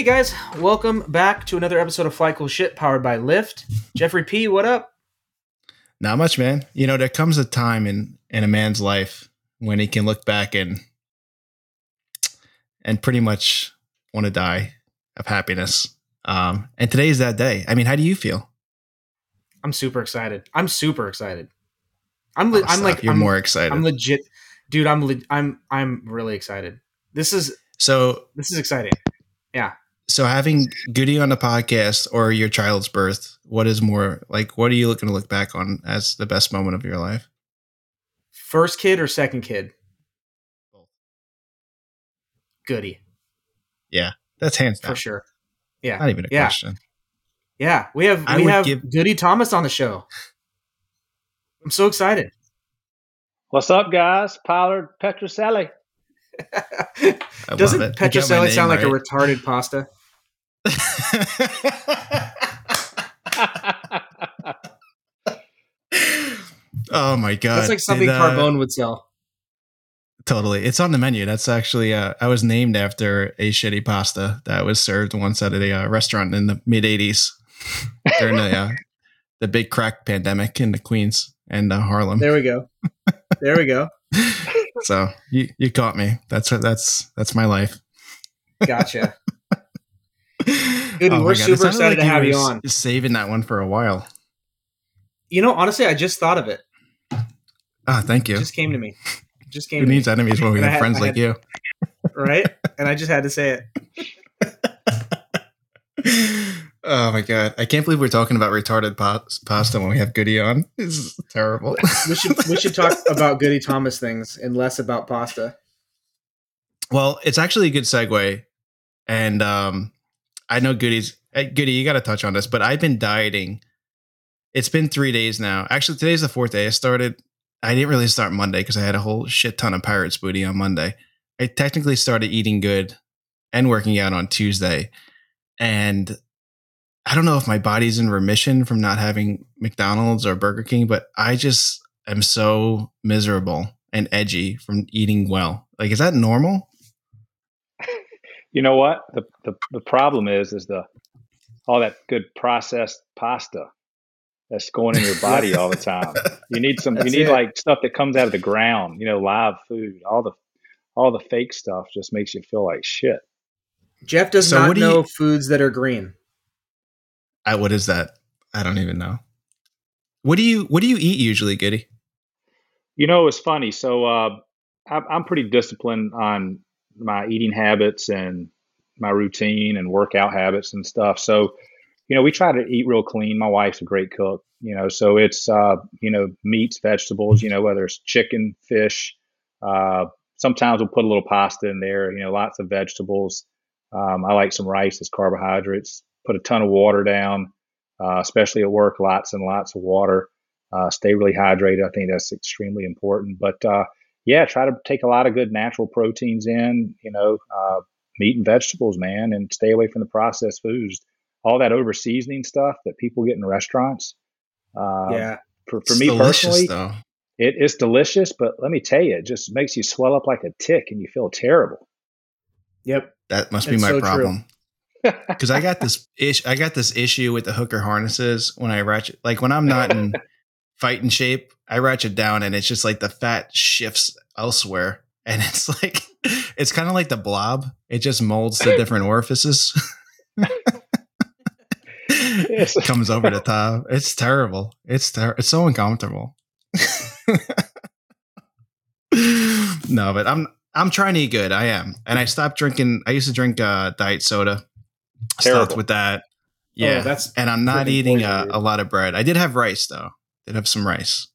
Hey guys, welcome back to another episode of Fly Cool Shit powered by Lyft. Jeffrey P, what up? Not much, man. You know, there comes a time in in a man's life when he can look back and and pretty much want to die of happiness. Um, and today is that day. I mean, how do you feel? I'm super excited. I'm super excited. I'm le- Oh, I'm like you're I'm, more excited. I'm legit, dude. I'm le- I'm I'm really excited. This is so this is exciting. So having Goody on the podcast or your child's birth, what is more like? What are you looking to look back on as the best moment of your life? First kid or second kid? Both. Goody Yeah, That's hands down. for sure. Yeah, Not even a Yeah. question. yeah. We have I we have give- Goody Thomas on the show. I'm so excited. What's up, guys? Pollard Petroselli. Doesn't love it. You got my Petroselli name sound like a retarded pasta? oh my god! That's like something Did, uh, Carbone would sell. Totally. It's on the menu. That's actually, uh, I was named after a shitty pasta that was served once at a uh, restaurant in the mid 80s during the, uh, the big crack pandemic in the Queens and uh, Harlem. There we go. There we go. so you, you caught me. That's what that's that's my life. Gotcha. Dude, we're super excited to have you on. Saving that one for a while. You know, honestly, I just thought of it. Ah, thank you. It just came to me. It just came Who needs me, enemies when we have friends I like had- you? right? And I just had to say it. oh my god! I can't believe we're talking about retarded pasta when we have Goody on. This is terrible. We should we should talk about Goody Thomas things and less about pasta. Well, it's actually a good segue, and um, I know Goody's eh, Goody. You got to touch on this, but I've been dieting. It's been three days now. Actually, today's the fourth day. I started. I didn't really start Monday because I had a whole shit ton of pirates booty on Monday. I technically started eating good and working out on Tuesday, and I don't know if my body's in remission from not having McDonald's or Burger King, but I just am so miserable and edgy from eating well. Like, is that normal? You know what? The, the the problem is is the all that good processed pasta that's going in your body all the time. You need some you need it. like stuff that comes out of the ground, you know, live food. All the all the fake stuff just makes you feel like shit. Jeff does So not what do you- know foods that are green. I, what is that? I don't even know. What do you What do you eat usually, Goody? You know, it's funny. So uh, I'm, I'm pretty disciplined on my eating habits and my routine and workout habits and stuff. So, you know, we try to eat real clean. My wife's a great cook, you know, so it's, uh, you know, meats, vegetables, you know, whether it's chicken, fish. Uh, sometimes we'll put a little pasta in there, you know, lots of vegetables. Um, I like some rice as carbohydrates. Put a ton of water down, uh, especially at work, lots and lots of water uh, stay really hydrated. I think that's extremely important. But uh, yeah, try to take a lot of good natural proteins in, you know, uh, meat and vegetables, man, and stay away from the processed foods. All that over seasoning stuff that people get in restaurants. Uh, yeah. For, for It's me personally, though. it, it's delicious, but let me tell you, it just makes you swell up like a tick and you feel terrible. Yep. That must It's be my so problem. Because I got this ish. I got this issue with the hooker harnesses when I ratchet. Like when I'm not in fighting shape, I ratchet down, and it's just like the fat shifts elsewhere, and it's like it's kind of like the blob. It just molds to different orifices. Yes. comes over the top. It's terrible. It's ter- it's so uncomfortable. no, but I'm I'm trying to eat good. I am, and I stopped drinking. I used to drink uh, diet soda. Stopped with that. Yeah, Oh, that's and I'm not eating uh, a lot of bread. I did have rice though. Did have some rice.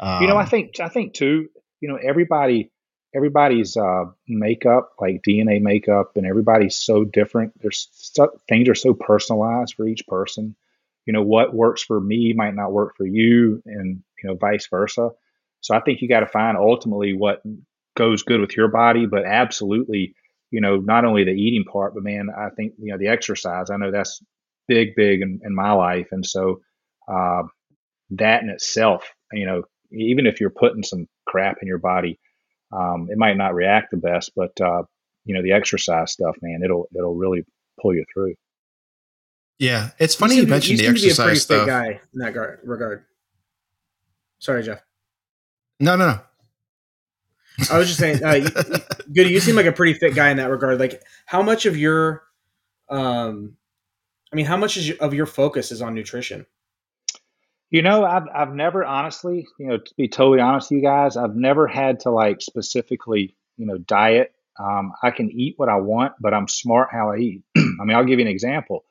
Um, you know, I think I think too. You know, everybody everybody's uh, makeup, like DNA makeup, and everybody's so different. There's so, things are so personalized for each person. You know, what works for me might not work for you, and you know, vice versa. So I think you got to find ultimately what goes good with your body, but absolutely, you know, not only the eating part, but man, I think you know the exercise. I know that's big, big in, in my life, and so uh, that in itself, you know, even if you're putting some crap in your body, um, it might not react the best, but uh, you know, the exercise stuff, man, it'll it'll really pull you through. Yeah, it's funny you, you mentioned the exercise to be a pretty stuff. guy in that regard. Sorry, Jeff. No, no, no. I was just saying, uh, Goody, you seem like a pretty fit guy in that regard. Like, how much of your, um, I mean, how much is your, of your focus is on nutrition? You know, I've I've never honestly, you know, to be totally honest with you guys, I've never had to like specifically, you know, diet. Um, I can eat what I want, but I'm smart how I eat. I mean, I'll give you an example.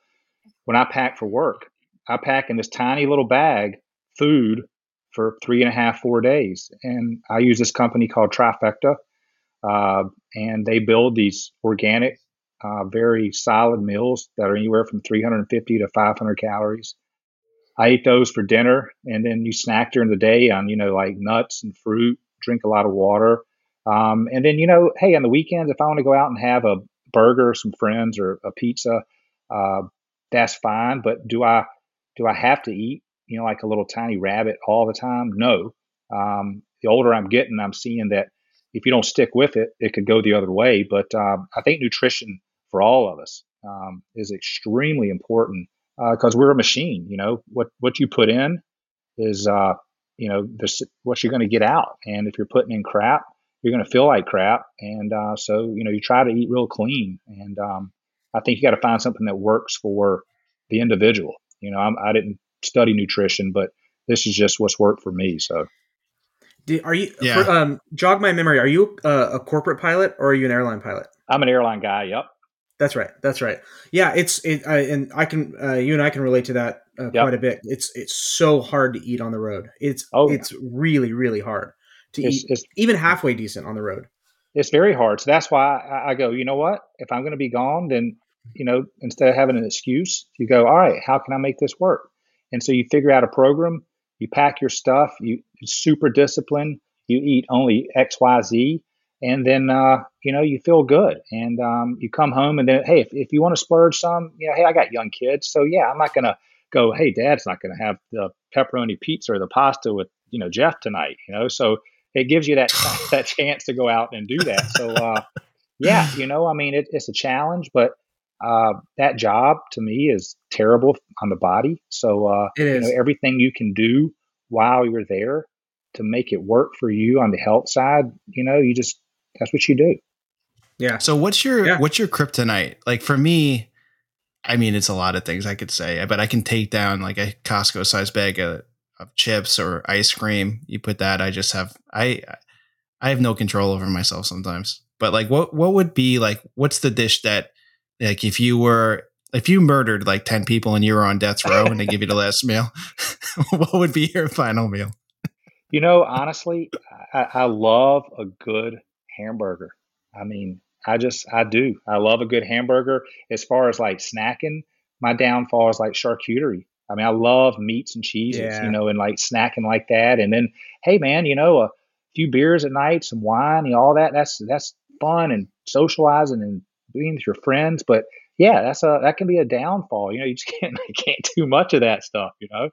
When I pack for work, I pack in this tiny little bag food for three and a half, four days, and I use this company called Trifecta, uh, and they build these organic, uh, very solid meals that are anywhere from 350 to 500 calories I eat those for dinner, and then you snack during the day on you know like nuts and fruit. Drink a lot of water, um, and then you know, hey, on the weekends if I want to go out and have a burger, some friends, or a pizza, uh, that's fine. But do I do I have to eat you know like a little tiny rabbit all the time? No. Um, the older I'm getting, I'm seeing that if you don't stick with it, it could go the other way. But um, I think nutrition for all of us um, is extremely important because uh, we're a machine. You know what what you put in is uh, you know this, what you're going to get out, and if you're putting in crap, you're going to feel like crap. And uh, so you know you try to eat real clean, and um, I think you got to find something that works for the individual. You know, I'm, I did not study nutrition, but this is just what's worked for me. So. are you yeah. for, um, jog my memory? Are you a corporate pilot or are you an airline pilot? I'm an airline guy. Yep. That's right. That's right. Yeah, it's it, I, and I can uh, you and I can relate to that uh, yep. quite a bit. It's it's so hard to eat on the road. It's oh, it's really really hard to it's, eat it's, even halfway decent on the road. It's very hard. So that's why I, I go. You know what? If I'm going to be gone, then you know instead of having an excuse, you go. All right, how can I make this work? And so you figure out a program. You pack your stuff. You super disciplined. You eat only X Y Z and then uh, you know you feel good. And um, you come home and then hey if, if you want to splurge some you know hey i got young kids. So yeah i'm not gonna go hey dad's not gonna have the pepperoni pizza or the pasta with you know jeff tonight you know? So it gives you that that chance to go out and do that. So uh, yeah you know i mean it, it's a challenge but uh, that job to me is terrible on the body. So uh, you know everything you can do while you're there to make it work for you on the health side you know you just that's what you do. Yeah. So what's your yeah. what's your kryptonite? Like for me, I mean, it's a lot of things I could say, but I can take down like a Costco size bag of, of chips or ice cream. You put that, I just have I I have no control over myself sometimes. But like, what what would be like? What's the dish that like if you were if you murdered like 10 people and you were on death row and they give you the last meal, what would be your final meal? You know, honestly, I, I, love a good hamburger. I mean, I just I do. I love a good hamburger. As far as like snacking, my downfall is like charcuterie. I mean, I love meats and cheeses, yeah. you know, and like snacking like that. And then, hey, man, you know, a few beers at night, some wine, you know, all that. That's that's fun and socializing and being with your friends. But yeah, that's a that can be a downfall. You know, you just can't you can't do much of that stuff. You know.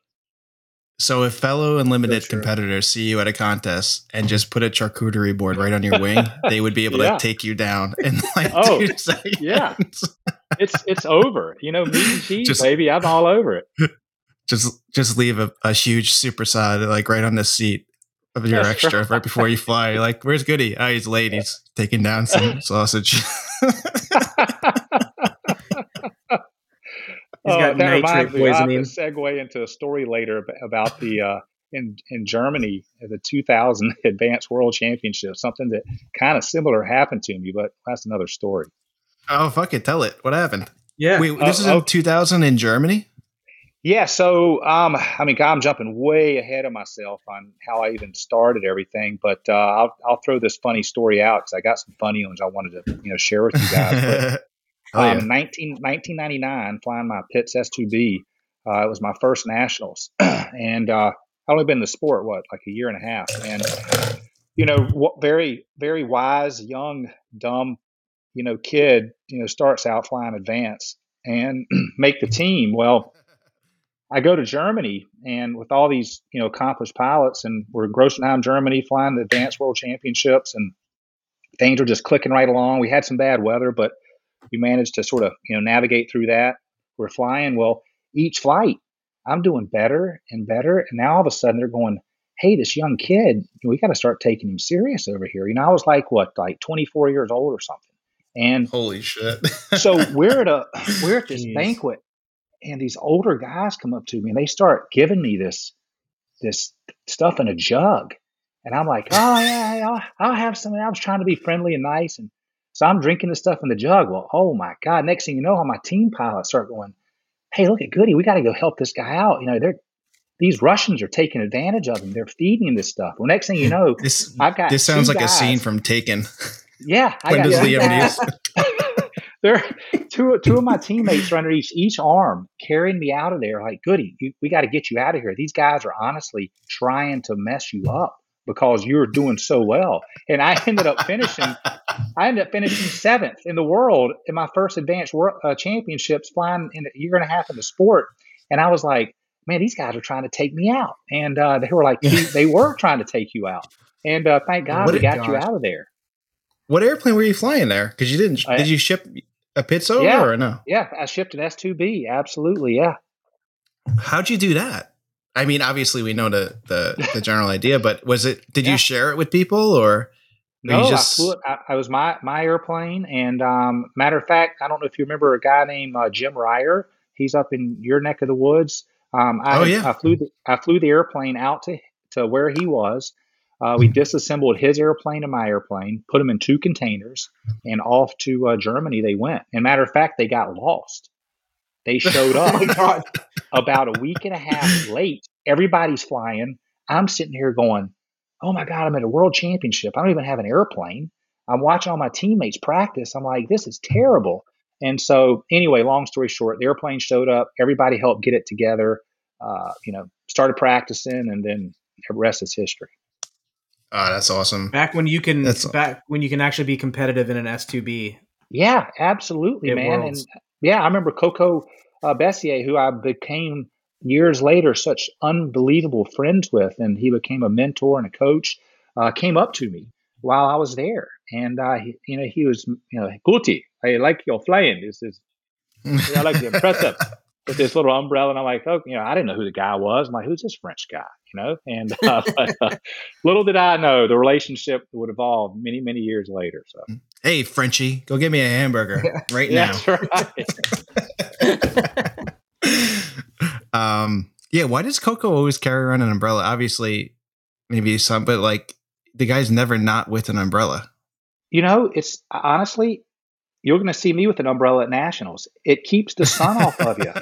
So if fellow unlimited competitors see you at a contest and just put a charcuterie board right on your wing, they would be able yeah. to take you down in like oh, two seconds. Yeah. It's it's over. You know, meat and cheese, just, baby. I'm all over it. Just just leave a, a huge superside like right on the seat of your That's extra right. right before you fly. You're like, where's Goody? Oh, he's late. He's taking down some sausage. He's got uh, nitrate poisoning. segue into a story later about the uh, in in Germany the 2000 Advanced World Championship. Something that kind of similar happened to me, but that's another story. Oh fuck it, tell it. What happened? Yeah, wait, this uh, is in 2000 in Germany. Yeah, so um, I mean, I'm jumping way ahead of myself on how I even started everything, but uh, I'll I'll throw this funny story out because I got some funny ones I wanted to you know share with you guys. Oh, yeah. um, 19, 1999, flying my Pitts S2B, uh, it was my first nationals, and uh, I only been in the sport what like a year and a half, and you know, very very wise, young, dumb, you know, kid, you know, starts out flying advance and make the team. Well, I go to Germany and with all these, you know, accomplished pilots and we're in Grossmannheim, Germany, flying the advanced world championships and things are just clicking right along. We had some bad weather, but we managed to sort of, you know, navigate through that. We're flying. Well, each flight, I'm doing better and better. And now all of a sudden they're going, hey, this young kid, we got to start taking him serious over here. You know, I was like, what, like 24 years old or something. And holy shit. so we're at a we're at this Jeez. banquet and these older guys come up to me and they start giving me this this stuff in a jug. And I'm like, oh yeah, I'll, I'll have some. I was trying to be friendly and nice, and so I'm drinking the stuff in the jug. Well, oh my god! Next thing you know, all my team pilots start going, "Hey, look at Goody, we got to go help this guy out." You know, they're these Russians are taking advantage of him. They're feeding him this stuff. Well, next thing you hmm. know, this I've got this sounds like guys. a scene from Taken. Yeah, I got two guys. there two two of my teammates are under each, each arm carrying me out of there like goody you, we got to get you out of here these guys are honestly trying to mess you up because you're doing so well and i ended up finishing i ended up finishing seventh in the world in my first advanced world, uh, championships flying in a year and a half in the sport and i was like man these guys are trying to take me out and uh, they were like they were trying to take you out and uh, thank god we got you out of there what airplane were you flying there? Because you didn't. Did you ship a Pitts yeah, or no? Yeah, I shipped an S2B. Absolutely, yeah. How'd you do that? I mean, obviously we know the the, the general idea, but was it? Did yeah. you share it with people or? No, just... I flew it. I, I, was my my airplane, and um, matter of fact, I don't know if you remember a guy named uh, Jim Ryer. He's up in your neck of the woods. Um, I, oh yeah. I flew the I flew the airplane out to to where he was, uh, we disassembled his airplane and my airplane, put them in two containers, and off to uh, Germany they went. And matter of fact, they got lost. They showed up oh about a week and a half late. Everybody's flying. I'm sitting here going, "Oh my god, I'm at a world championship. I don't even have an airplane. I'm watching all my teammates practice. I'm like, this is terrible." And so, anyway, long story short, the airplane showed up. Everybody helped get it together. Uh, you know, started practicing, and then the rest is history. Oh, that's awesome. Back when you can that's back when you can actually be competitive in an S2B. Yeah, absolutely, man. Worlds. And yeah, I remember Coco uh, Bessier, who I became years later such unbelievable friends with, and he became a mentor and a coach. Uh, came up to me while I was there, and uh, he, you know he was you know Guti, I like your flying. This is I like the impressive with this little umbrella, and I'm like, oh, you know, I didn't know who the guy was. I'm like, who's this French guy? You know, and uh, but, uh, little did I know the relationship would evolve many, many years later. So, hey, Frenchie, go get me a hamburger right now. Right. Um, yeah. Why does Coco always carry around an umbrella? Obviously, maybe some, but like the guy's never not with an umbrella. You know, it's honestly, you're going to see me with an umbrella at nationals. It keeps the sun off of you.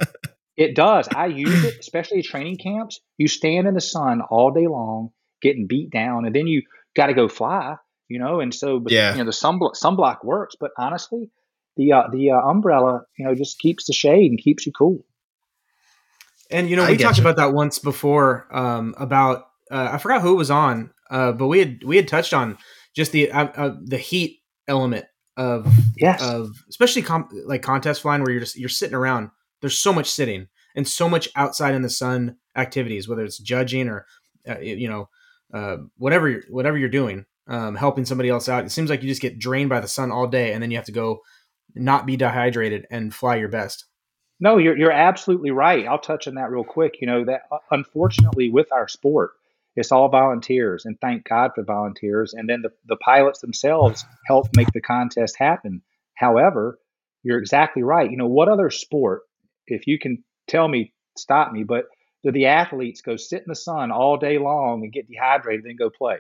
It does. I use it, especially training camps. You stand in the sun all day long, getting beat down, and then you got to go fly. You know, and so yeah. you know the sunblock sunblock works, but honestly, the uh, the uh, umbrella you know just keeps the shade and keeps you cool. And you know, we talked you. about that once before um, about uh, I forgot who was on, uh, but we had we had touched on just the uh, uh, the heat element of yes. of especially com- like contest flying where you're just you're sitting around. There's so much sitting and so much outside in the sun activities, whether it's judging or uh, you know uh, whatever you're, whatever you're doing, um, helping somebody else out. It seems like you just get drained by the sun all day, and then you have to go not be dehydrated and fly your best. No, you're you're absolutely right. I'll touch on that real quick. You know that uh, unfortunately with our sport, it's all volunteers, and thank God for volunteers. And then the, the pilots themselves help make the contest happen. However, you're exactly right. You know, what other sport, if you can tell me, stop me, but do the athletes go sit in the sun all day long and get dehydrated and go play?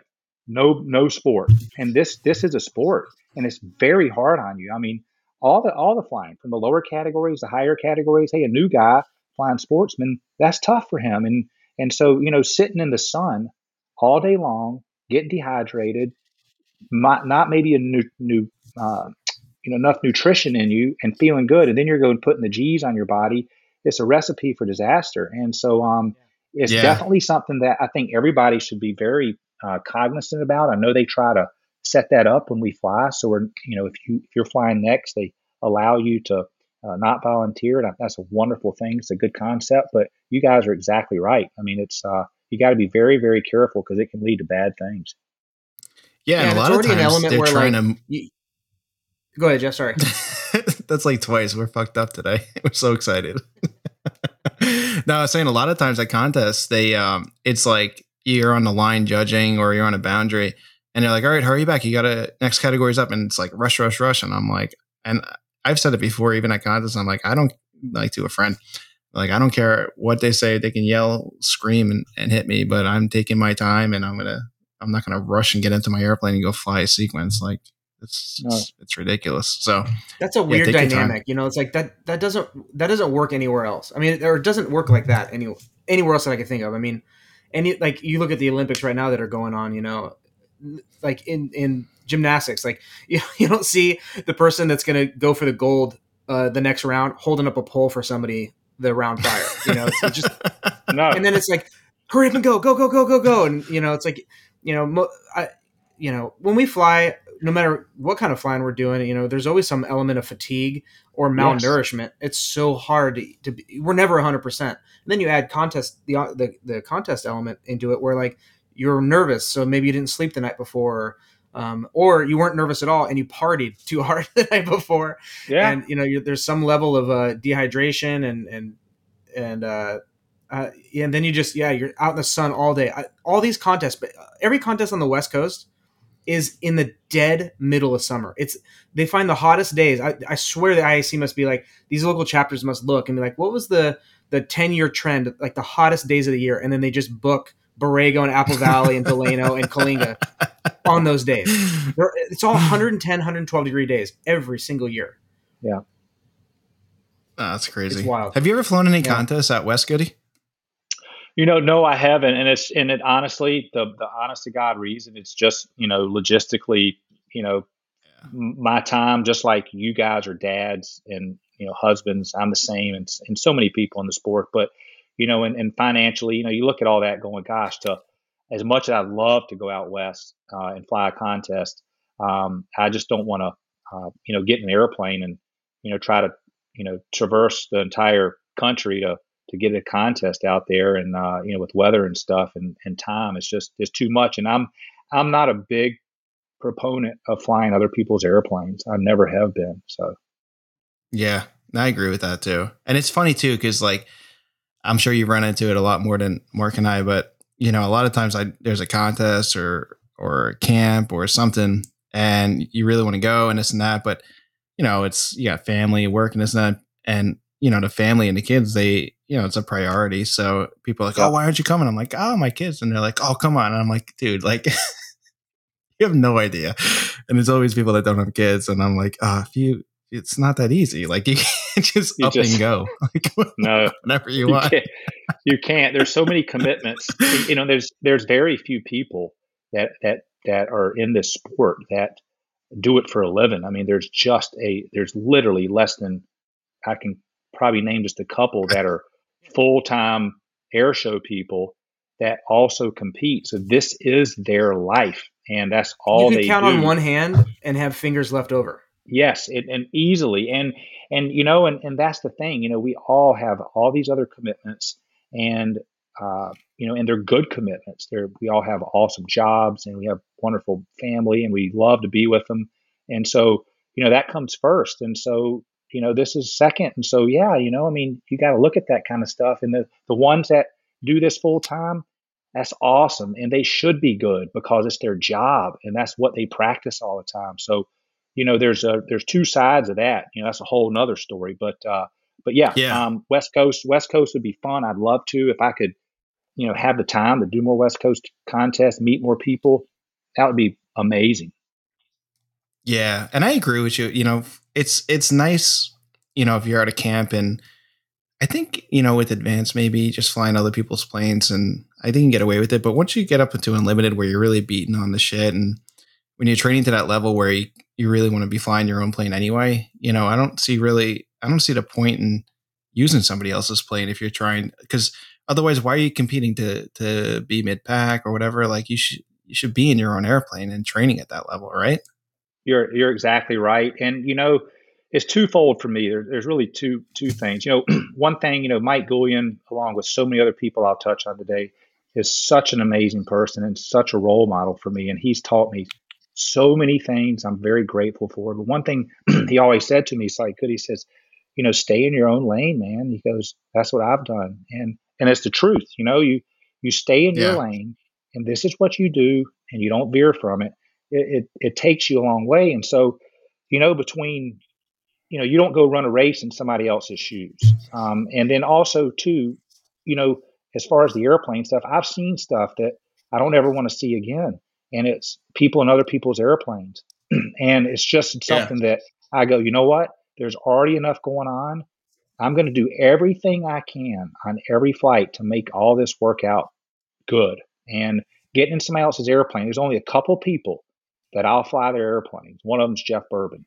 No, no sport. And this this is a sport, and it's very hard on you. I mean, all the all the flying from the lower categories, the higher categories. Hey, a new guy flying sportsman, that's tough for him. And and so you know, sitting in the sun all day long, getting dehydrated, not, not maybe a new, new uh, you know enough nutrition in you and feeling good, and then you're going putting the G's on your body. It's a recipe for disaster. And so um, it's yeah. definitely something that I think everybody should be very uh, cognizant about. I know they try to set that up when we fly. So we're, you know, if you if you're flying next, they allow you to uh, not volunteer. And that's a wonderful thing. It's a good concept. But you guys are exactly right. I mean, it's uh, you got to be very very careful because it can lead to bad things. Yeah, yeah and a lot of times an element they're where trying like, to. You, go ahead, Jeff. Sorry. that's like twice. We're fucked up today. We're so excited. no, I was saying a lot of times at contests, they um, it's like you're on the line judging or you're on a boundary, and they're like, "All right, hurry back! You got to next category's up," and it's like rush, rush, rush, and I'm like, and I've said it before, even at contests, I'm like, I don't like to a friend, like I don't care what they say, they can yell, scream, and, and hit me, but I'm taking my time, and I'm gonna, I'm not gonna rush and get into my airplane and go fly a sequence, like. It's, no. it's, it's ridiculous. So that's a weird yeah, dynamic. You know, it's like that that doesn't that doesn't work anywhere else. I mean, or it doesn't work like that any anywhere else that I can think of. I mean, any like you look at the Olympics right now that are going on. You know, like in in gymnastics, like you you don't see the person that's going to go for the gold uh, the next round holding up a pole for somebody the round prior. You know, it's, it's just no. And then it's like hurry up and go, go, go, go, go, go, and you know, it's like you know, mo- I, you know, when we fly, no matter what kind of flying we're doing, you know, there's always some element of fatigue or malnourishment. Yes. It's so hard to, to be, we're never 100%. And then you add contest, the, the, the contest element into it where like you're nervous. So maybe you didn't sleep the night before. Um, or you weren't nervous at all and you partied too hard the night before. Yeah. And you know, there's some level of uh, dehydration and, and, and, uh, uh, and then you just yeah you're out in the sun all day I, all these contests but every contest on the west coast is in the dead middle of summer. It's they find the hottest days. I, I swear the IAC must be like these local chapters must look and be like, what was the the ten year trend, like the hottest days of the year, and then they just book Borrego and Apple Valley and Delano and Coalinga on those days. They're, it's all 110, 112 degree days every single year. Yeah. Oh, that's crazy. It's wild. Have you ever flown any yeah. contests at West Goody? You know, no, I haven't, and it's and it honestly, the the honest to God reason, it's just you know logistically, you know, yeah. my time, just like you guys are dads and you know husbands, I'm the same, and and so many people in the sport, but you know, and, and financially, you know, you look at all that going, gosh, to as much as I'd love to go out west uh, and fly a contest, um, I just don't want to, uh, you know, get in an airplane and you know try to you know traverse the entire country to to get a contest out there and uh, you know with weather and stuff and, and time. It's just it's too much. And i'm i'm not a big proponent of flying other people's airplanes. I never have been so. Yeah i agree with that too. And it's funny too because like i'm sure you've run into it a lot more than mark and i but you know a lot of times i there's a contest or or a camp or something and you really want to go and this and that but you know it's you got family work and this and that and you know the family and the kids they you know, it's a priority. So people are like, oh, why aren't you coming? I'm like, oh, my kids. And they're like, oh, come on. And I'm like, dude, like, you have no idea. And there's always people that don't have kids. And I'm like, ah, oh, if you, it's not that easy. Like you can't just you up just, and go. Like, no, whenever you, you want. Can't, you can't. There's so many commitments. you know, there's there's very few people that that that are in this sport that do it for a living. I mean, there's just a there's literally less than I can probably name just a couple that are full time air show people that also compete. So this is their life, and that's all they you can count do. on one hand and have fingers left over. Yes, it, and easily, and and you know, and and that's the thing. You know, we all have all these other commitments, and uh, you know, and they're good commitments. They're we all have awesome jobs, and we have wonderful family, and we love to be with them, and so you know that comes first. And so you know, this is second. And so, yeah, you know, I mean, you got to look at that kind of stuff. And the, the ones that do this full time, that's awesome. And they should be good because it's their job and that's what they practice all the time. So, you know, there's a, there's two sides of that, you know, that's a whole nother story, but, uh, but yeah, yeah. Um, West Coast, West Coast would be fun. I'd love to, if I could, you know, have the time to do more West Coast contests, meet more people. That would be amazing. Yeah, and I agree with you. You know, it's it's nice, you know, if you're at a camp and I think you know with advance maybe just flying other people's planes and I think you can get away with it. But once you get up into unlimited where you're really beating on the shit and when you're training to that level where you, you really want to be flying your own plane anyway, you know, I don't see really I don't see the point in using somebody else's plane if you're trying because otherwise why are you competing to to be mid pack or whatever? Like you should you should be in your own airplane and training at that level, right? You're you're exactly right. And you know, it's twofold for me. There, there's really two two things. You know, one thing, you know, Mike Goulian, along with so many other people I'll touch on today, is such an amazing person and such a role model for me. And he's taught me so many things I'm very grateful for. But one thing he always said to me, it's like good, he says, you know, stay in your own lane, man. He goes, That's what I've done. And and it's the truth. You know, you you stay in yeah. your lane and this is what you do and you don't veer from it. It, it, it takes you a long way. And so, you know, between you know, you don't go run a race in somebody else's shoes. Um, and then also too, you know, as far as the airplane stuff, I've seen stuff that I don't ever want to see again. And it's people in other people's airplanes. and it's just something yeah. that I go, you know what? There's already enough going on. I'm going to do everything I can on every flight to make all this work out good. And getting in somebody else's airplane, there's only a couple people that I'll fly their airplanes. One of them's Jeff Boerboon.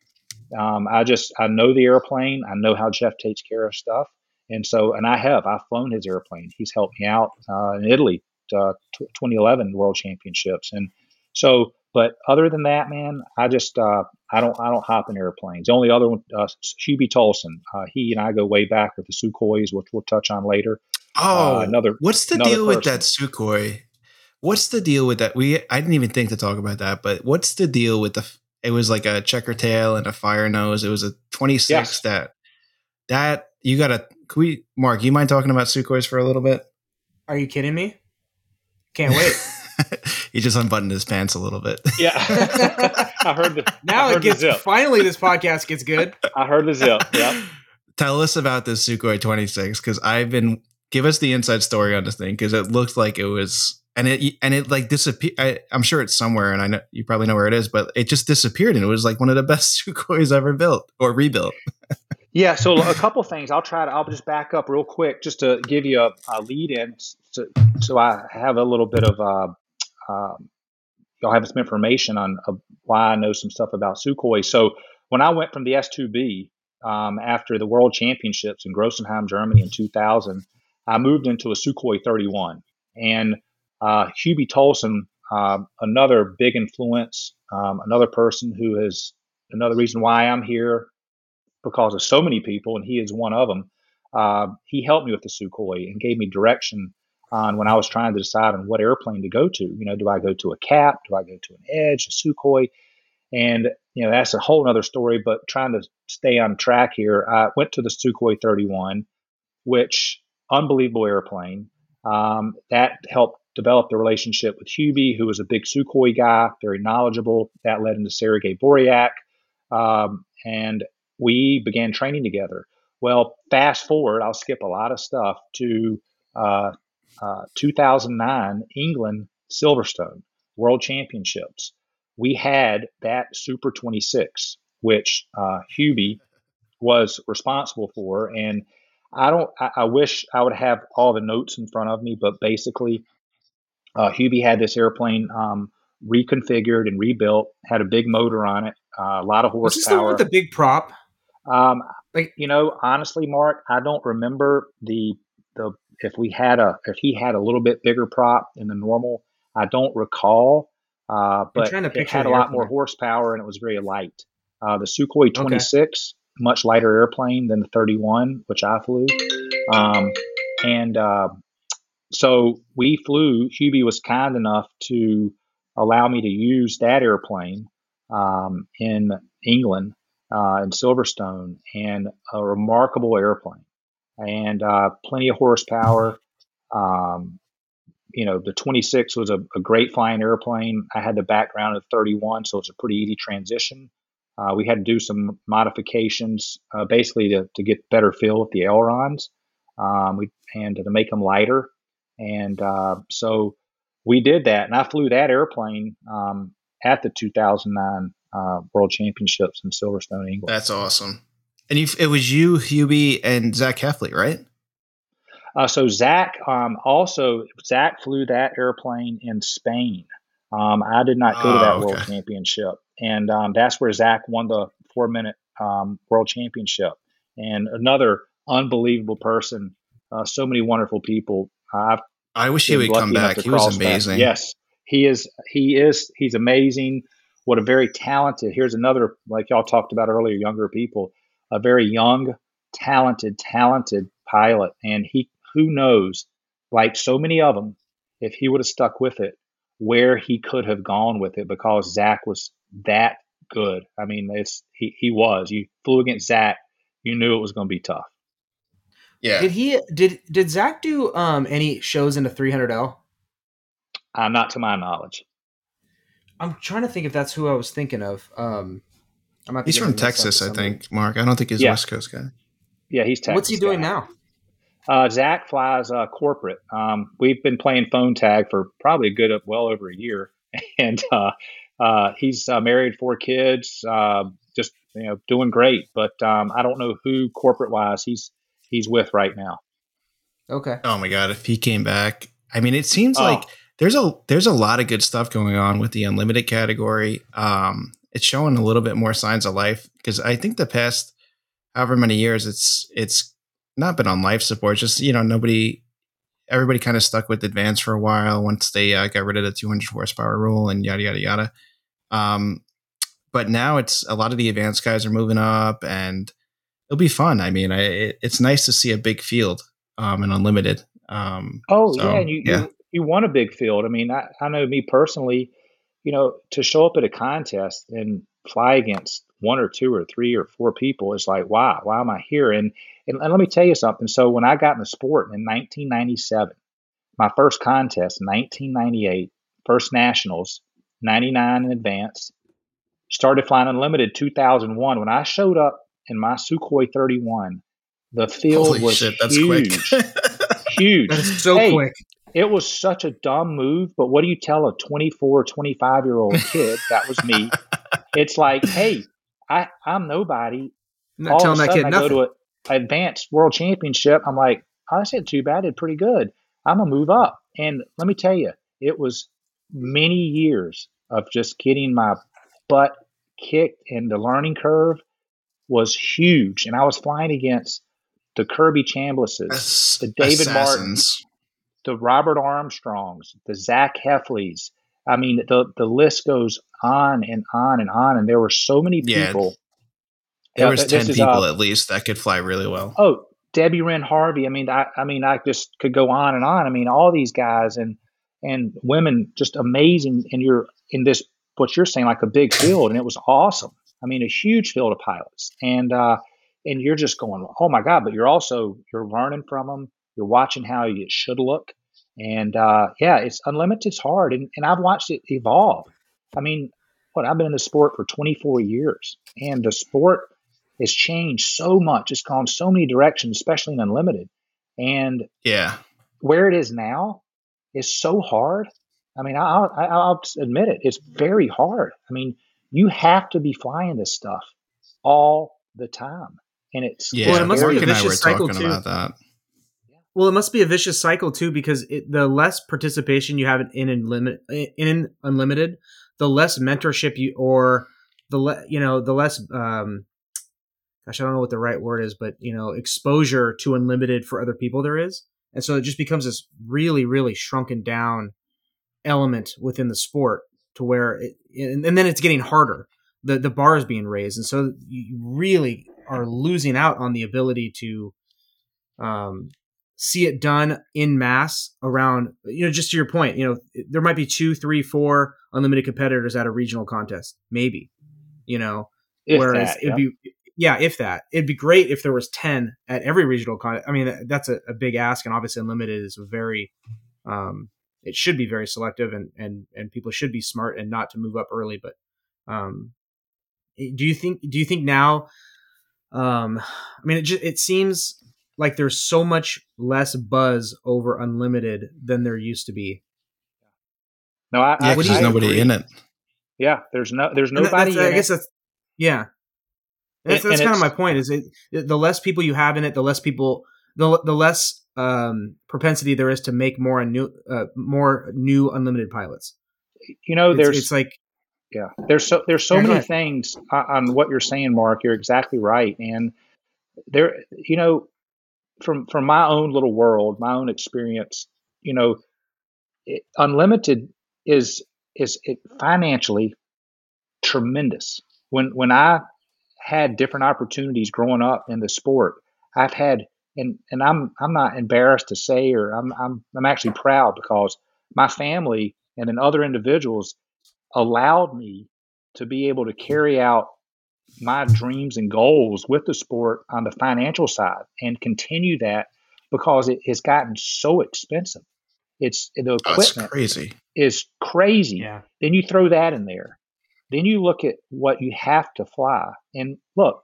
Um, I just I know the airplane. I know how Jeff takes care of stuff, and so and I have I've flown his airplane. He's helped me out uh, in Italy, uh, t- 2011 World Championships, and so. But other than that, man, I just uh, I don't I don't hop in airplanes. The only other one, uh, Hubie Tolson, uh, he and I go way back with the Sukhois, which we'll touch on later. Oh, uh, another. What's the another deal person. with that Sukhoi? What's the deal with that? We I didn't even think to talk about that, but what's the deal with the it was like a checker tail and a fire nose. It was a 26 yes. that that you got to can we Mark, you mind talking about Sukhois for a little bit? Are you kidding me? Can't wait. he just unbuttoned his pants a little bit. Yeah. I heard the Now heard it gets finally this podcast gets good. I heard the zip. Yeah. Tell us about this Sukhoi 26 cuz I've been give us the inside story on this thing cuz it looked like it was and it and it like disappeared. I'm sure it's somewhere, and I know you probably know where it is, but it just disappeared, and it was like one of the best Sukhois ever built or rebuilt. yeah, so a couple things. I'll try to. I'll just back up real quick, just to give you a, a lead in, so, so I have a little bit of. Uh, um, y'all have some information on uh, why I know some stuff about Sukhoi. So when I went from the S2B um, after the World Championships in Grossenheim, Germany in 2000, I moved into a Sukhoi 31, and uh, Hubie Tolson, uh, another big influence, um, another person who is another reason why I'm here because of so many people, and he is one of them. Uh, he helped me with the Sukhoi and gave me direction on when I was trying to decide on what airplane to go to. You know, do I go to a cap? Do I go to an Edge, a Sukhoi? And you know, that's a whole other story. But trying to stay on track here, I went to the Sukhoi 31, which unbelievable airplane. Um, that helped develop the relationship with Hubie, who was a big Sukhoi guy, very knowledgeable. That led into Sergei Boryak. Um, and we began training together. Well, fast forward, I'll skip a lot of stuff to uh, uh, 2009 England Silverstone World Championships. We had that Super 26, which uh, Hubie was responsible for. And I don't, I, I wish I would have all the notes in front of me, but basically, uh, Hubie had this airplane um, reconfigured and rebuilt, had a big motor on it, uh, a lot of horsepower. Was this the one with the big prop? Um, like you know, honestly, Mark, I don't remember the the if we had a if he had a little bit bigger prop than the normal. I don't recall, uh, but it had a lot more horsepower and it was very light. Uh, the Sukhoi 26, okay. much lighter airplane than the 31, which I flew, um, and uh, so we flew. Hubie was kind enough to allow me to use that airplane um, in England uh, in Silverstone, and a remarkable airplane, and uh, plenty of horsepower. Um, you know, the 26 was a, a, great flying airplane. I had the background of 31, so it's a pretty easy transition. Uh, we had to do some modifications, uh, basically to, to get better feel with the ailerons, um, we and to make them lighter. And uh, so we did that, and I flew that airplane um, at the 2009 uh, World Championships in Silverstone, England. That's awesome. And you, it was you, Hubie, and Zach Heffley, right? Uh, so Zach um, also Zach flew that airplane in Spain. Um, I did not go oh, to that oh, okay. world championship, and um, that's where Zach won the four minute um, world championship. And another unbelievable person. Uh, so many wonderful people. I've I wish he would come back. He was amazing. That. Yes, he is. He is. He's amazing. What a very talented. Here's another like y'all talked about earlier. Younger people, a very young, talented, talented pilot, and he who knows, like so many of them, if he would have stuck with it, where he could have gone with it because Zach was that good. I mean, it's he he was. You flew against Zach, you knew it was going to be tough. Yeah. Did he did did Zach do um any shows in the 300L? Uh, not to my knowledge. I'm trying to think if that's who I was thinking of. Um, I'm he's from Texas, I think. Mark, I don't think he's yeah. West Coast guy. Yeah, he's Texas. What's he doing guy. now? Uh, Zach flies uh, corporate. Um, we've been playing phone tag for probably a good well over a year, and uh, uh he's uh, married, four kids, uh, just you know doing great. But um, I don't know who corporate wise he's he's with right now. Okay. Oh my god, if he came back, I mean, it seems oh. like there's a there's a lot of good stuff going on with the unlimited category. Um, it's showing a little bit more signs of life because I think the past however many years it's it's not been on life support. Just you know, nobody, everybody kind of stuck with Advance for a while once they uh, got rid of the 200 horsepower rule and yada yada yada. Um, but now it's a lot of the advanced guys are moving up and it'll be fun. I mean, I, it, it's nice to see a big field um, and unlimited. Um, oh so, yeah, and you, yeah. you you want a big field. I mean, I, I know me personally, you know, to show up at a contest and fly against one or two or three or four people is like, wow, why am I here? And, and, and let me tell you something. So when I got in the sport in 1997, my first contest, 1998, first nationals, 99 in advance, started flying unlimited 2001. When I showed up in my Sukhoi 31. The field Holy was shit, huge. huge. That's so hey, quick. It was such a dumb move, but what do you tell a 24, 25 year old kid? that was me. it's like, hey, I, I'm nobody. I'm not All telling that kid I nothing. go to an advanced world championship. I'm like, oh, that's not too bad. Did pretty good. I'm gonna move up. And let me tell you, it was many years of just getting my butt kicked and the learning curve was huge, and I was flying against the Kirby Chamblisses, the David Martins, the Robert Armstrongs, the Zach Heffleys. I mean, the the list goes on and on and on, and there were so many people. Yeah, there was ten people uh, at least that could fly really well. Oh, Debbie Rihn-Harvey. I mean, I, I mean, I just could go on and on. I mean, all these guys and and women just amazing. And you're in this what you're saying like a big field, and it was awesome. I mean, a huge field of pilots, and uh, and you're just going, oh my god! But you're also you're learning from them. You're watching how it should look, and uh, yeah, it's unlimited. It's hard, and and I've watched it evolve. I mean, what I've been in the sport for 24 years, and the sport has changed so much. It's gone so many directions, especially in unlimited, and yeah, where it is now is so hard. I mean, I'll, I'll admit it. It's very hard. I mean, you have to be flying this stuff all the time, and it's yeah. Well, it must be a vicious cycle too. About that. Well, it must be a vicious cycle too because it, the less participation you have in unlimited, in unlimited, the less mentorship you or the le, you know the less um, gosh I don't know what the right word is, but you know exposure to unlimited for other people there is, and so it just becomes this really really shrunken down element within the sport to where it, and, and then it's getting harder. The the bar is being raised, and so you really are losing out on the ability to um, see it done in mass around. You know, just to your point, you know, there might be two, three, four unlimited competitors at a regional contest, maybe. You know, if whereas that, it'd yeah. be yeah, if that, it'd be great if there was ten at every regional contest. I mean, that's a, a big ask, and obviously unlimited is very um, it should be very selective and and and people should be smart and not to move up early but um do you think do you think now um i mean it just it seems like there's so much less buzz over unlimited than there used to be no i, yeah, there's nobody agree. in it yeah there's no there's nobody i guess that's yeah that's, that's kind of my point is it the less people you have in it the less people the, the less um, propensity there is to make more new uh, more new unlimited pilots. You know, there's it's, it's like yeah, there's so there's so many things on what you're saying, Mark. You're exactly right, and there, you know, from from my own little world, my own experience, you know, it, unlimited is is financially tremendous. When when I had different opportunities growing up in the sport, I've had and and I'm I'm not embarrassed to say or I'm I'm I'm actually proud because my family and then other individuals allowed me to be able to carry out my dreams and goals with the sport on the financial side and continue that because it has gotten so expensive. It's the oh, equipment crazy. is crazy. Yeah. Then you throw that in there. Then you look at what you have to fly. And look,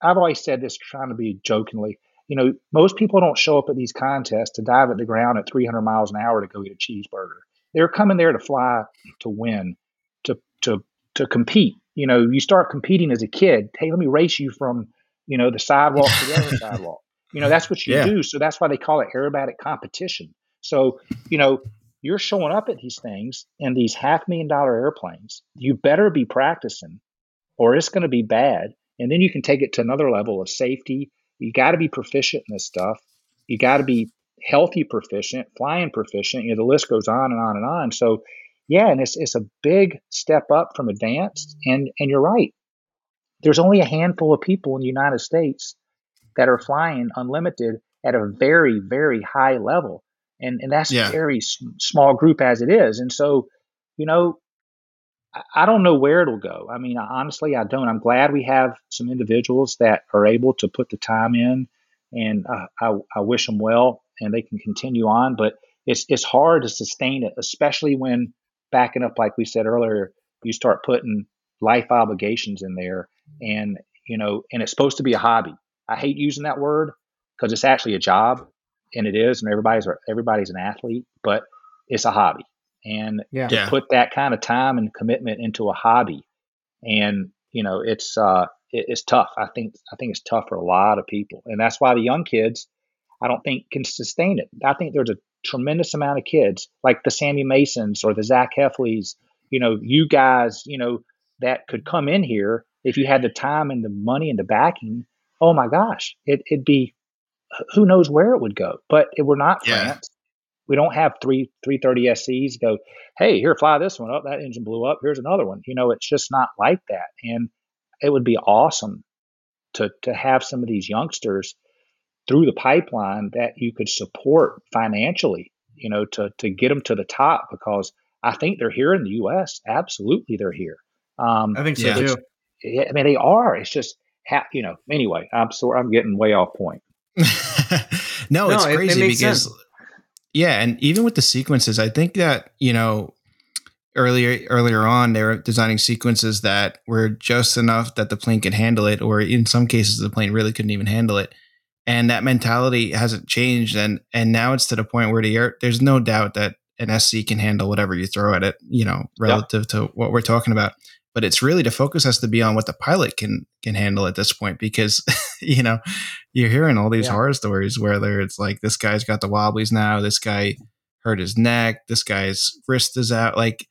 I've always said this trying to be jokingly. You know, most people don't show up at these contests to dive at the ground at 300 miles an hour to go get a cheeseburger. They're coming there to fly to win, to to to compete. You know, you start competing as a kid. Hey, let me race you from you know the sidewalk to the other sidewalk. You know, that's what you yeah. do. So that's why they call it aerobatic competition. So, you know, you're showing up at these things in these half million dollar airplanes. You better be practicing or it's going to be bad. And then you can take it to another level of safety. You got to be proficient in this stuff. You got to be healthy proficient, flying proficient. You know, the list goes on and on and on. So, yeah, and it's it's a big step up from advanced. And and you're right. There's only a handful of people in the United States that are flying unlimited at a very very high level and and that's yeah. a very small group as it is. And so, you know, I, I don't know where it'll go. I mean, honestly, I don't. I'm glad we have some individuals that are able to put the time in, and uh, I, I wish them well, and they can continue on. But it's it's hard to sustain it, especially when backing up, like we said earlier, you start putting life obligations in there, and you know, and it's supposed to be a hobby. I hate using that word because it's actually a job and it is, and everybody's everybody's an athlete, but it's a hobby. And yeah. to put that kind of time and commitment into a hobby, and you know, it's uh, it, it's tough. I think I think it's tough for a lot of people, and that's why the young kids, I don't think can sustain it. I think there's a tremendous amount of kids like the Sammy Masons or the Zach Heffleys, you know, you guys, you know, that could come in here if you had the time and the money and the backing. Oh my gosh, it, it'd be who knows where it would go. But we're not yeah. France. We don't have three 330 SCs go, hey, here, fly this one up. That engine blew up. Here's another one. You know, it's just not like that. And it would be awesome to to have some of these youngsters through the pipeline that you could support financially, you know, to to get them to the top because I think they're here in the U.S. Absolutely, they're here. Um, I think so yeah. too. Yeah, I mean, they are. It's just, ha- you know. Anyway, I'm sorry, I'm getting way off point. no, it's no, crazy it, it because sense. yeah, and even with the sequences, I think that you know earlier earlier on they were designing sequences that were just enough that the plane could handle it, or in some cases the plane really couldn't even handle it. And that mentality hasn't changed, and and now it's to the point where the there's no doubt that an SC can handle whatever you throw at it, you know, relative yep. to what we're talking about but it's really the focus has to be on what the pilot can can handle at this point because you know you're hearing all these yeah. horror stories where it's like this guy's got the wobblies now this guy hurt his neck this guy's wrist is out like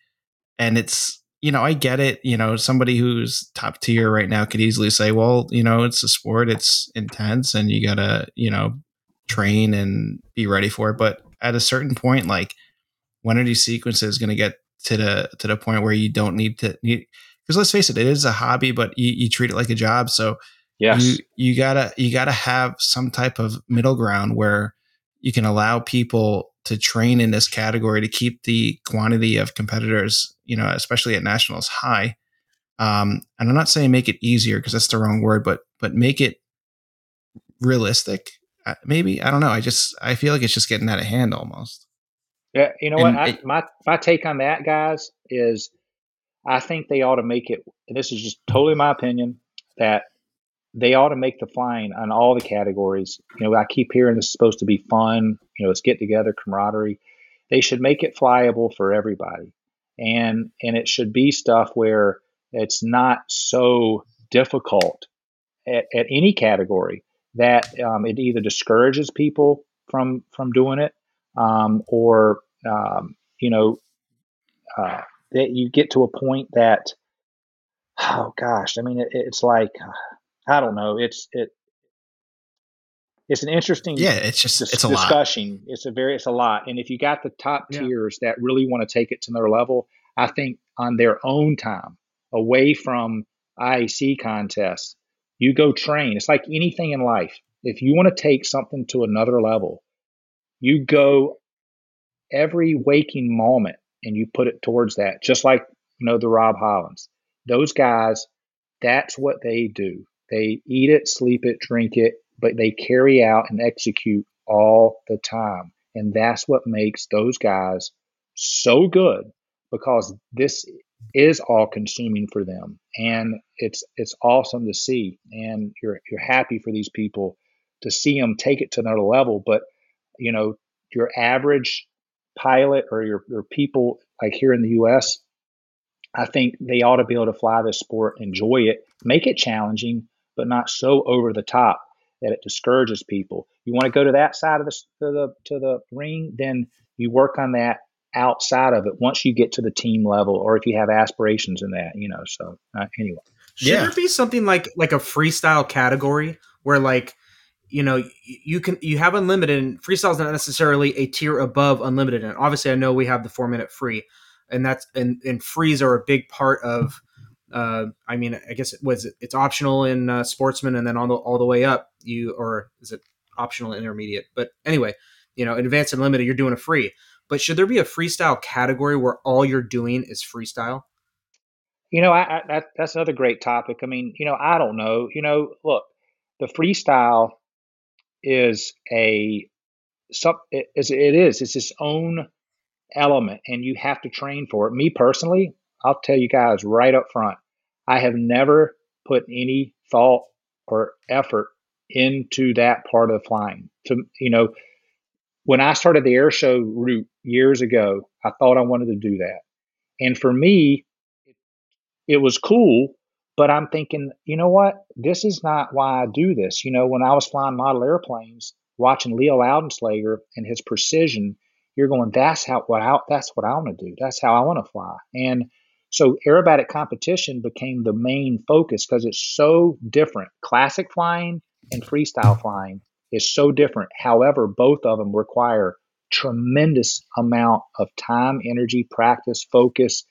and it's you know i get it you know somebody who's top tier right now could easily say well you know it's a sport it's intense and you gotta you know train and be ready for it but at a certain point like when are these sequences going to get to the to the point where you don't need to need because let's face it, it is a hobby, but you, you treat it like a job. So yes. you you gotta you gotta have some type of middle ground where you can allow people to train in this category to keep the quantity of competitors, you know, especially at nationals, high. Um, and I'm not saying make it easier because that's the wrong word, but but make it realistic. Uh, maybe I don't know. I just I feel like it's just getting out of hand almost. Yeah, you know and what? I, it, my my take on that, guys, is I think they ought to make it, and this is just totally my opinion, that they ought to make the flying on all the categories. You know, I keep hearing this is supposed to be fun, you know, it's get together, camaraderie. They should make it flyable for everybody. And and it should be stuff where it's not so difficult at, at any category that um, it either discourages people from from doing it, um, or um, you know, uh, that you get to a point that, oh gosh, I mean, it, it's like, I don't know, it's it. It's an interesting, yeah. It's just dis- it's a discussion. Lot. It's a very, it's a lot. And if you got the top yeah. tiers that really want to take it to another level, I think on their own time, away from IAC contests, you go train. It's like anything in life. If you want to take something to another level, you go every waking moment and you put it towards that, just like you know the Rob Hollands. Those guys, that's what they do. They eat it, sleep it, drink it, but they carry out and execute all the time. And that's what makes those guys so good because this is all consuming for them. And it's it's awesome to see. And you're you're happy for these people to see them take it to another level. But you know your average pilot or your, your people like here in the US I think they ought to be able to fly this sport enjoy it make it challenging but not so over the top that it discourages people you want to go to that side of the to the to the ring then you work on that outside of it once you get to the team level or if you have aspirations in that you know so uh, anyway should yeah. there be something like like a freestyle category where like you know you can you have unlimited and freestyle is not necessarily a tier above unlimited and obviously i know we have the four minute free and that's and and frees are a big part of uh, I mean, I guess it was it's optional in uh, sportsman, and then all the all the way up, you or is it optional intermediate? But anyway, you know, in advanced and limited, you're doing a free. But should there be a freestyle category where all you're doing is freestyle? You know, I, I, that, that's another great topic. I mean, you know, I don't know. You know, look, the freestyle is a some it is it is it's its own element, and you have to train for it. Me personally, I'll tell you guys right up front, I have never put any thought or effort into that part of flying. To you know, when I started the air show route years ago, I thought I wanted to do that. And for me, it was cool, but I'm thinking, you know what? This is not why I do this. You know, when I was flying model airplanes, watching Leo Loudenslager and his precision, you're going, that's how what I, that's what I want to do. That's how I want to fly. And so aerobatic competition became the main focus because it's so different. Classic flying and freestyle flying is so different. However, both of them require tremendous amount of time, energy, practice, focus,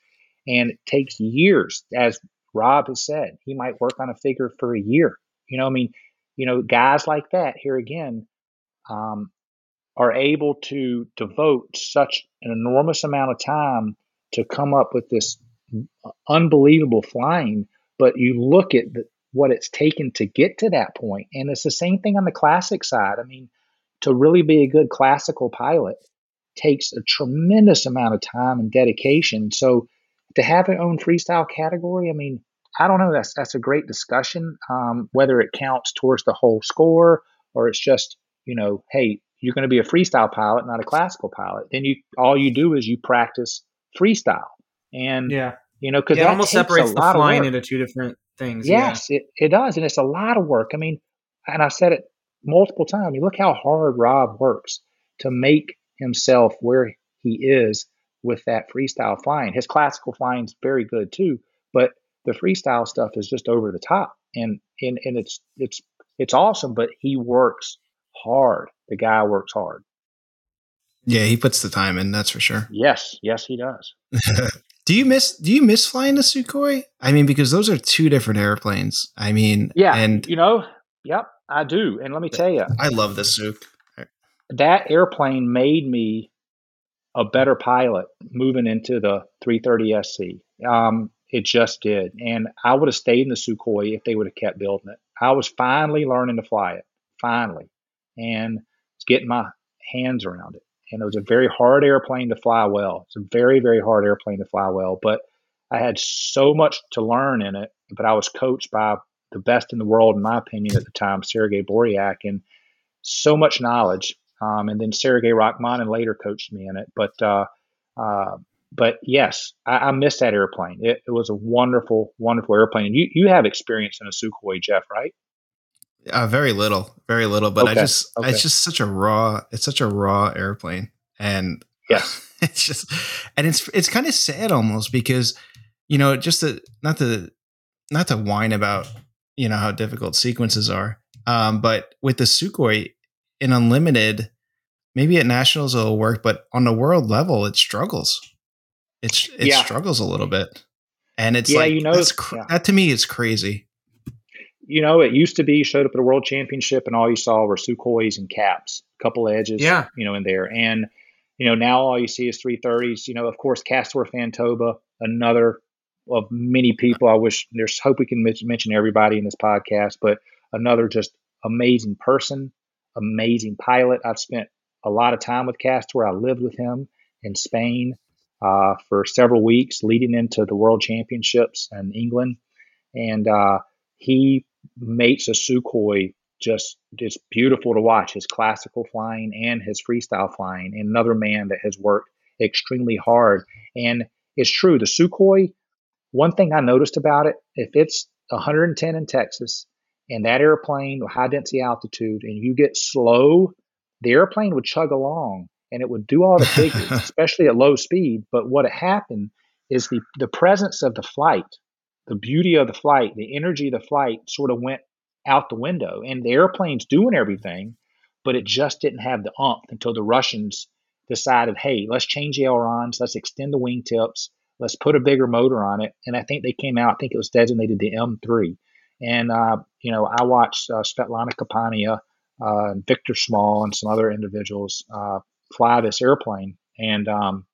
and it takes years. As Rob has said, he might work on a figure for a year. You know, I mean, you know, guys like that here again um, are able to devote such an enormous amount of time to come up with this unbelievable flying. But you look at the, what it's taken to get to that point. and it's the same thing on the classic side. I mean, to really be a good classical pilot takes a tremendous amount of time and dedication. So to have an own freestyle category, I mean, I don't know. That's that's a great discussion. Um, whether it counts towards the whole score or it's just you know, hey, you're going to be a freestyle pilot, not a classical pilot. Then you all you do is you practice freestyle, and yeah, you know, because yeah, it almost separates the flying into two different things. Yes, yeah. it it does, and it's a lot of work. I mean, and I've said it multiple times. You look how hard Rob works to make himself where he is with that freestyle flying. His classical flying is very good too, but the freestyle stuff is just over the top, and and and it's it's it's awesome. But he works hard. The guy works hard. Yeah, he puts the time in. That's for sure. Yes, yes, he does. do you miss Do you miss flying the Sukhoi? I mean, because those are two different airplanes. I mean, yeah, and you know, yep, I do. And let me tell you, I love the Sukh. That airplane made me a better pilot moving into the 330 SC. Um, it just did. And I would have stayed in the Sukhoi if they would have kept building it. I was finally learning to fly it, finally, and getting my hands around it. And it was a very hard airplane to fly well. It's a very, very hard airplane to fly well. But I had so much to learn in it. But I was coached by the best in the world, in my opinion, at the time, Sergei Boryak, and so much knowledge. Um, and then Sergei Rakhmanin later coached me in it. But uh, uh, but yes, I, I missed that airplane. It, it, was a wonderful, wonderful airplane. And you you have experience in a Sukhoi, Jeff, right? Uh, very little, very little. But okay. I just, okay. it's just such a raw. It's such a raw airplane, and yeah, it's just, and it's it's kind of sad almost because, you know, just to not to not to whine about you know how difficult sequences are, um, but with the Sukhoi in unlimited, maybe at nationals it'll work, but on the world level it struggles. It's it yeah. struggles a little bit, and it's yeah, like you know, cr- yeah. that to me is crazy you know, it used to be you showed up at a world championship and all you saw were Sukhois and caps, a couple edges, yeah. you know, in there. And, you know, now all you see is 330s. You know, of course, Castor Fantoba, another of many people. I wish there's hope we can mention everybody in this podcast, but another just amazing person, amazing pilot. I've spent a lot of time with Castor. I lived with him in Spain uh, for several weeks leading into the world championships in England. And uh, he makes a Sukhoi just just beautiful to watch. His classical flying and his freestyle flying. And another man that has worked extremely hard. And it's true, the Sukhoi. One thing I noticed about it, if it's 110 in Texas and that airplane with high density altitude, and you get slow, the airplane would chug along and it would do all the figures, especially at low speed. But what happened is the the presence of the flight the beauty of the flight, the energy of the flight sort of went out the window. And the airplane's doing everything, but it just didn't have the umph until the Russians decided, hey, let's change the ailerons, let's extend the wingtips, let's put a bigger motor on it. And I think they came out, I think it was designated the M3. And, uh, you know, I watched uh, Svetlana Kapanina uh, and Victor Chmal and some other individuals uh, fly this airplane. And um,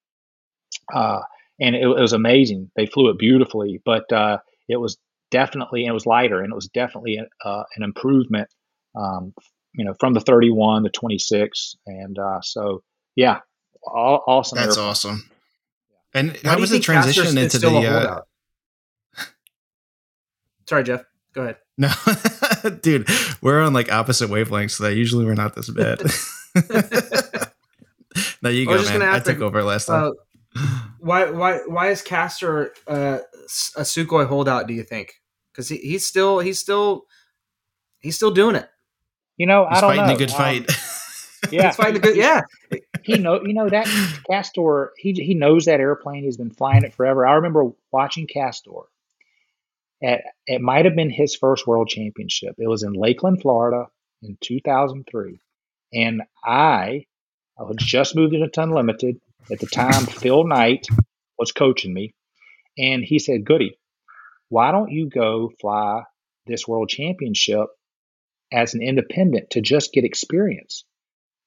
uh, and it, it, was amazing. They flew it beautifully, but uh, it was definitely it was lighter, and it was definitely uh, an improvement. Um, you know, from the 31 to 26, and uh, so yeah, all, awesome. That's airplane. awesome. And how was the transition into the? Uh... Sorry, Jeff. Go ahead. No, dude, we're on like opposite wavelengths today. Usually, we're not this bad. no, you go, man. I took over last time. Why why why is Castor uh, a Sukhoi holdout? Do you think? Because he, he's still he's still he's still doing it. You know, he's I don't fighting know. a good um, fight. yeah, he's fighting a good. Yeah, he know you know that Castor. He he knows that airplane. He's been flying it forever. I remember watching Castor. At it might have been his first world championship. It was in Lakeland, Florida, in 2003, and I I had just moved into Unlimited. At the time, Phil Knight was coaching me, and he said, Goody, why don't you go fly this world championship as an independent to just get experience?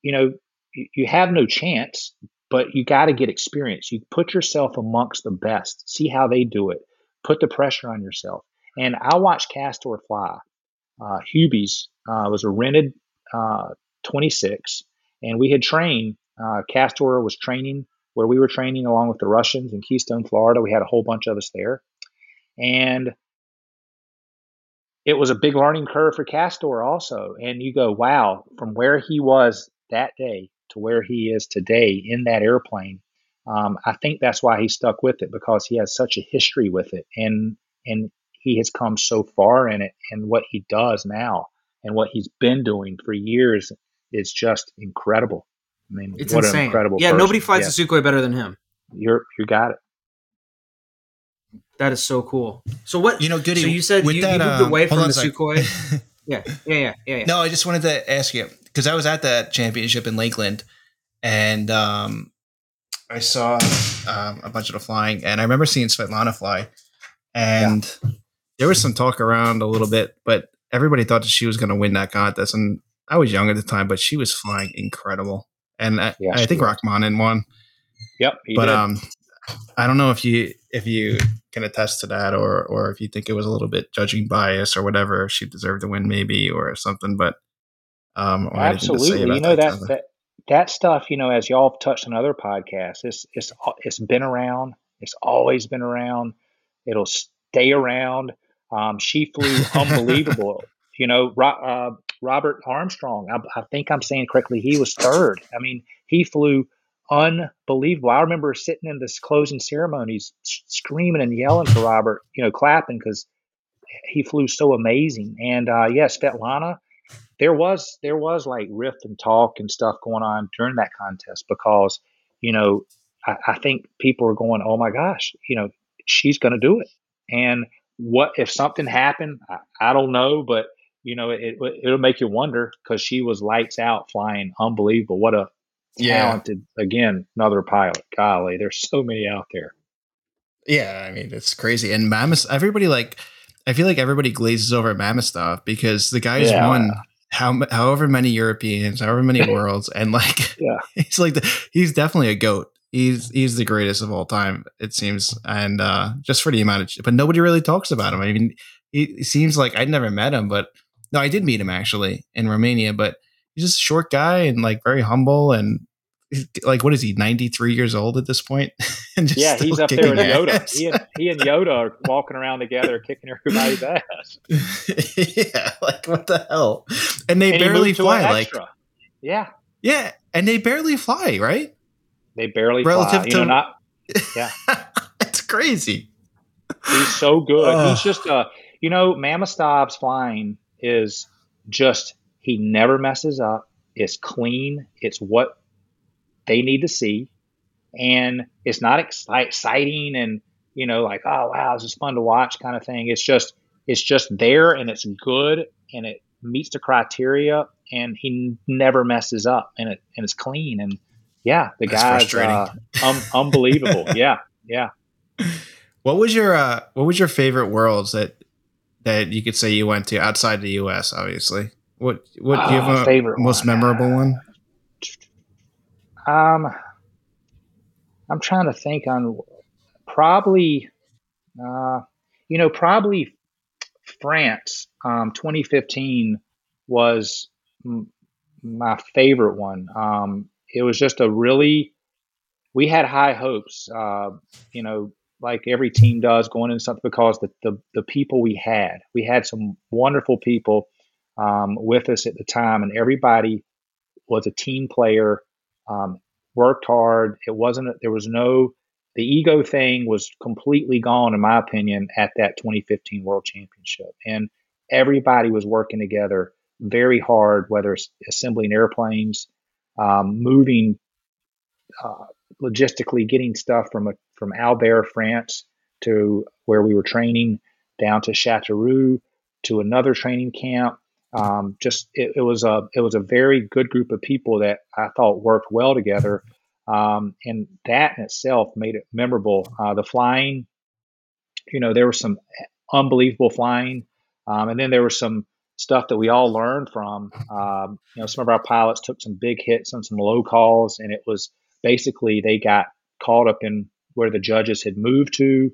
You know, you have no chance, but you got to get experience. You put yourself amongst the best, see how they do it, put the pressure on yourself. And I watched Castor fly. Uh, Hubie's uh, was a rented uh, 26, and we had trained. Uh, Castor was training where we were training along with the Russians in Keystone, Florida. We had a whole bunch of us there. And it was a big learning curve for Castor also. And you go, wow, from where he was that day to where he is today in that airplane. Um, I think that's why he stuck with it because he has such a history with it, and and he has come so far in it, and what he does now, and what he's been doing for years is just incredible. I mean, it's what insane. an incredible. Yeah, person. nobody flies yeah. a Sukhoi better than him. You're you got it. That is so cool. So what you know, Goody? So you said you, that, you, moved um, away from the Sukhoi. yeah, yeah, yeah, yeah, yeah. No, I just wanted to ask you because I was at that championship in Lakeland, and um, I saw um, a bunch of the flying, and I remember seeing Svetlana fly, and yeah. there was some talk around a little bit, but everybody thought that she was going to win that contest, and I was young at the time, but she was flying incredible and I, yeah, I think Rakhmanin won. Yep, but did. um, I don't know if you if you can attest to that, or or if you think it was a little bit judging bias or whatever. She deserved to win, maybe, or something. But um, absolutely, you know that, that that that stuff. You know, as y'all have touched on other podcasts, it's it's it's been around. It's always been around. It'll stay around. Um, she flew unbelievable. you know, uh, Robert Armstrong. I, I, think I'm saying correctly. He was third. I mean, he flew unbelievable. I remember sitting in this closing ceremonies, screaming and yelling for Robert. You know, clapping because he flew so amazing. And uh, yes, Svetlana there was there was like rift and talk and stuff going on during that contest because you know I, I think people are going, oh my gosh, you know she's going to do it, and what if something happened? I, I don't know, but you know it, it'll make you wonder because she was lights out flying, unbelievable. What a talented yeah. again another pilot. Golly, there's so many out there. Yeah, I mean it's crazy, and Mammoth. Everybody like, I feel like everybody glazes over Mammoth because the guy's yeah. won how however many Europeans, however many worlds, and like yeah, he's like the, he's definitely a goat. He's he's the greatest of all time, it seems, and uh, just for the amount of, but nobody really talks about him. I mean, he, he seems like I'd never met him, but no, I did meet him actually in Romania, but he's just a short guy and like very humble and like what is he 93 years old at this point? Yeah he's up there with yoda. he and, he and, yoda are walking around together kicking everybody's ass. Yeah like what the hell? And they and barely fly like yeah. Yeah and they barely fly right? They barely relative fly. to you know, not yeah. It's crazy. He's so good. He's just uh you know Mamistov's flying is just he never messes up it's clean it's what they need to see. And it's not exciting and, you know, like, oh, wow, this is fun to watch kind of thing. It's just, it's just there and it's good and it meets the criteria and he never messes up and it, and it's clean. And yeah, the That's guy's uh, um, unbelievable. yeah. Yeah. What was your, uh, what was your favorite worlds that, that you could say you went to outside the U.S. Obviously, what what do you have oh, a favorite most one. memorable one? Um, I'm trying to think on probably, uh, you know, probably France. Um, 2015 was m- my favorite one. Um, it was just a really, we had high hopes. Uh, you know, like every team does going into something because the, the, the people we had, we had some wonderful people um, with us at the time, and everybody was a team player um, worked hard. It wasn't, there was no, the ego thing was completely gone, in my opinion, at that 2015 World Championship. And everybody was working together very hard, whether it's assembling airplanes, um, moving, uh, logistically getting stuff from a, from Albert, France, to where we were training, down to Chateauroux, to another training camp, um, just it, it, was a it was a very good group of people that I thought worked well together, um, and that in itself made it memorable. Uh, the flying, you know, there was some unbelievable flying, um, and then there was some stuff that we all learned from. Um, you know, some of our pilots took some big hits on some low calls, and it was basically they got caught up in where the judges had moved to.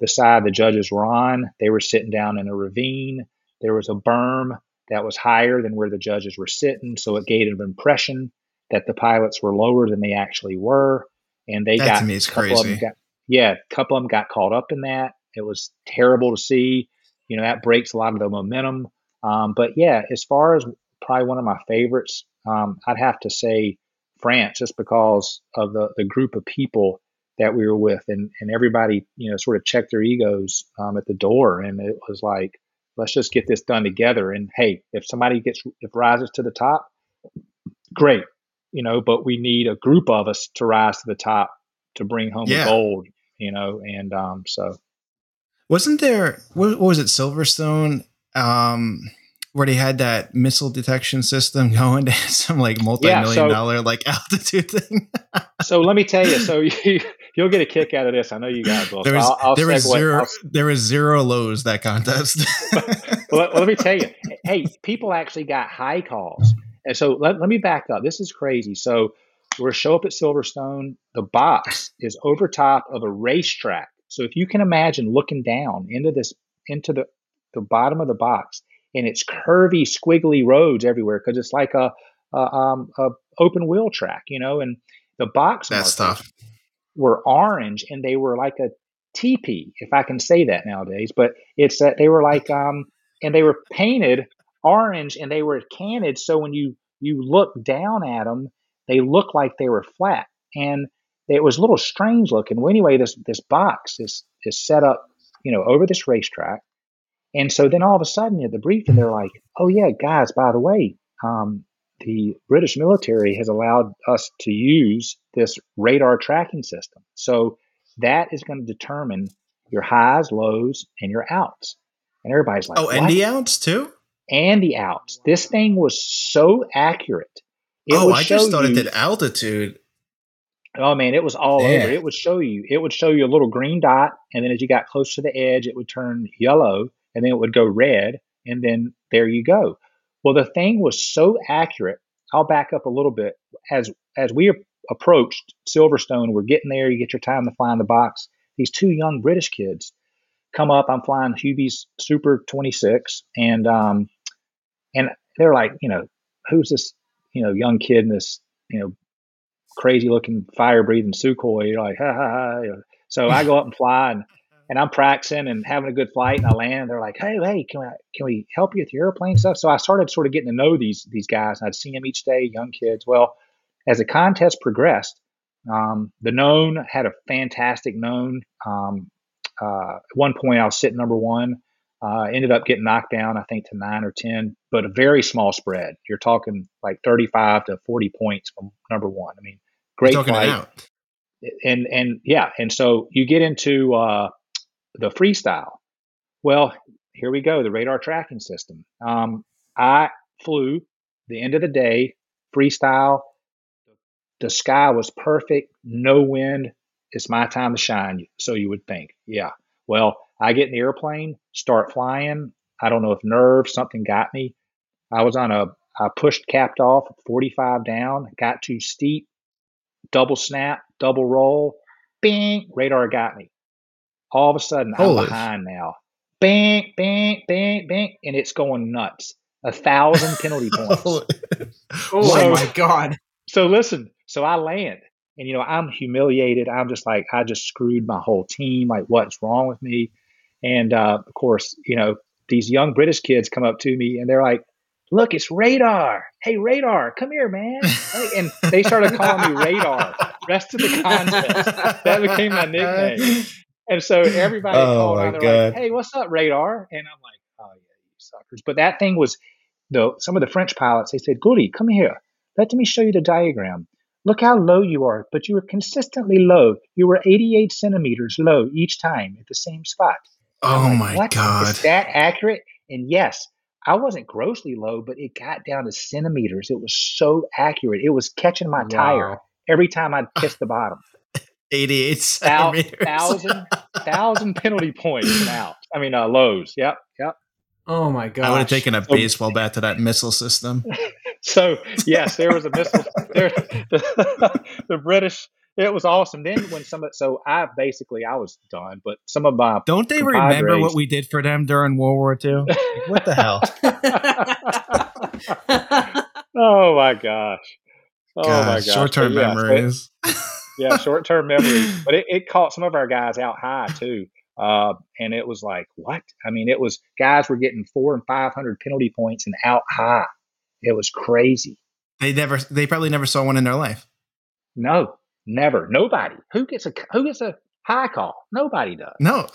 The side the judges were on, they were sitting down in a ravine. There was a berm that was higher than where the judges were sitting. So it gave an impression that the pilots were lower than they actually were. And they that got, me is crazy. Got, yeah, a couple of them got caught up in that. It was terrible to see. You know, that breaks a lot of the momentum. Um, but yeah, as far as probably one of my favorites, um, I'd have to say France, just because of the, the group of people that we were with, and and everybody, you know, sort of checked their egos um, at the door, and it was like, let's just get this done together. And hey, if somebody gets if rises to the top, great, you know. But we need a group of us to rise to the top to bring home yeah. the gold, you know. And um, so wasn't there? What, what was it? Silverstone. Um, where they had that missile detection system going to some like multi-million yeah, so, dollar like altitude thing. so let me tell you, so you you'll get a kick out of this. I know you guys will. There was, I'll, I'll there was zero I'll, there was zero lows that contest. well, let me tell you, hey, people actually got high calls. And so let, let me back up. This is crazy. So we're show up at Silverstone. The box is over top of a racetrack. So if you can imagine looking down into this into the the bottom of the box and it's curvy, squiggly roads everywhere because it's like a, a, um, a, open wheel track, you know. And the box that stuff were orange, and they were like a teepee, if I can say that nowadays. But it's that they were like, um, and they were painted orange, and they were canted, so when you you look down at them, they look like they were flat, and it was a little strange looking. Well, anyway, this this box is is set up, you know, over this racetrack And so then all of a sudden at the briefing, they're like, oh, yeah, guys, by the way, um, the British military has allowed us to use this radar tracking system. So that is going to determine your highs, lows, and your outs. And everybody's like, oh, and what? the outs too? And the outs. This thing was so accurate. It oh, I just thought you, it did altitude. Oh man, it was all Damn. over. It would show you. It would show you a little green dot, and then as you got close to the edge, it would turn yellow, and then it would go red, and then there you go. Well, the thing was so accurate. I'll back up a little bit. As as we approached Silverstone, we're getting there. You get your time to fly in the box. These two young British kids come up. I'm flying Hubie's Super 26, and um, and they're like, you know, who's this, you know, young kid in this, you know, crazy looking fire breathing Sukhoi? You're like, ha ha ha. So I go up and fly, and and I'm practicing and having a good flight, and I land. They're like, "Hey, hey, can we can we help you with your airplane stuff?" So I started sort of getting to know these these guys, and I'd see them each day, young kids. Well, as the contest progressed, um, the known had a fantastic known. Um, uh, at one point, I was sitting number one. Uh, ended up getting knocked down, I think, to nine or ten, but a very small spread. You're talking like 35 to 40 points from number one. I mean, great flight. And and yeah, and so you get into uh, the freestyle. Well, here we go, the radar tracking system. Um, I flew the end of the day, freestyle. The sky was perfect, no wind. It's my time to shine. So you would think, yeah. Well, I get in the airplane, start flying. I don't know if nerves, something got me. I was on a, I pushed capped off 45 down, got too steep, double snap, double roll, bing, radar got me. All of a sudden, Holy. I'm behind now. Bang, bang, bang, bang, and it's going nuts. A thousand penalty points. oh so, my god! So listen, so I land, and you know I'm humiliated. I'm just like I just screwed my whole team. Like what's wrong with me? And uh, of course, you know these young British kids come up to me and they're like, "Look, it's Radar. Hey, Radar, come here, man!" and they started calling me Radar. Rest of the contest, that became my nickname. And so everybody oh called. They're God. like, "Hey, what's up, radar?" And I'm like, "Oh yeah, you suckers!" But that thing was, though. Some of the French pilots they said, "Goody, come here. Let me show you the diagram. Look how low you are, but you were consistently low. You were 88 centimeters low each time at the same spot." Oh like, my what? God! Is that accurate? And yes, I wasn't grossly low, but it got down to centimeters. It was so accurate. It was catching my wow. tire every time I'd kiss the bottom. 88 thousand thousand penalty points now. I mean, uh, lows. Yep, yep. Oh my god! I would have taken a baseball bat to that missile system. so yes, there was a missile. There, the, the, British. It was awesome. Then when some of so I basically I was done, but some of my don't they remember what we did for them during World War II? what the hell? oh my gosh! Oh gosh, my gosh! Short term yeah, memories. So, yeah, short term memory. But it, it caught some of our guys out high too. Uh, and it was like, what? I mean, it was guys were getting four and five hundred penalty points and out high. It was crazy. They never, they probably never saw one in their life. No, never. Nobody. Who gets a who gets a high call? Nobody does. No,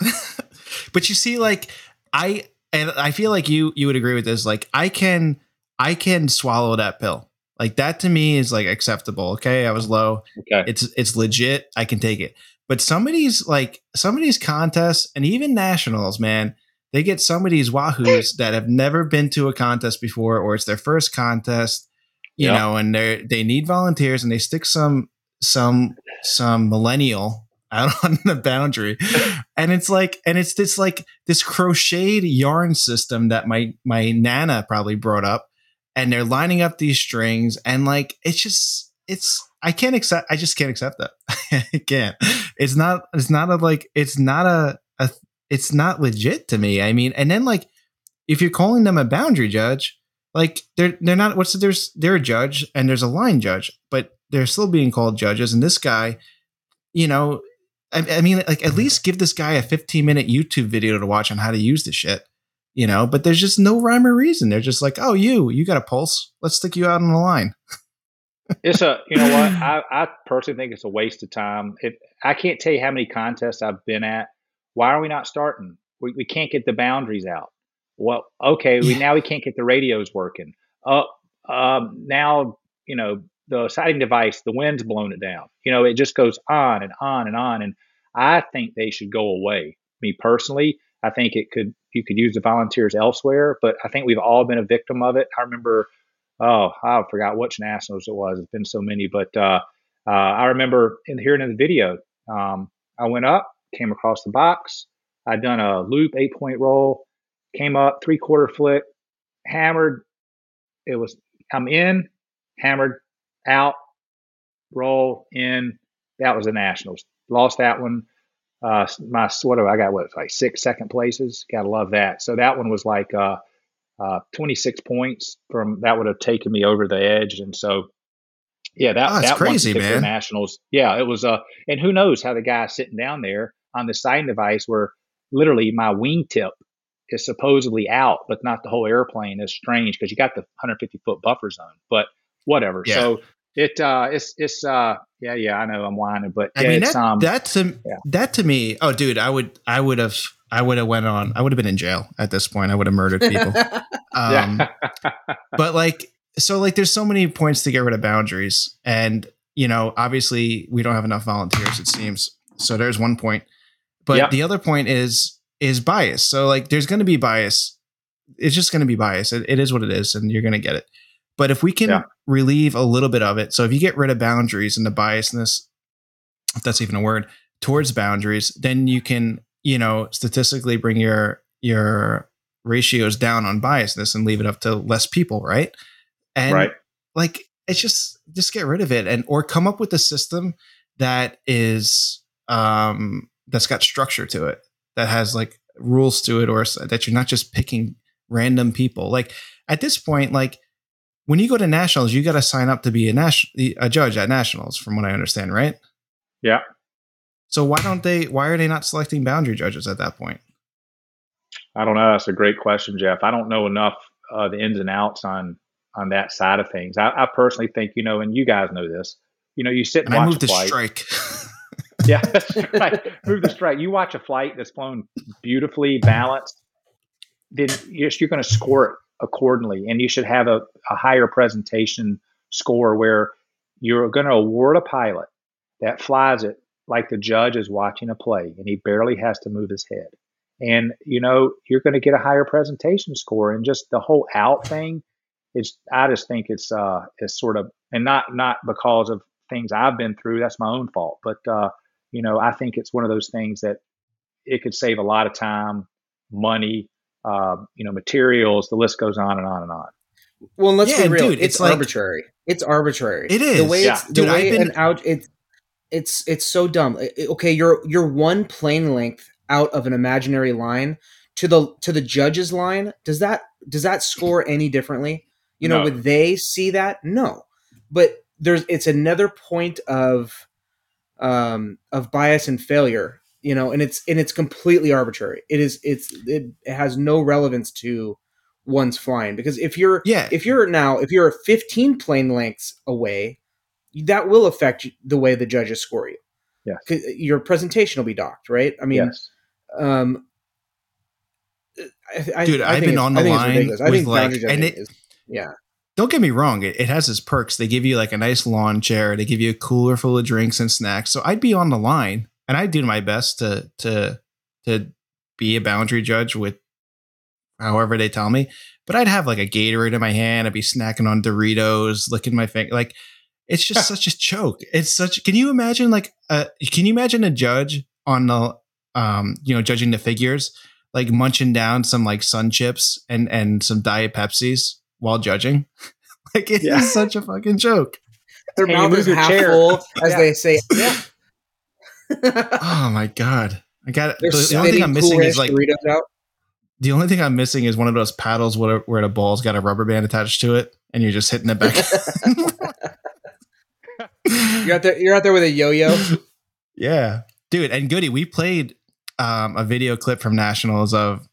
but you see, like I and I feel like you you would agree with this. Like I can I can swallow that pill. Like that to me is like acceptable. Okay, I was low. Okay, it's it's legit. I can take it. But somebody's like somebody's contests and even nationals, man, they get some of these wahoos that have never been to a contest before, or it's their first contest, you know, and they they need volunteers, and they stick some some some millennial out on the boundary and it's like and it's this like this crocheted yarn system that my my nana probably brought up and they're lining up these strings and like it's just it's I can't accept I just can't accept that. I can't. It's not it's not a like it's not a, a it's not legit to me. I mean, and then like if you're calling them a boundary judge, like they're they're not what's there's they're a judge and there's a line judge, but they're still being called judges. And this guy, you know, I, I mean, like at least give this guy a 15 minute YouTube video to watch on how to use the shit you know, but there's just no rhyme or reason. They're just like, oh, you, you got a pulse. Let's stick you out on the line. it's a, you know what? I, I personally think it's a waste of time. If I can't tell you how many contests I've been at. Why are we not starting? We, we can't get the boundaries out. well, okay, we now we can't get the radios working. Uh, um, now you know the sighting device, the wind's blown it down. You know, it just goes on and on and on. And I think they should go away. Me personally, I think it could you could use the volunteers elsewhere, but I think we've all been a victim of it. I remember, oh, I forgot which nationals it was. It's been so many, but uh, uh, I remember in hearing in the video, um, I went up, came across the box, I'd done a loop eight point roll, came up three quarter flick, hammered. It was I'm in, hammered, out, roll in. That was the Nationals. Lost that one. Uh, my what do I got? What like six second places? Gotta love that. So that one was like uh, uh, 26 points from that would have taken me over the edge. And so, yeah, that oh, that crazy, man. Nationals. Yeah, it was. Uh, and who knows how the guy sitting down there on the sign device where literally my wingtip is supposedly out, but not the whole airplane is strange because you got the 150 foot buffer zone. But whatever. Yeah. So it uh it's it's uh yeah yeah I know I'm whining but yeah, I mean that, um, that to yeah. that to me oh dude I would I would have I would have went on I would have been in jail at this point. I would have murdered people. Um but like so like there's so many points to get rid of boundaries. And you know obviously we don't have enough volunteers it seems. So there's one point. But yep. the other point is is bias. So like there's going to be bias. It's just going to be bias. It, it is what it is and you're going to get it but if we can yeah. relieve a little bit of it, so if you get rid of boundaries and the biasness, if that's even a word, towards boundaries, then you can, you know, statistically bring your your ratios down on biasness and leave it up to less people, right? And right. like it's just just get rid of it and or come up with a system that is um that's got structure to it, that has like rules to it or that you're not just picking random people. Like at this point like when you go to nationals, you got to sign up to be a national a judge at nationals, from what I understand, right? Yeah. So why don't they? Why are they not selecting boundary judges at that point? I don't know. That's a great question, Jeff. I don't know enough uh, the ins and outs on on that side of things. I, I, personally think, you know, and you guys know this. You know, you sit and, and watch I moved a strike. yeah, right. Move the strike. You watch a flight that's flown beautifully balanced. Then you're, you're going to score it accordingly. And you should have a, a higher presentation score where you're going to award a pilot that flies it like the judge is watching a play and he barely has to move his head. And you know, you're going to get a higher presentation score and just the whole out thing is I just think it's uh it's sort of and not not because of things I've been through, that's my own fault, but uh you know, I think it's one of those things that it could save a lot of time, money, uh, you know, materials. The list goes on and on and on. Well, let's yeah, be real. Dude, it's, it's like, arbitrary. It's arbitrary. It is the way yeah. it's the dude, way been... an out. It's it's it's so dumb. Okay, you're you're one plane length out of an imaginary line to the to the judge's line. Does that does that score any differently? You know, no. would they see that? No, but there's it's another point of um of bias and failure you know and it's and it's completely arbitrary. It is it's it, it has no relevance to one's flying because if you're yeah. if you're now if you're 15 plane lengths away that will affect the way the judges score you. Yeah your presentation will be docked right? I mean yes. um I, I, dude I have been on the line with like and it, is, yeah. Don't get me wrong it, it has its perks. They give you like a nice lawn chair. They give you a cooler full of drinks and snacks. So i'd be on the line and I do my best to to to be a boundary judge with however they tell me. But I'd have like a Gatorade in my hand. I'd be snacking on Doritos, licking my finger. Like it's just such a choke. It's such. Can you imagine like a? Can you imagine a judge on the um you know judging the figures like munching down some like sun chips and and some diet Pepsis while judging? like it's yeah. such a fucking joke. Their mouth is half chair. full, as yeah. they say. Yeah oh my god! I got the, the only thing I'm missing is like the only thing I'm missing is one of those paddles where, where the ball's got a rubber band attached to it, and you're just hitting it back. you're out there. You're out there with a yo-yo. yeah, dude. And Goody, we played um, a video clip from nationals of.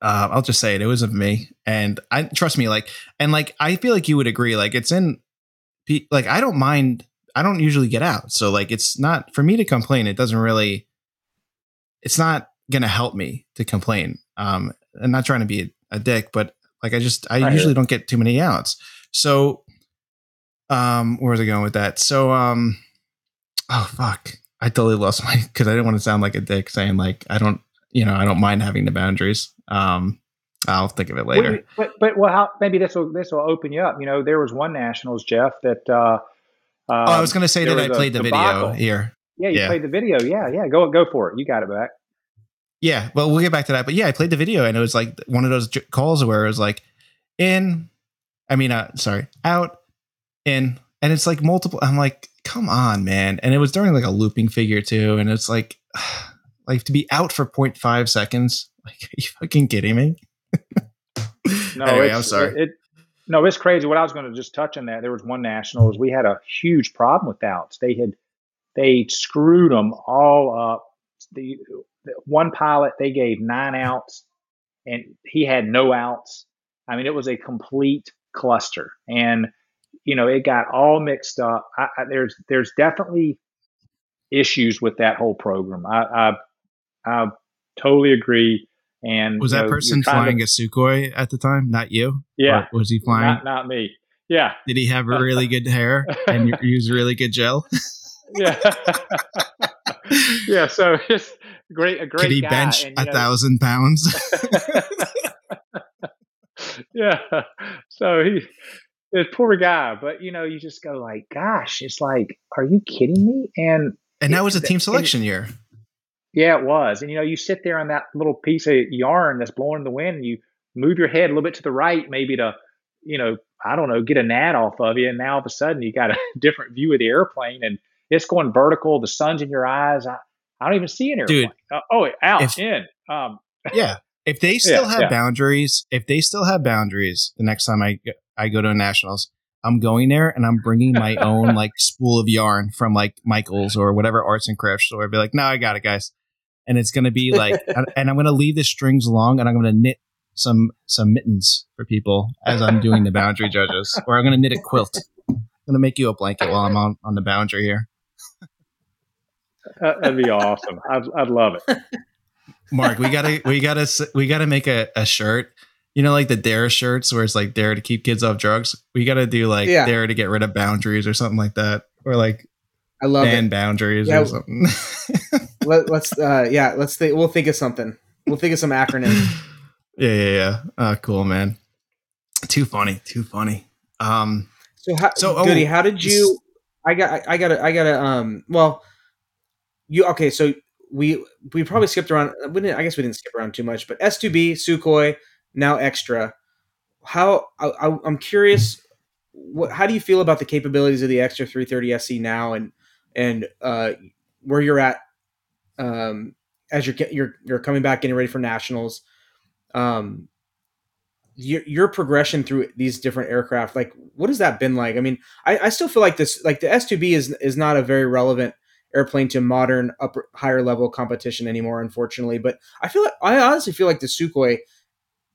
Uh, I'll just say it. It was of me, and I trust me. Like, and like, I feel like you would agree. Like, it's in. Like, I don't mind I don't usually get out. So like it's not for me to complain, it doesn't really it's not gonna help me to complain. Um I'm not trying to be a, a dick, but like I just I, I usually don't get too many outs. So um where was I going with that? So um oh fuck. I totally lost my because I didn't want to sound like a dick saying like I don't you know I don't mind having the boundaries. Um I'll think of it later. Well, but but well, how, maybe this will this will open you up. You know, there was one nationals, Jeff, that. Uh, oh, I was going to say that I played the debacle. video here. Yeah, you yeah. played the video. Yeah, yeah. Go go for it. You got it back. Yeah, well, we'll get back to that. But yeah, I played the video, and it was like one of those calls where it was like in, I mean, uh, sorry, out, in, and it's like multiple. I'm like, come on, man. And it was during like a looping figure too, and it's like, like to be out for 0.5 seconds. Like, are you fucking kidding me? no, anyway, I'm sorry. It, no, it's crazy. What I was going to just touch on that. There was one nationals. We had a huge problem with outs. They had they screwed them all up. The, the one pilot they gave nine outs, and he had no outs. I mean, it was a complete cluster, and you know it got all mixed up. I, I, there's there's definitely issues with that whole program. I I, I totally agree. And was that know, person flying to, a Sukhoi at the time? Not you? Yeah. Or was he flying? Not, not me. Yeah. Did he have really good hair and use really good gel? yeah. yeah. So it's great. A great. Could he guy, bench and, a know, thousand pounds? yeah. So he, this poor guy, but you know, you just go like, gosh, it's like, are you kidding me? And and that was a team selection and, year. Yeah, it was. And you know, you sit there on that little piece of yarn that's blowing in the wind, and you move your head a little bit to the right, maybe to, you know, I don't know, get a gnat off of you, and now all of a sudden you got a different view of the airplane, and it's going vertical. The sun's in your eyes. I, I don't even see an airplane. Dude, uh, oh, out if, in. Um, yeah, if they still yeah, have yeah. boundaries, if they still have boundaries, the next time I I go to a nationals, I'm going there and I'm bringing my own like spool of yarn from like Michaels or whatever arts and crafts store. I'd be like, no, I got it, guys and it's going to be like, and I'm going to leave the strings long, and I'm going to knit some some mittens for people as I'm doing the boundary judges, or I'm going to knit a quilt. I'm going to make you a blanket while I'm on on the boundary here. That'd be awesome. I'd, I'd love it. Mark, we gotta we gotta we gotta make a, a shirt. You know, like the dare shirts where it's like dare to keep kids off drugs. We gotta do like yeah. dare to get rid of boundaries or something like that, or like I love ban it. boundaries yeah. or something. Let, us uh, yeah, let's think. We'll think of something. We'll think of some acronyms. yeah, yeah, yeah. Uh, cool, man. Too funny. Too funny. Um. So, how, so oh, Goody, how did you? I got. I got. I got to. Um. Well, you okay? So we we probably skipped around. We didn't, I guess we didn't skip around too much, but S two B Sukhoi now extra. How I, I, I'm curious. What, how do you feel about the capabilities of the extra 330 SC now, and and uh, where you're at um, as you're you're you're coming back, getting ready for nationals. Um, your, your progression through these different aircraft, like what has that been like? I mean, I, I still feel like this, like the S2B is is not a very relevant airplane to modern upper higher level competition anymore, unfortunately. But I feel like I honestly feel like the Sukhoi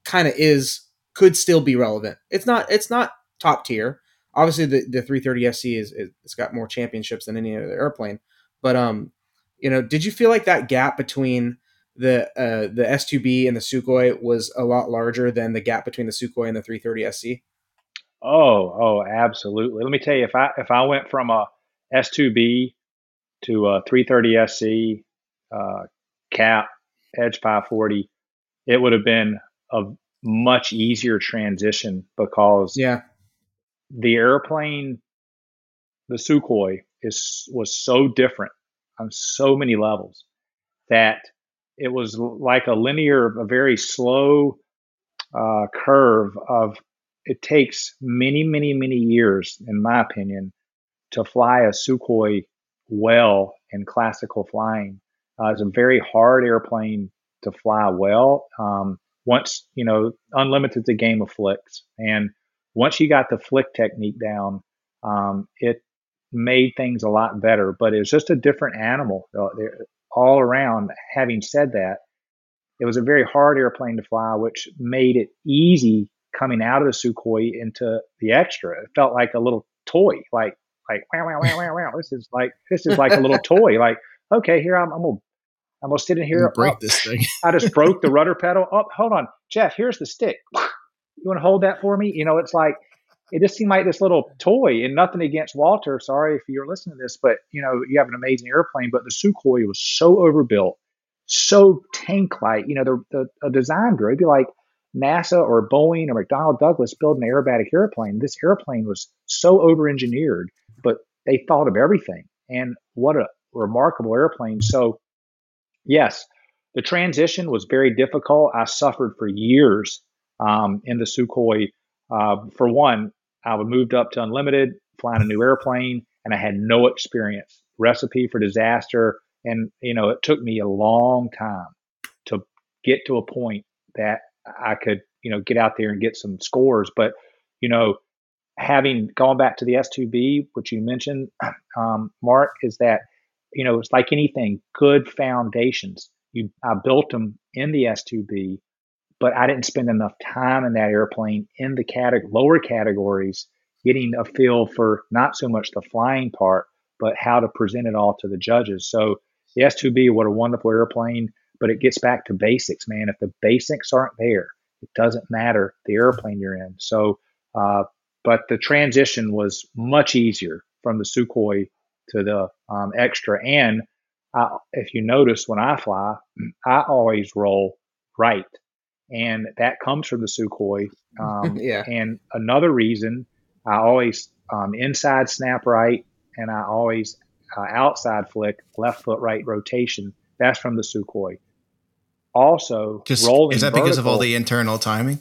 kind of is could still be relevant. It's not it's not top tier. Obviously, the, the 330 SC is, is it's got more championships than any other airplane. But um, you know, did you feel like that gap between the uh, the S2B and the Sukhoi was a lot larger than the gap between the Sukhoi and the 330 SC? Oh, oh, absolutely. Let me tell you, if I if I went from a S2B to a 330 SC uh, cap Edge 540, it would have been a much easier transition because yeah, the airplane, the Sukhoi, is was so different on so many levels that it was like a linear, a very slow uh, curve of it takes many, many, many years, in my opinion, to fly a Sukhoi well in classical flying. Uh, it's a very hard airplane to fly well. Um, once you know, unlimited's a game of flicks, and once you got the flick technique down, um, it made things a lot better, but it was just a different animal uh, all around. Having said that, it was a very hard airplane to fly, which made it easy coming out of the Sukhoi into the extra. It felt like a little toy, like like wow wow wow wow wow. This is like this is like a little toy. Like okay, here I'm, I'm gonna I'm gonna sit in here. break this thing. I just broke the rudder pedal. Oh, hold on, Jeff. Here's the stick. You want to hold that for me? You know, it's like it just seemed like this little toy. And nothing against Walter. Sorry if you're listening to this, but you know, you have an amazing airplane. But the Sukhoi was so overbuilt, so tank-like. You know, the, the a design group, it'd be like NASA or Boeing or McDonnell Douglas building an aerobatic airplane. This airplane was so over-engineered, but they thought of everything. And what a remarkable airplane. So, yes, the transition was very difficult. I suffered for years um, in the Sukhoi. Uh, for one, I was moved up to unlimited, flying a new airplane, and I had no experience. Recipe for disaster. And, you know, it took me a long time to get to a point that I could, you know, get out there and get some scores. But, you know, having gone back to the S2B, which you mentioned, um, Mark, is that, you know, it's like anything, good foundations. You, I built them in the S2B but I didn't spend enough time in that airplane in the lower categories, getting a feel for not so much the flying part, but how to present it all to the judges. So the S2B, what a wonderful airplane, but it gets back to basics, man. If the basics aren't there, it doesn't matter the airplane you're in. So, uh, but the transition was much easier from the Sukhoi to the um, extra. And I, if you notice when I fly, I always roll right and that comes from the Sukhoi. Um, yeah. And another reason I always um, inside snap right, and I always uh, outside flick left foot right rotation. That's from the Sukhoi. Also, just rolling. Is that vertical, because of all the internal timing?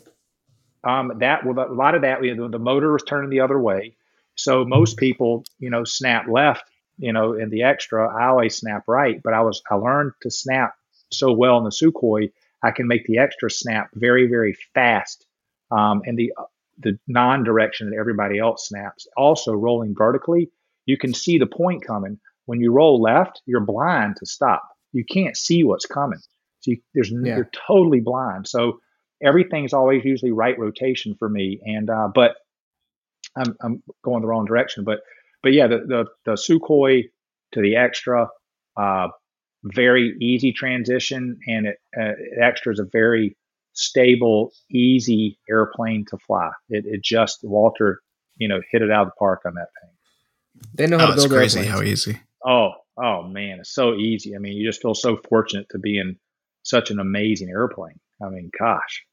Um, that well, a lot of that you know, the motor was turning the other way, so most people you know snap left. You know, in the extra, I always snap right, but I was I learned to snap so well in the Sukhoi I can make the extra snap very, very fast um, in the the non-direction that everybody else snaps. Also, rolling vertically, you can see the point coming. When you roll left, you're blind to stop. You can't see what's coming. So you, there's yeah. you're totally blind. So everything's always usually right rotation for me. And uh, but I'm, I'm going the wrong direction. But but yeah, the the, the Sukhoi to the extra. Uh, very easy transition, and it, uh, extra is a very stable, easy airplane to fly. It, it just Walter, you know, hit it out of the park on that thing. They know how oh, to build crazy airplanes. how easy. Oh, oh man, it's so easy. I mean, you just feel so fortunate to be in such an amazing airplane. I mean, gosh.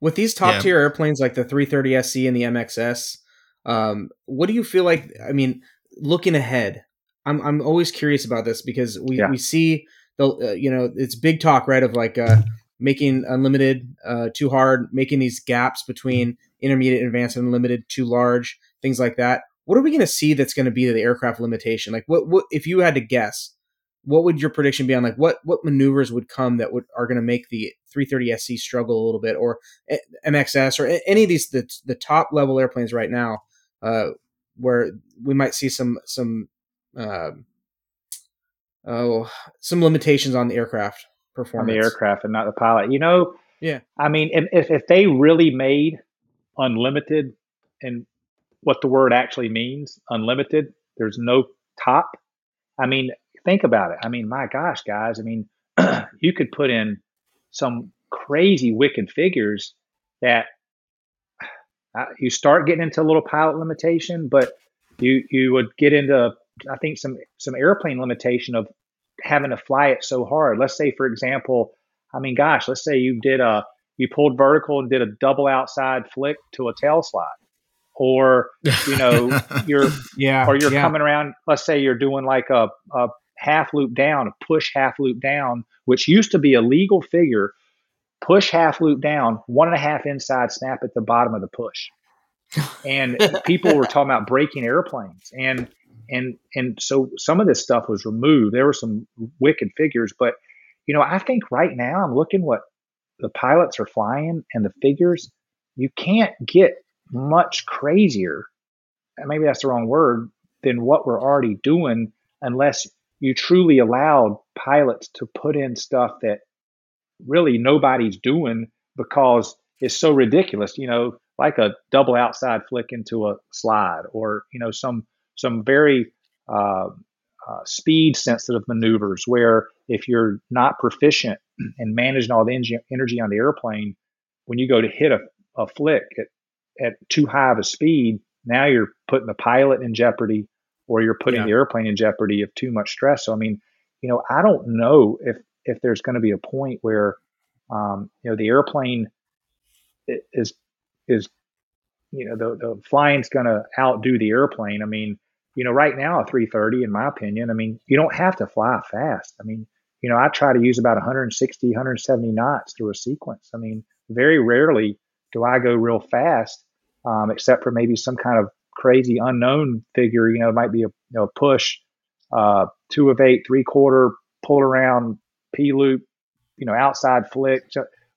With these top yeah. tier airplanes like the 330 SC and the MXS, um, what do you feel like? I mean, looking ahead, I'm I'm always curious about this because we yeah. we see the uh, you know it's big talk right of like uh, making unlimited uh, too hard, making these gaps between intermediate, advanced, and limited too large, things like that. What are we going to see that's going to be the aircraft limitation? Like what what if you had to guess? What would your prediction be on like what what maneuvers would come that would are going to make the 330 SC struggle a little bit or MXS or any of these the the top level airplanes right now uh, where we might see some some uh, oh some limitations on the aircraft performance on the aircraft and not the pilot. You know, yeah. I mean, if if they really made unlimited and what the word actually means, unlimited, there's no top. I mean, think about it. I mean, my gosh, guys. I mean, you could put in some crazy wicked figures that uh, you start getting into a little pilot limitation, but you you would get into I think some some airplane limitation of having to fly it so hard. Let's say, for example, I mean, gosh, let's say you did a you pulled vertical and did a double outside flick to a tail slide, or you know you're yeah, or you're yeah. coming around. Let's say you're doing like a, a half loop down, a push half loop down, which used to be a legal figure. Push half loop down, one and a half inside snap at the bottom of the push. And people were talking about breaking airplanes. And and and so some of this stuff was removed. There were some wicked figures, but you know, I think right now I'm looking what the pilots are flying and the figures. You can't get much crazier. Maybe that's the wrong word than what we're already doing, unless you truly allowed pilots to put in stuff that really nobody's doing because it's so ridiculous. You know, like a double outside flick into a slide, or you know, some some very uh, uh, speed sensitive maneuvers where if you're not proficient in managing all the energy on the airplane, when you go to hit a, a flick at, at too high of a speed, now you're putting the pilot in jeopardy or you're putting yeah. the airplane in jeopardy of too much stress. So, I mean, you know, I don't know if, if there's going to be a point where, um, you know, the airplane is, is, you know, the, the flying's going to outdo the airplane. I mean, you know, right now a 330, in my opinion, I mean, you don't have to fly fast. I mean, you know, I try to use about 160, 170 knots through a sequence. I mean, very rarely do I go real fast, um, except for maybe some kind of crazy unknown figure. You know, it might be a you know, push, uh, two of eight, three quarter, pull around, P loop, you know, outside flick,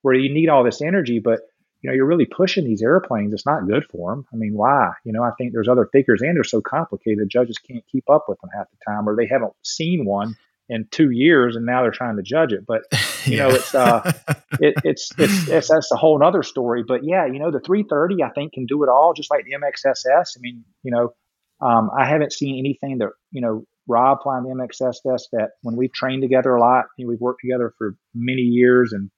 where you need all this energy, but you know, you're really pushing these airplanes. It's not good for them. I mean, why? You know, I think there's other figures and they're so complicated. Judges can't keep up with them half the time, or they haven't seen one in two years and now they're trying to judge it. But you yeah. know, it's uh, it, it's, it's it's that's a whole other story. But yeah, you know, the 330 I think can do it all, just like the MXSS. I mean, you know, um, I haven't seen anything that you know Rob flying the MXSS that when we've trained together a lot, you know, we've worked together for many years and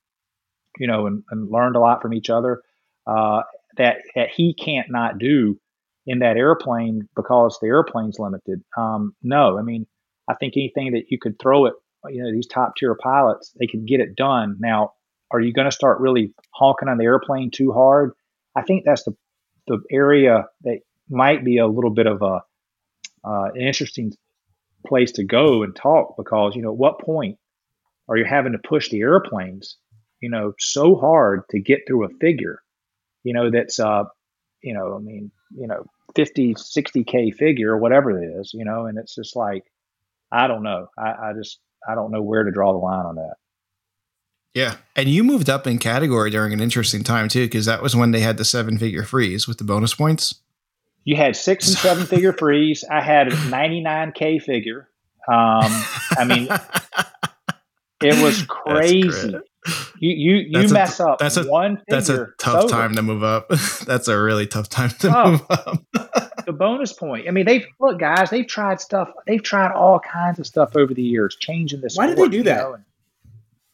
you know and, and learned a lot from each other. Uh, that that he can't not do in that airplane because the airplane's limited. Um, no, I mean I think anything that you could throw at you know these top tier pilots, they could get it done. Now, are you going to start really honking on the airplane too hard? I think that's the the area that might be a little bit of a uh, an interesting place to go and talk because you know at what point are you having to push the airplanes you know so hard to get through a figure you know that's uh you know i mean you know 50 60k figure or whatever it is you know and it's just like I don't know. I, I just I don't know where to draw the line on that. Yeah, and you moved up in category during an interesting time too, because that was when they had the seven figure freeze with the bonus points. You had six and seven figure freeze. I had a ninety nine k figure. Um, I mean, it was crazy. You you you mess a, up. That's a one. That's a tough time to move up. that's a really tough time to oh, move up. the bonus point. I mean, they've look, guys. They've tried stuff. They've tried all kinds of stuff over the years, changing this. Why did they do that?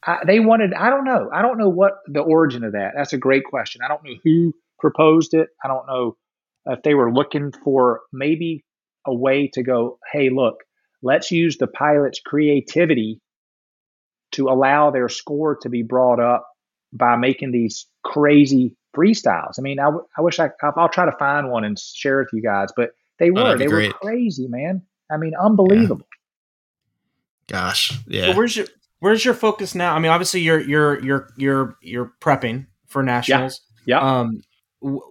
I, they wanted. I don't know. I don't know what the origin of that. That's a great question. I don't know who proposed it. I don't know if they were looking for maybe a way to go. Hey, look, let's use the pilot's creativity to allow their score to be brought up by making these crazy freestyles. I mean, I, w- I wish I, I'll try to find one and share it with you guys, but they oh, were, oh, they great. were crazy, man. I mean, unbelievable. Yeah. Gosh. Yeah. where's your, where's your focus now? I mean, obviously you're, you're, you're, you're, you're prepping for nationals. Yeah. yeah. Um, w-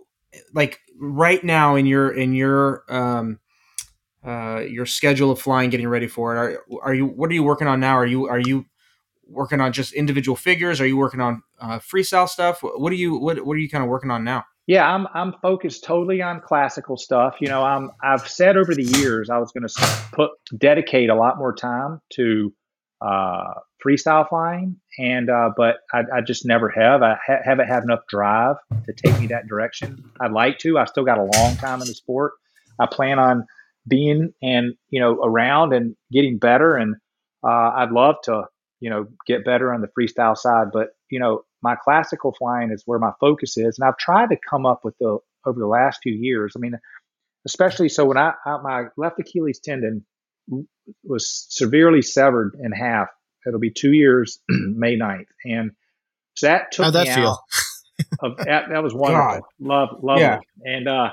like right now in your, in your, um, uh, your schedule of flying, getting ready for it. Are, are you, what are you working on now? Are you, are you working on just individual figures? Are you working on uh, freestyle stuff? What are you what What are you kind of working on now? Yeah, I'm I'm focused totally on classical stuff. You know, I'm I've said over the years I was going to put dedicate a lot more time to uh, freestyle flying, and uh, but I, I, just never have. I ha- haven't had enough drive to take me that direction. I'd like to. I still got a long time in the sport. I plan on being and you know around and getting better, and uh, I'd love to you know, get better on the freestyle side. But, you know, my classical flying is where my focus is. And I've tried to come up with the, over the last few years. I mean, especially so when I, I my left Achilles tendon was severely severed in half. It'll be two years, May 9th. And so that took How'd that me feel? out. Of, that, that was wonderful. God. Love, love yeah. And, uh,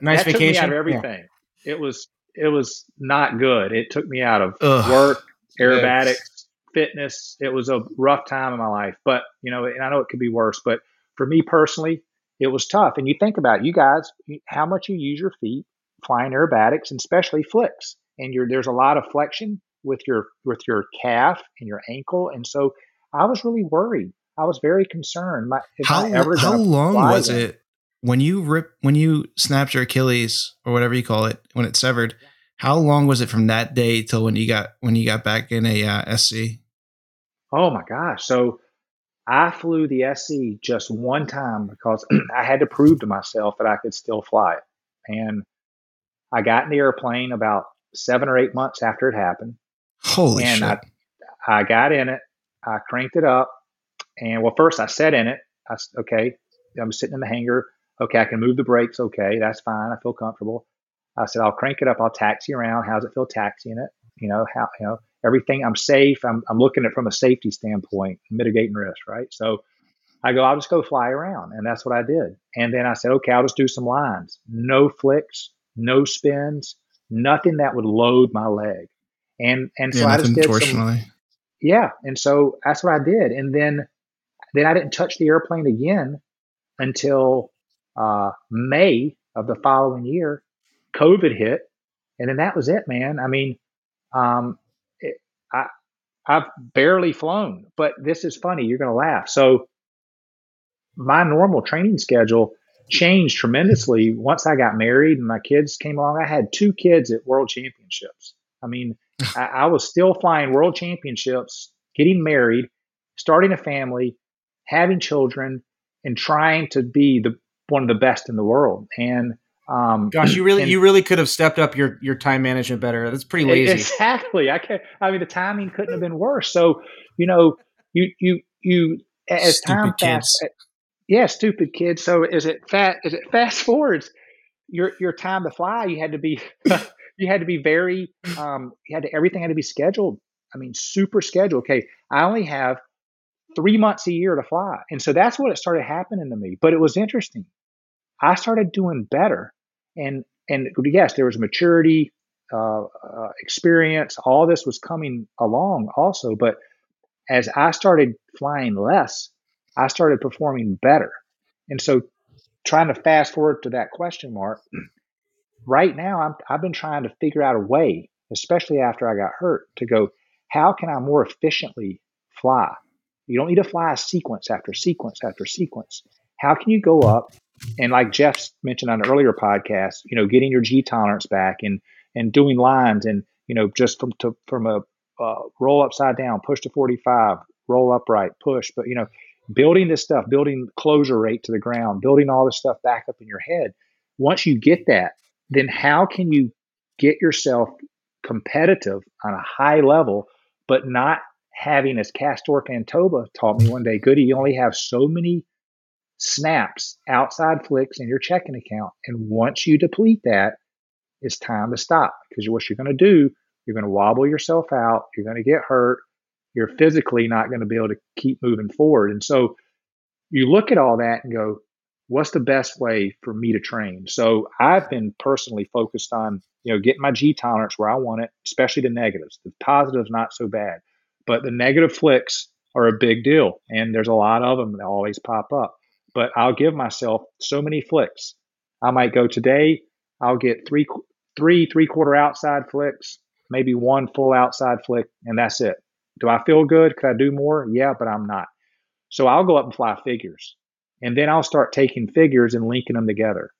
nice that vacation. Took me out of everything. Yeah. It was, it was not good. It took me out of Ugh. work, aerobatics, fitness. It was a rough time in my life, but you know, and I know it could be worse, but for me personally, it was tough. And you think about it, you guys, how much you use your feet flying aerobatics and especially flicks. And you're, there's a lot of flexion with your with your calf and your ankle. And so I was really worried. I was very concerned. My, how how long was them? it when you rip when you snapped your Achilles or whatever you call it when it severed? How long was it from that day till when you got when you got back in a uh, SC? Oh my gosh. So I flew the SC just one time because I had to prove to myself that I could still fly it. And I got in the airplane about seven or eight months after it happened. Holy and shit. I, I got in it, I cranked it up, and well, first I sat in it. I okay, I'm sitting in the hangar. Okay, I can move the brakes. Okay, that's fine. I feel comfortable. I said, I'll crank it up. I'll taxi around. How's it feel taxiing it? You know, how, you know, everything. I'm safe. I'm, I'm looking at it from a safety standpoint, mitigating risk, right? So I go, I'll just go fly around. And that's what I did. And then I said, okay, I'll just do some lines. No flicks, no spins, nothing that would load my leg. And, and so yeah, I just did some, yeah. And so that's what I did. And then, then I didn't touch the airplane again until uh, May of the following year. COVID hit, and then that was it, man. I mean, um, I I've barely flown, but this is funny. You're going to laugh. So my normal training schedule changed tremendously once I got married and my kids came along. I had two kids at World Championships. I mean, I, I was still flying World Championships, getting married, starting a family, having children, and trying to be the one of the best in the world. And um, Gosh, you really and, you really could have stepped up your your time management better. That's pretty lazy. Exactly. I can I mean, the timing couldn't have been worse. So you know, you you you as stupid time passed. Yeah, stupid kids. So is it fat? Is it fast forwards? Your your time to fly. You had to be you had to be very um, you had to everything had to be scheduled. I mean, super scheduled. Okay, I only have three months a year to fly, and so that's what it started happening to me. But it was interesting. I started doing better and and yes, there was maturity, uh, uh, experience. All this was coming along also, but as I started flying less, I started performing better. And so, trying to fast forward to that question mark, right now I'm, I've been trying to figure out a way, especially after I got hurt, to go, how can I more efficiently fly? You don't need to fly sequence after sequence after sequence. How can you go up and like Jeff mentioned on an earlier podcast, you know, getting your G tolerance back and and doing lines and you know just from to, from a uh, roll upside down, push to 45, roll upright, push, but you know, building this stuff, building closure rate to the ground, building all this stuff back up in your head. Once you get that, then how can you get yourself competitive on a high level, but not having, as Castor Fantoba taught me one day, Goody, you only have so many snaps, outside flicks in your checking account. And once you deplete that, it's time to stop because what you're going to do, you're going to wobble yourself out, you're going to get hurt, you're physically not going to be able to keep moving forward. And so you look at all that and go, what's the best way for me to train? So I've been personally focused on, you know, getting my G tolerance where I want it, especially the negatives. The positives not so bad, but the negative flicks are a big deal, and there's a lot of them that always pop up but I'll give myself so many flicks. I might go today, I'll get three, three three quarter outside flicks, maybe one full outside flick, and that's it. Do I feel good? Could I do more? Yeah, but I'm not. So I'll go up and fly figures. And then I'll start taking figures and linking them together.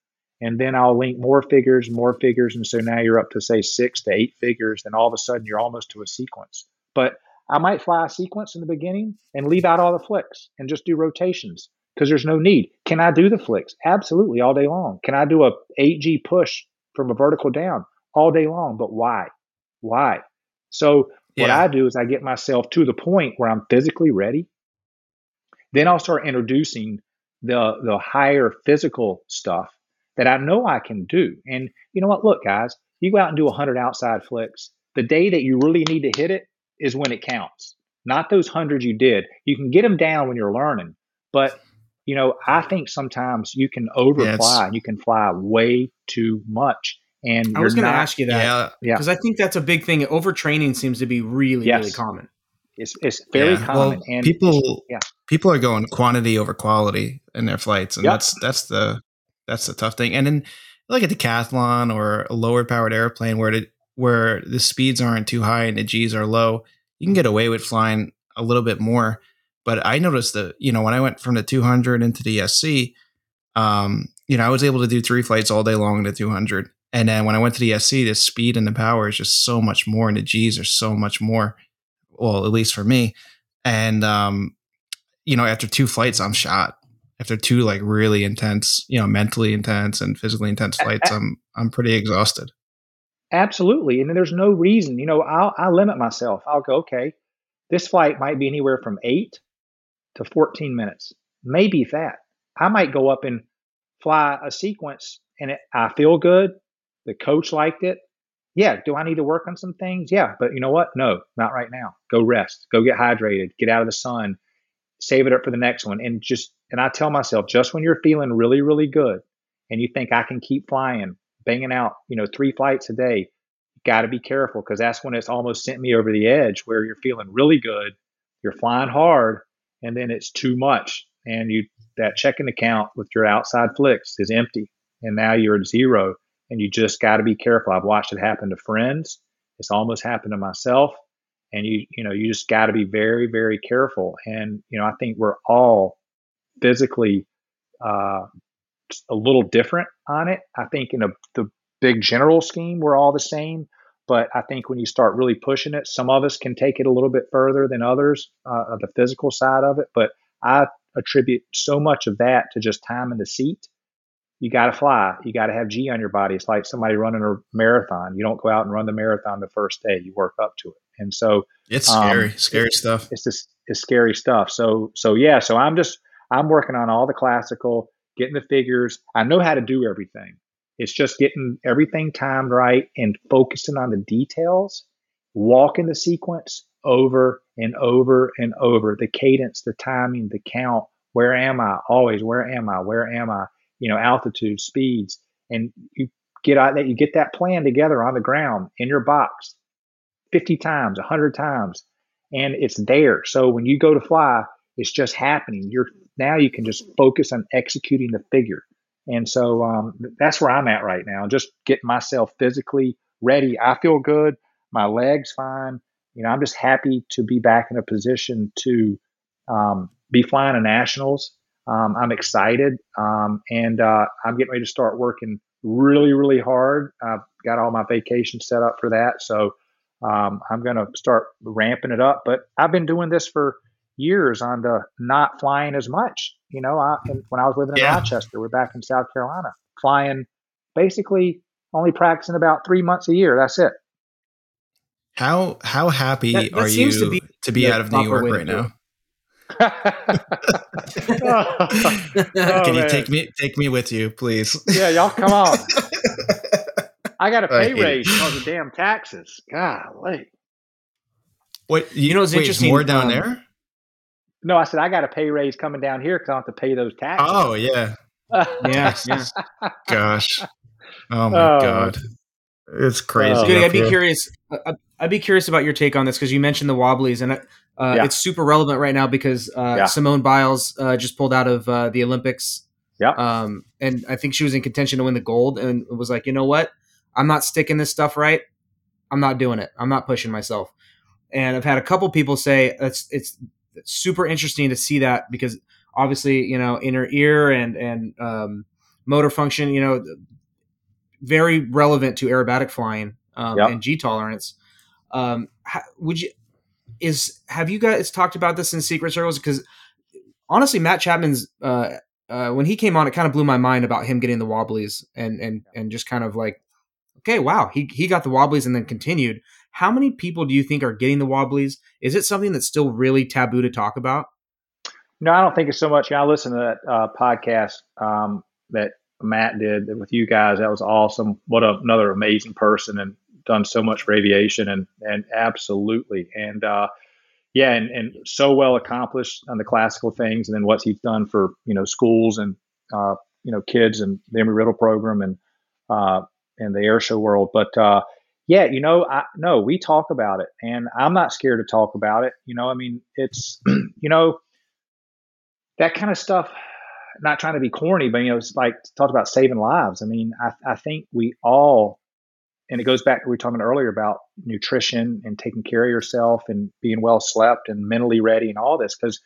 And then I'll link more figures, more figures. And so now you're up to say six to eight figures. Then all of a sudden you're almost to a sequence. But I might fly a sequence in the beginning and leave out all the flicks and just do rotations because there's no need. Can I do the flicks? Absolutely, all day long. Can I do a 8G push from a vertical down? All day long. But why? Why? So what yeah. I do is I get myself to the point where I'm physically ready. Then I'll start introducing the the higher physical stuff that I know I can do. And you know what? Look, guys, you go out and do 100 outside flicks. The day that you really need to hit it is when it counts, not those hundreds you did. You can get them down when you're learning, but you know, I think sometimes you can overfly yeah, and you can fly way too much. And I was going to ask you that, yeah, because I think that's a big thing. Overtraining seems to be really, yes. really common. It's it's very yeah. common, well, and people yeah. people are going quantity over quality in their flights, and yep. that's that's the that's the tough thing. And then like a decathlon or a lower powered airplane where the where the speeds aren't too high and the G's are low, you can get away with flying a little bit more. But I noticed that, you know, when I went from the 200 into the SC, um, you know, I was able to do three flights all day long in the 200. And then when I went to the SC, the speed and the power is just so much more, and the G's are so much more. Well, at least for me. And um, you know, after two flights, I'm shot. After two like really intense, you know, mentally intense and physically intense flights, I'm I'm pretty exhausted. Absolutely, and there's no reason. You know, I'll I limit myself. I'll go okay. This flight might be anywhere from eight to 14 minutes, maybe that. I might go up and fly a sequence and it, I feel good. The coach liked it. Yeah. Do I need to work on some things? Yeah. But you know what? No, not right now. Go rest. Go get hydrated. Get out of the sun. Save it up for the next one. And just, and I tell myself, just when you're feeling really, really good and you think I can keep flying, banging out, you know, three flights a day, got to be careful because that's when it's almost sent me over the edge where you're feeling really good, you're flying hard, and then it's too much, and you that checking account with your outside flicks is empty, and now you're at zero, and you just got to be careful. I've watched it happen to friends. It's almost happened to myself, and you you know you just got to be very very careful. And you know I think we're all physically uh, a little different on it. I think in a, the big general scheme, we're all the same. But I think when you start really pushing it, some of us can take it a little bit further than others, uh, the physical side of it. But I attribute so much of that to just time in the seat. You got to fly. You got to have G on your body. It's like somebody running a marathon. You don't go out and run the marathon the first day. You work up to it. And so it's scary, um, scary stuff. It's just it's scary stuff. So so yeah. So I'm just I'm working on all the classical, getting the figures. I know how to do everything. It's just getting everything timed right and focusing on the details, walking the sequence over and over and over the cadence, the timing, the count. Where am I? Always, where am I? Where am I? You know, altitude, speeds. And you get out that you get that plan together on the ground in your box 50 times, 100 times, and it's there. So when you go to fly, it's just happening. You're now you can just focus on executing the figure. And so um, that's where I'm at right now, just getting myself physically ready. I feel good. My legs fine. You know, I'm just happy to be back in a position to um, be flying a nationals. Um, I'm excited, um, and uh, I'm getting ready to start working really, really hard. I've got all my vacation set up for that, so um, I'm going to start ramping it up. But I've been doing this for years on the not flying as much. You know, I, when I was living in yeah. Rochester, we're back in South Carolina, flying basically only practicing about three months a year. That's it. How how happy that, that are you to be, to be out of New York right now? oh, Can you man. take me take me with you, please? Yeah, y'all come on. I got a pay raise because of damn taxes. Golly. What you, you know? It's interesting. More down um, there. No, I said I got a pay raise coming down here because I have to pay those taxes. Oh yeah, yeah, yeah. Gosh, oh my oh. god, it's crazy. I'd be curious. I'd be curious about your take on this because you mentioned the wobblies, and uh, yeah. it's super relevant right now because uh, yeah. Simone Biles uh, just pulled out of uh, the Olympics. Yeah, um, and I think she was in contention to win the gold, and was like, you know what, I'm not sticking this stuff right. I'm not doing it. I'm not pushing myself. And I've had a couple people say it's it's super interesting to see that because obviously, you know, inner ear and and um, motor function, you know, very relevant to aerobatic flying um, yep. and G tolerance. Um, how, would you is have you guys talked about this in secret circles? Because honestly, Matt Chapman's uh, uh, when he came on, it kind of blew my mind about him getting the wobblies and and and just kind of like, okay, wow, he he got the wobblies and then continued. How many people do you think are getting the wobblies? Is it something that's still really taboo to talk about? No, I don't think it's so much. I listened to that uh, podcast um, that Matt did with you guys. That was awesome. What a, another amazing person and done so much for aviation and and absolutely and uh, yeah and, and so well accomplished on the classical things and then what he's done for you know schools and uh, you know kids and the Embry Riddle program and uh, and the air show world. But uh, yeah, you know, I no, we talk about it and I'm not scared to talk about it. You know, I mean, it's, you know, that kind of stuff, not trying to be corny, but, you know, it's like talked about saving lives. I mean, I, I think we all, and it goes back to we were talking earlier about nutrition and taking care of yourself and being well slept and mentally ready and all this. Cause,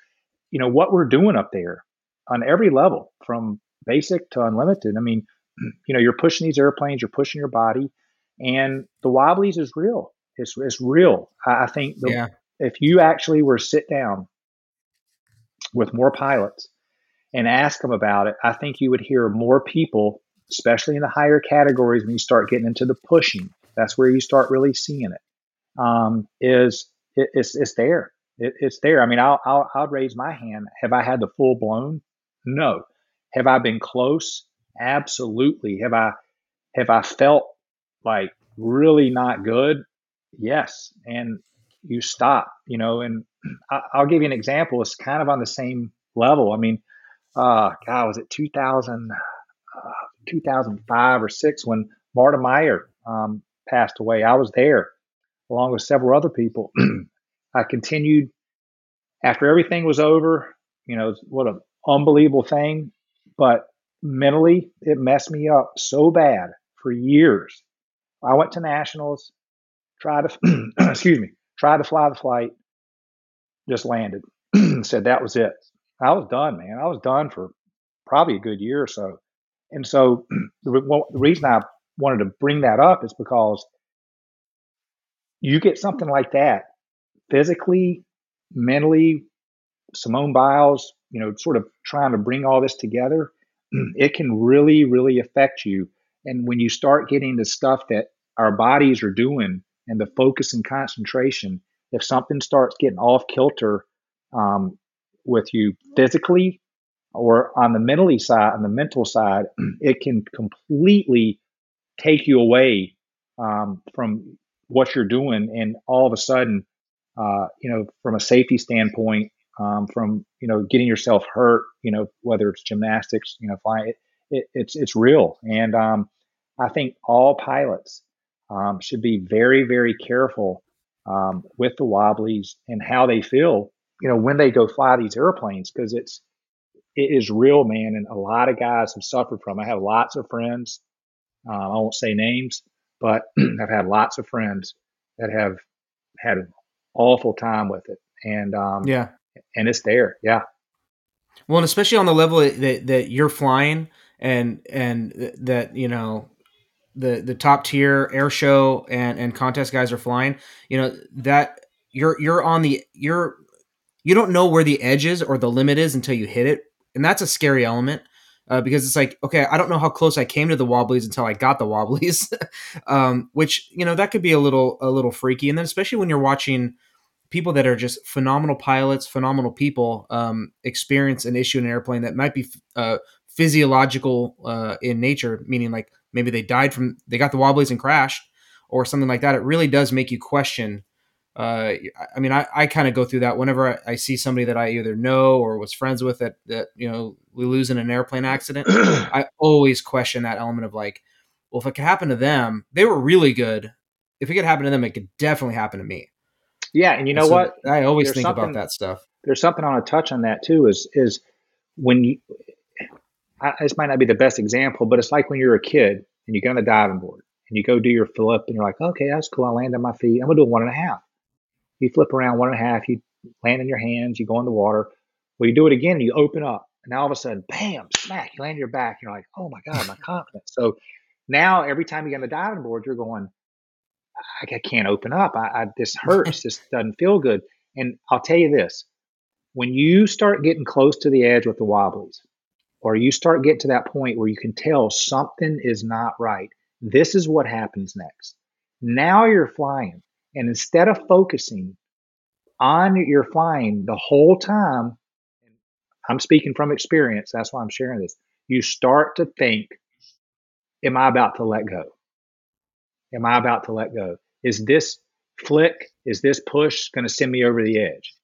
you know, what we're doing up there on every level from basic to unlimited. I mean, you know, you're pushing these airplanes, you're pushing your body and the wobblies is real. It's, it's real. I, I think the, yeah. if you actually were sit down with more pilots and ask them about it, I think you would hear more people, especially in the higher categories when you start getting into the pushing. That's where you start really seeing it. Um, is it, it's, it's there. It, it's there. I mean, I'll, I'll, I'll raise my hand. Have I had the full blown? No. Have I been close? Absolutely. Have I, have I felt like really not good? Yes. And you stop, you know, and I, will give you an example. It's kind of on the same level. I mean, uh, God, was it 2000, uh, 2005 or six when Marta Meyer um, passed away? I was there along with several other people. I continued after everything was over. You know, what an unbelievable thing. But mentally, it messed me up so bad for years. I went to nationals, tried to, excuse me, tried to fly the flight, just landed. Said that was it. I was done, man. I was done for probably a good year or so. And so the, well, the reason I wanted to bring that up is because you get something like that physically, mentally, Simone Biles, you know, sort of trying to bring all this together, it can really, really affect you. And when you start getting the stuff that our bodies are doing and the focus and concentration, if something starts getting off kilter um, with you physically or on the mentally side, on the mental side, it can completely take you away um, from what you're doing, and all of a sudden, uh, you know, from a safety standpoint, um, from you know getting yourself hurt, you know, whether it's gymnastics, you know, flying, it, it, it's it's real, and um, I think all pilots um, should be very very careful um, with the wobblies and how they feel, you know, when they go fly these airplanes because it's it is real, man, and a lot of guys have suffered from. It. I have lots of friends. Uh, I won't say names, but I've had lots of friends that have had an awful time with it, and um, yeah, and it's there, yeah. Well, and especially on the level that that you're flying, and and that you know the the top tier air show and and contest guys are flying, you know that you're you're on the you're you don't know where the edge is or the limit is until you hit it, and that's a scary element uh, because it's like okay i don't know how close i came to the wobblies until i got the wobblies um, which you know that could be a little a little freaky and then especially when you're watching people that are just phenomenal pilots phenomenal people um, experience an issue in an airplane that might be uh, physiological uh, in nature meaning like maybe they died from they got the wobblies and crashed or something like that it really does make you question uh, I mean, I, I kind of go through that whenever I, I, see somebody that I either know or was friends with that, that, you know, we lose in an airplane accident. I always question that element of like, well, if it could happen to them, they were really good. If it could happen to them, it could definitely happen to me. Yeah. And you know so what? I always there's think about that stuff. There's something I want to touch on that too is, is when you, I, this might not be the best example, but it's like when you're a kid and you get on the diving board and you go do your flip and you're like, okay, that's cool. I land on my feet. I'm going to do a one and a half you flip around one and a half, you land in your hands, you go in the water. Well, you do it again, and you open up, and now all of a sudden, bam, smack, you land on your back. You're like, oh my God, my confidence. So now every time you get on the diving board, you're going, I, I can't open up. I, I this hurts. this doesn't feel good. And I'll tell you this: when you start getting close to the edge with the wobblies, or you start getting to that point where you can tell something is not right, this is what happens next. Now you're flying. And instead of focusing on your flying the whole time, I'm speaking from experience, that's why I'm sharing this. You start to think, Am I about to let go? Am I about to let go? Is this flick, is this push going to send me over the edge?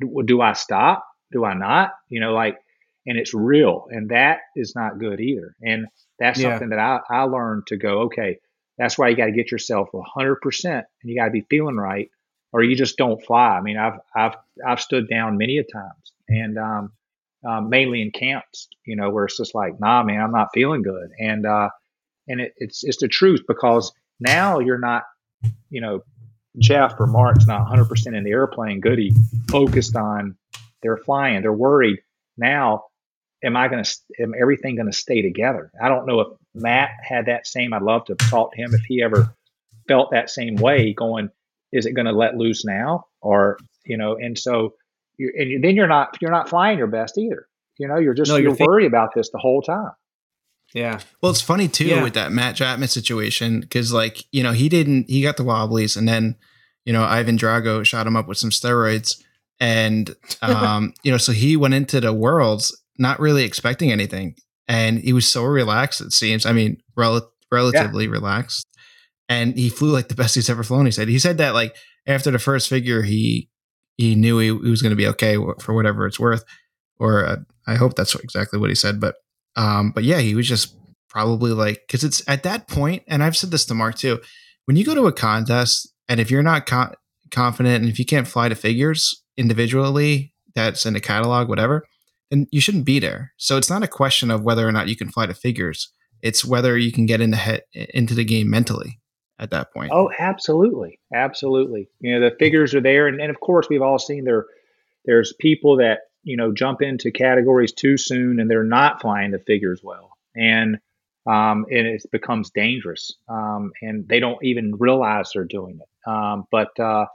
Do, do I stop? Do I not? You know, like, and it's real. And that is not good either. And that's yeah. something that I, I learned to go, okay, that's why you got to get yourself 100% and you got to be feeling right or you just don't fly. I mean, I've, I've, I've stood down many a times and, um, um, mainly in camps, you know, where it's just like, nah, man, I'm not feeling good. And, uh, and it, it's, it's the truth because now you're not, you know, Jeff or Mark's not 100% in the airplane goody focused on they're flying, they're worried. Now am I going to, am everything going to stay together? I don't know if Matt had that same, I'd love to talk to him if he ever felt that same way going, is it going to let loose now? Or, you know, and so, you, and then you're not, you're not flying your best either. You know, you're just, no, you're, you're worried about this the whole time. Yeah. Well, it's funny too yeah. with that Matt Chapman situation because, like, you know, he didn't, he got the wobblies and then, you know, Ivan Drago shot him up with some steroids and um, you know, so he went into the worlds not really expecting anything, and he was so relaxed. It seems. I mean, rel- relatively yeah. relaxed, and he flew like the best he's ever flown. He said. He said that like after the first figure, he he knew he, he was going to be okay for whatever it's worth, or uh, I hope that's exactly what he said. But um, but yeah, he was just probably like because it's at that point, and I've said this to Mark too. When you go to a contest, and if you're not co- confident, and if you can't fly to figures individually, that's in the catalog, whatever, then you shouldn't be there. So it's not a question of whether or not you can fly to figures. It's whether you can get into the head into the game mentally at that point. Oh, absolutely, absolutely. You know, the figures are there, and, and of course, we've all seen there. There's people that you know jump into categories too soon, and they're not flying the figures well, and um, and it becomes dangerous, um, and they don't even realize they're doing it. Um, but uh,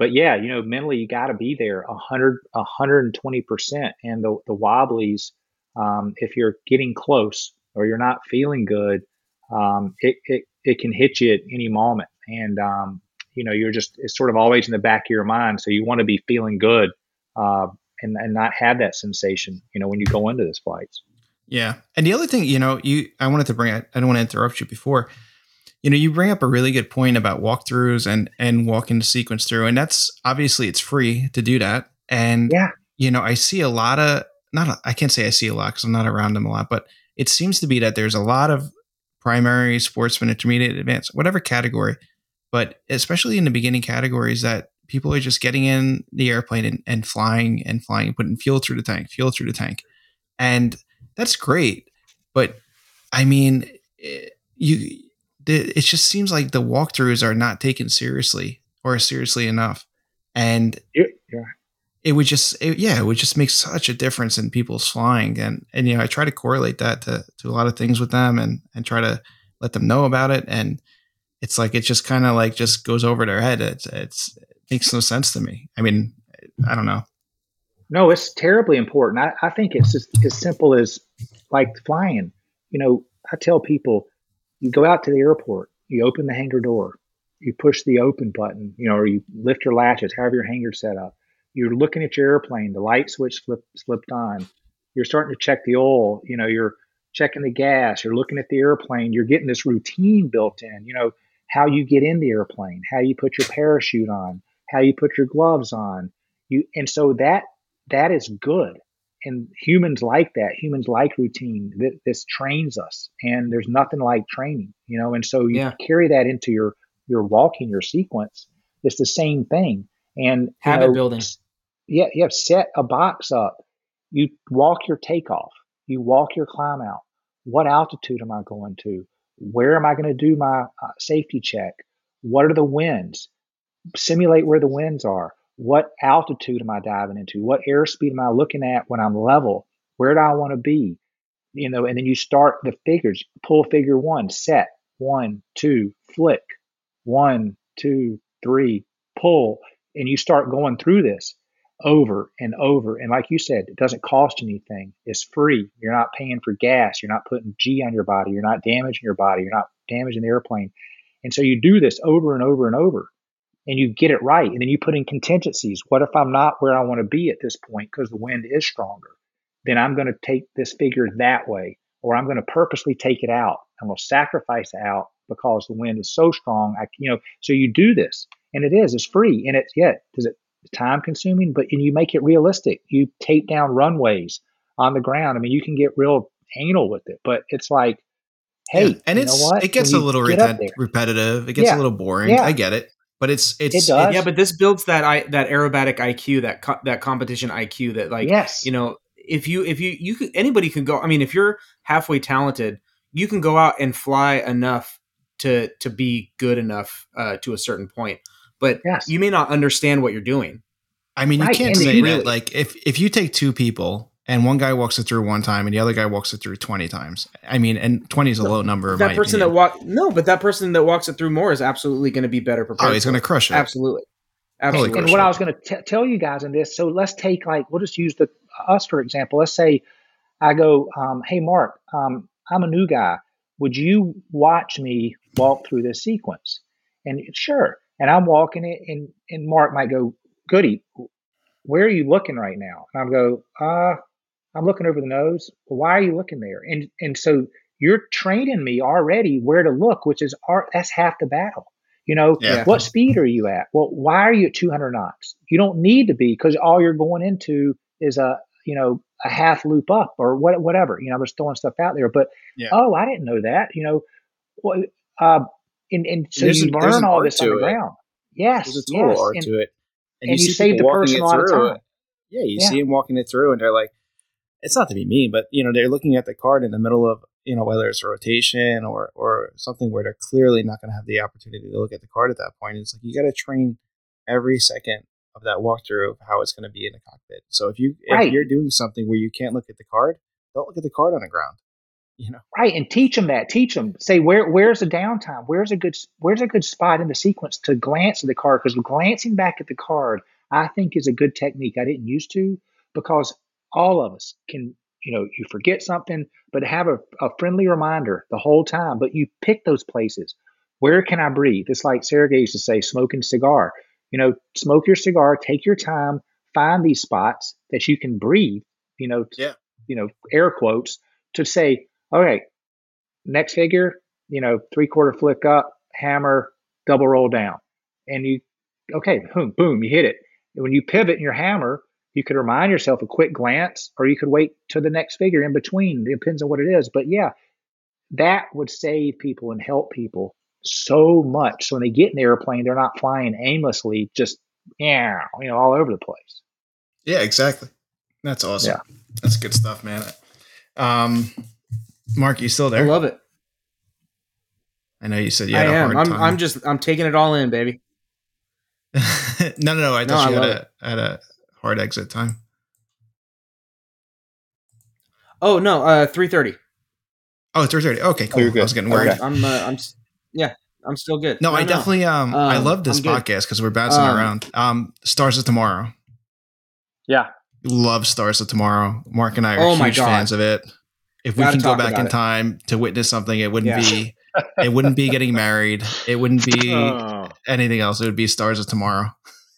but yeah, you know, mentally you got to be there a hundred, a hundred and twenty percent, and the the wobblies. Um, if you're getting close or you're not feeling good, um, it, it it can hit you at any moment, and um, you know you're just it's sort of always in the back of your mind. So you want to be feeling good uh, and and not have that sensation, you know, when you go into this flights. Yeah, and the other thing, you know, you I wanted to bring I don't want to interrupt you before. You know, you bring up a really good point about walkthroughs and and walking the sequence through, and that's obviously it's free to do that. And yeah, you know, I see a lot of not I can't say I see a lot because I'm not around them a lot, but it seems to be that there's a lot of primary, sportsman, intermediate, advanced, whatever category, but especially in the beginning categories that people are just getting in the airplane and, and flying and flying and putting fuel through the tank, fuel through the tank. And that's great. But I mean, it, eh, you, it just seems like the walkthroughs are not taken seriously or seriously enough. And yeah, it would just it, yeah it would just make such a difference in people's flying. And and you know i try to correlate that to to a lot of things with them and and try to let them know about it. And it's like it just kind of like just goes over their head. It's it's it makes no sense to me. I mean i don't know. No it's terribly important. I, I think it's just as simple as like flying. You know i tell people you go out to the airport you open the hangar door you push the open button you know or you lift your latches however your hangar set up you're looking at your airplane, the light switch flip, slipped on. You're starting to check the oil, you know, you're checking the gas, you're looking at the airplane, you're getting this routine built in, you know, how you get in the airplane, how you put your parachute on, how you put your gloves on. You and so that that is good. And humans like that. Humans like routine. This, this trains us, and there's nothing like training, you know. And so you yeah. carry that into your your walking, your sequence. It's the same thing. And habit know, building. Yeah, you have set a box up. You walk your takeoff. You walk your climb out. What altitude am I going to? Where am I going to do my uh, safety check? What are the winds? Simulate where the winds are. What altitude am I diving into? What airspeed am I looking at when I'm level? Where do I want to be? You know, and then you start the figures. Pull figure one, set one, two, flick, one, two, three, pull and you start going through this over and over. And like you said, it doesn't cost anything. It's free. You're not paying for gas. You're not putting G on your body. You're not damaging your body. You're not damaging the airplane. And so you do this over and over and over and you get it right. And then you put in contingencies. What if I'm not where I want to be at this point because the wind is stronger? Then I'm going to take this figure that way, or I'm going to purposely take it out. I'm going to sacrifice out because the wind is so strong. I, you know, so you do this and it is it's free and it's yeah does it time consuming but and you make it realistic you tape down runways on the ground i mean you can get real anal with it but it's like hey yeah. and it's it gets a little repet- repetitive it gets yeah. a little boring i get it but it's it's it does. yeah but this builds that i that aerobatic iq that co- that competition iq that like yes you know if you if you you could anybody can go i mean if you're halfway talented you can go out and fly enough to to be good enough uh, to a certain point but yes. you may not understand what you're doing. I mean, right. you can't and say really, that. Like, if if you take two people and one guy walks it through one time and the other guy walks it through twenty times, I mean, and twenty is a low number. That person opinion. that walk no, but that person that walks it through more is absolutely going to be better prepared. Oh, he's going to crush it. Absolutely. Absolutely. And what I was going to tell you guys in this, so let's take like we'll just use the us for example. Let's say I go, um, hey Mark, um, I'm a new guy. Would you watch me walk through this sequence? And sure, and I'm walking it, and and Mark might go, "Goody, where are you looking right now? And I go, uh, I'm looking over the nose. Why are you looking there? And and so you're training me already where to look, which is our, that's half the battle. You know, yeah. what speed are you at? Well, why are you at 200 knots? You don't need to be because all you're going into is a you know a half loop up or what, whatever. You know, I'm just throwing stuff out there. But yeah. oh, I didn't know that. You know, well, uh, and and so there's you learn all this on the ground. Yes, there's a total yes. art and, to it, and, and you, you save the person a lot of time. Yeah, you yeah. see them walking it through, and they're like, it's not to be mean, but you know, they're looking at the card in the middle of you know whether it's a rotation or or something where they're clearly not going to have the opportunity to look at the card at that point. It's like you got to train every second of that walkthrough of how it's going to be in the cockpit. So if you if you're doing something where you can't look at the card, don't look at the card on the ground. You know, right? And teach them that. Teach them. Say where where's the downtime? Where's a good where's a good spot in the sequence to glance at the card? Because glancing back at the card, I think, is a good technique. I didn't used to because all of us can you know you forget something but have a, a friendly reminder the whole time but you pick those places. Where can i breathe? It's like Sergei used to say smoking cigar. You know smoke your cigar take your time find these spots that you can breathe you know yeah. you know air quotes to say okay next figure you know three quarter flick up hammer double roll down. And you okay boom boom you hit it. And when you pivot in your hammer you could remind yourself a quick glance, or you could wait to the next figure in between. It depends on what it is. But yeah, that would save people and help people so much. So when they get in the airplane, they're not flying aimlessly, just yeah, you know, all over the place. Yeah, exactly. That's awesome. Yeah. That's good stuff, man. Um, Mark, you still there? I love it. I know you said you had I a am. hard I'm, time. I'm just I'm taking it all in, baby. no, no, no. I thought no, you I had a, had a hard exit time? Oh no, uh, three thirty. Oh, three thirty. Okay, cool. Oh, I was getting worried. Okay. I'm, uh, I'm, yeah, I'm still good. No, no I definitely, um, um, I love this podcast because we're bouncing um, around. Um, Stars of Tomorrow. Yeah, love Stars of Tomorrow. Mark and I are oh huge fans of it. If we can go back in it. time to witness something, it wouldn't yeah. be, it wouldn't be getting married. It wouldn't be oh. anything else. It would be Stars of Tomorrow.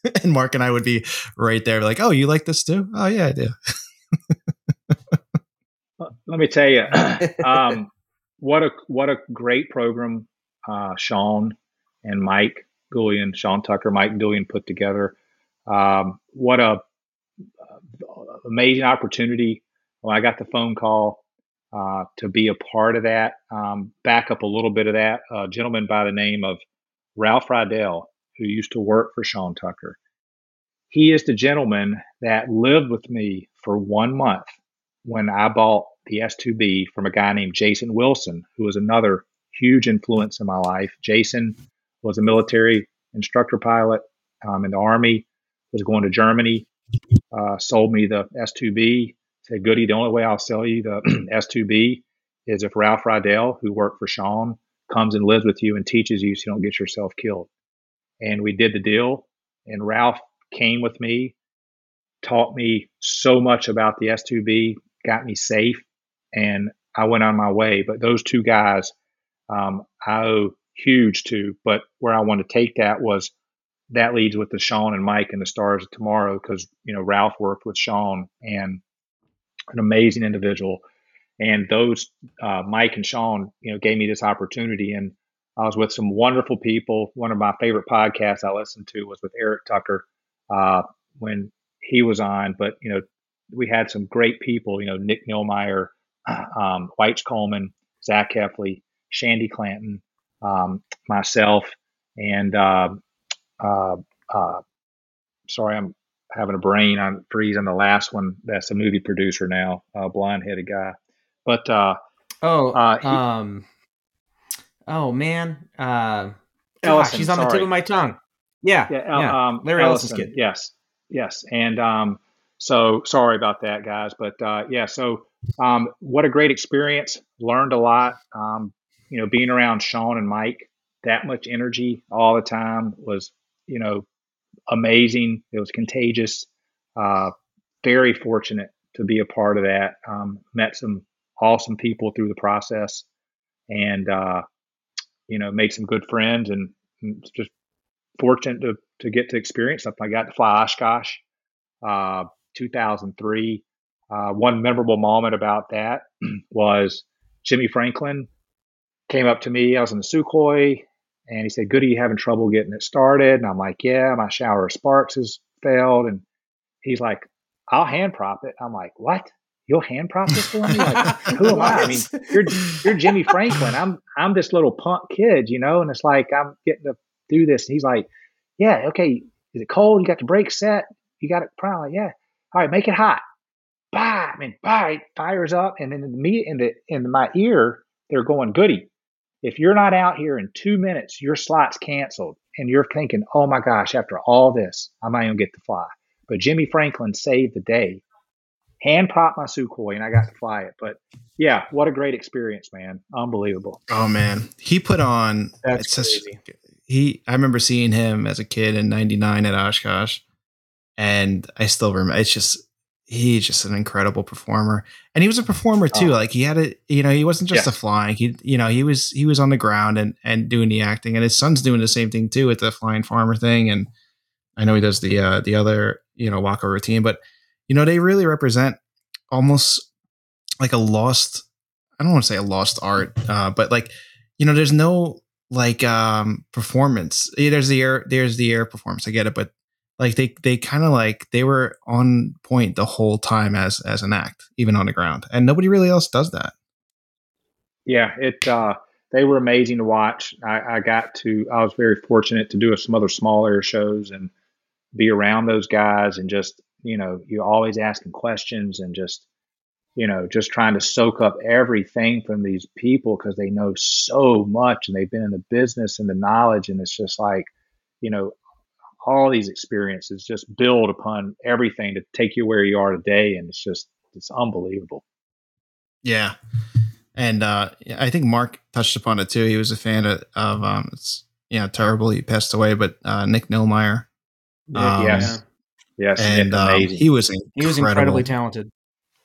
and Mark and I would be right there, like, "Oh, you like this too? Oh, yeah, I do." Let me tell you, um, what a what a great program uh, Sean and Mike Goulian, Sean Tucker, Mike Goulian put together. Um, what a uh, amazing opportunity! When I got the phone call uh, to be a part of that, um, back up a little bit of that. A gentleman by the name of Ralph Rydell who used to work for Sean Tucker. He is the gentleman that lived with me for one month when I bought the S2B from a guy named Jason Wilson, who was another huge influence in my life. Jason was a military instructor pilot um, in the Army, was going to Germany, uh, sold me the S2B. Said, Goody, the only way I'll sell you the S2B is if Ralph Rydell, who worked for Sean, comes and lives with you and teaches you so you don't get yourself killed and we did the deal. And Ralph came with me, taught me so much about the S2B, got me safe, and I went on my way. But those two guys, um, I owe huge to. But where I want to take that was that leads with the Sean and Mike and the Stars of Tomorrow because you know Ralph worked with Sean and an amazing individual. And those uh, Mike and Sean, you know, gave me this opportunity, and I was with some wonderful people. One of my favorite podcasts I listened to was with Eric Tucker uh, when he was on. But you know, we had some great people. You know, Nick Nillmeyer, um, Weitz Coleman, Zach Heffley, Shandy Clanton, um, myself, and uh, uh, uh, sorry, I'm having a brain on freeze on the last one. That's a movie producer now, a blonde headed guy. But uh, oh, uh, he, um, Oh man, uh, Ellison, she's on sorry. the tip of my tongue. Yeah, yeah, yeah. Um, Larry Ellison. Ellison yes, yes, and um, so sorry about that, guys. But uh, yeah, so um, what a great experience. Learned a lot. Um, you know, being around Sean and Mike, that much energy all the time was, you know, amazing. It was contagious. Uh, very fortunate to be a part of that. Um, met some awesome people through the process, and uh, you know, made some good friends and, just fortunate to, to get to experience something. I got to fly Oshkosh uh, 2003. Uh, one memorable moment about that was Jimmy Franklin came up to me. I was in the Sukhoi and he said, Goody, you having trouble getting it started? And I'm like, Yeah, my shower of sparks has failed. And he's like, I'll hand prop it. I'm like, What? You'll hand process for me? Like, who am I? I mean, you're you're Jimmy Franklin. I'm I'm this little punk kid, you know, and it's like I'm getting to do this. And he's like, Yeah, okay. Is it cold? You got the brake set? You got it probably, yeah. All right, make it hot. Bah, I mean, bah, it fires up, and then me in the in my ear, they're going, Goody, if you're not out here in two minutes, your slot's canceled. And you're thinking, oh my gosh, after all this, I might even get to fly. But Jimmy Franklin saved the day. Hand prop my Sukhoi and I got to fly it. But yeah, what a great experience, man. Unbelievable. Oh man. He put on That's crazy. He I remember seeing him as a kid in ninety nine at Oshkosh. And I still remember it's just he's just an incredible performer and he was a performer too oh. like he had a you know he wasn't just a flying he you know he was he was on the ground and and doing the acting and his son's doing the same thing too with the flying farmer thing and i know he does the uh the other you know Waco routine but you know they really represent almost like a lost i don't want to say a lost art uh but like you know there's no like um performance. There's the air there's the air performance i get it but like they they kind of like they were on point the whole time as as an act even on the ground and nobody really else does that. Yeah it uh they were amazing to watch. I, I got to i was very fortunate to do some other small air shows and be around those guys and just you know you're always asking questions and just you know just trying to soak up everything from these people because they know so much and they've been in the business and the knowledge and it's just like you know all these experiences just build upon everything to take you where you are today and it's just it's unbelievable. Yeah. And uh i think mark touched upon it too. He was a fan of, of um it's you know terrible he passed away but uh nick nillmeyer um, yes yes and um, he was incredible. he was incredibly talented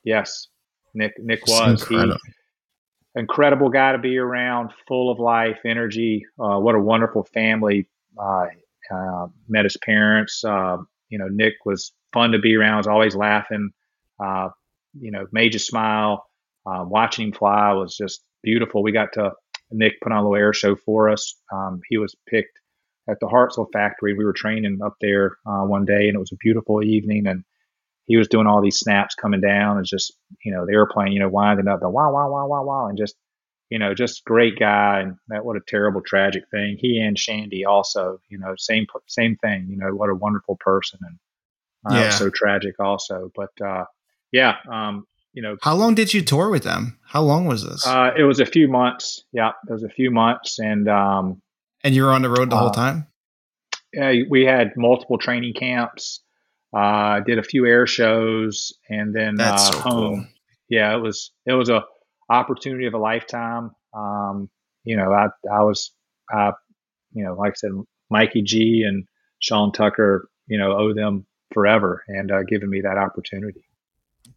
yes nick nick was incredible. He, incredible guy to be around full of life energy uh, what a wonderful family uh, uh, met his parents. Uh, you know, Nick was fun to be around. Was always laughing. Uh, you know, made you smile. Uh, watching him fly was just beautiful. We got to Nick put on a little air show for us. Um, he was picked at the Hartselle factory. We were training up there uh, one day, and it was a beautiful evening. And he was doing all these snaps coming down, and just you know the airplane, you know, winding up the wow, wow, wow, wow, wow, and just you know, just great guy, and that what a terrible tragic thing. He and Shandy also, you know, same same thing. You know, what a wonderful person, and uh, yeah. so tragic also. But uh, yeah, um, you know, how long did you tour with them? How long was this? Uh, it was a few months. Yeah, it was a few months, and um, and you were on the road the whole uh, time. Yeah, we had multiple training camps. Uh, did a few air shows, and then That's uh, so home. Cool. Yeah, it was it was a opportunity of a lifetime. Um, you know, I, I was, I, you know, like I said, Mikey G and Sean Tucker, you know, owe them forever and uh, giving me that opportunity.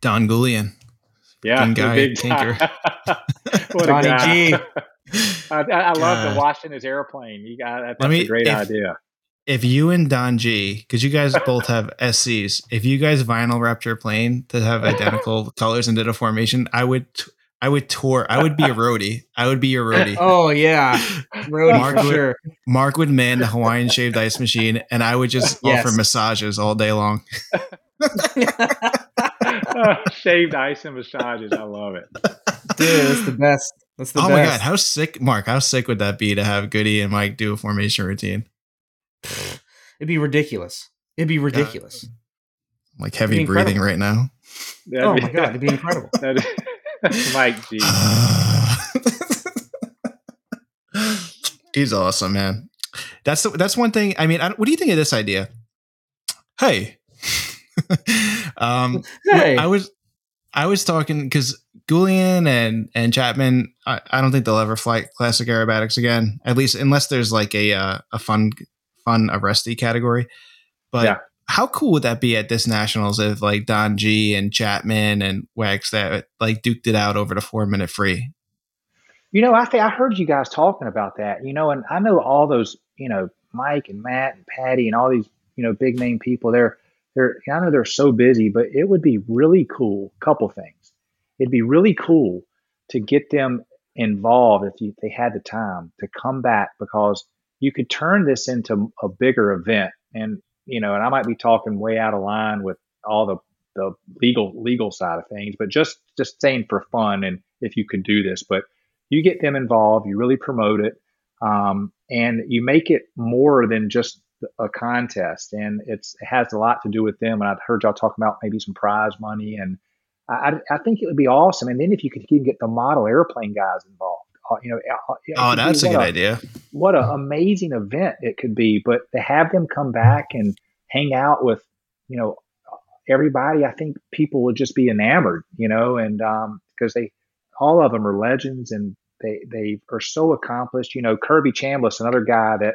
Don Goulian. Yeah, guy, big guy. what Donnie a guy. G. I, I love the watching his airplane. You got that's, me, a great if, idea. If you and Don G, because you guys both have SCs, if you guys vinyl wrapped your plane to have identical colors and did a formation, I would t- I would tour. I would be a roadie. I would be your roadie. oh yeah, roadie Mark for would, sure. Mark would man the Hawaiian shaved ice machine, and I would just yes. offer massages all day long. shaved ice and massages. I love it, dude. That's the best. That's the oh best. my god, how sick, Mark? How sick would that be to have Goody and Mike do a formation routine? It'd be ridiculous. It'd be ridiculous. like heavy breathing right now. That'd oh be, my god, it'd be incredible. Mike G. He's awesome, man. That's the, that's one thing. I mean, I, what do you think of this idea? Hey, um, hey. I was I was talking because Goulian and and Chapman. I, I, don't think they'll ever fly classic aerobatics again. At least unless there's like a uh, a fun fun Aresti category. But yeah how cool would that be at this nationals if like Don G and Chapman and Wax that like duked it out over the four minute free? You know, I think I heard you guys talking about that. You know, and I know all those, you know, Mike and Matt and Patty and all these, you know, big name people. They're they're I know they're so busy, but it would be really cool. Couple things, it'd be really cool to get them involved if you, they had the time to come back because you could turn this into a bigger event. And you know, and I might be talking way out of line with all the the legal legal side of things, but just just saying for fun and if you could do this, but you get them involved, you really promote it, um, and you make it more than just a contest. And it's it has a lot to do with them. And I've heard y'all talk about maybe some prize money, and I, I think it would be awesome. And then if you could even get the model airplane guys involved, uh, you know, uh, oh, that's a good a, idea. What an amazing event it could be. But to have them come back and hang out with, you know, everybody, I think people would just be enamored, you know, and because um, they, all of them are legends and they they are so accomplished. You know, Kirby Chambliss, another guy that,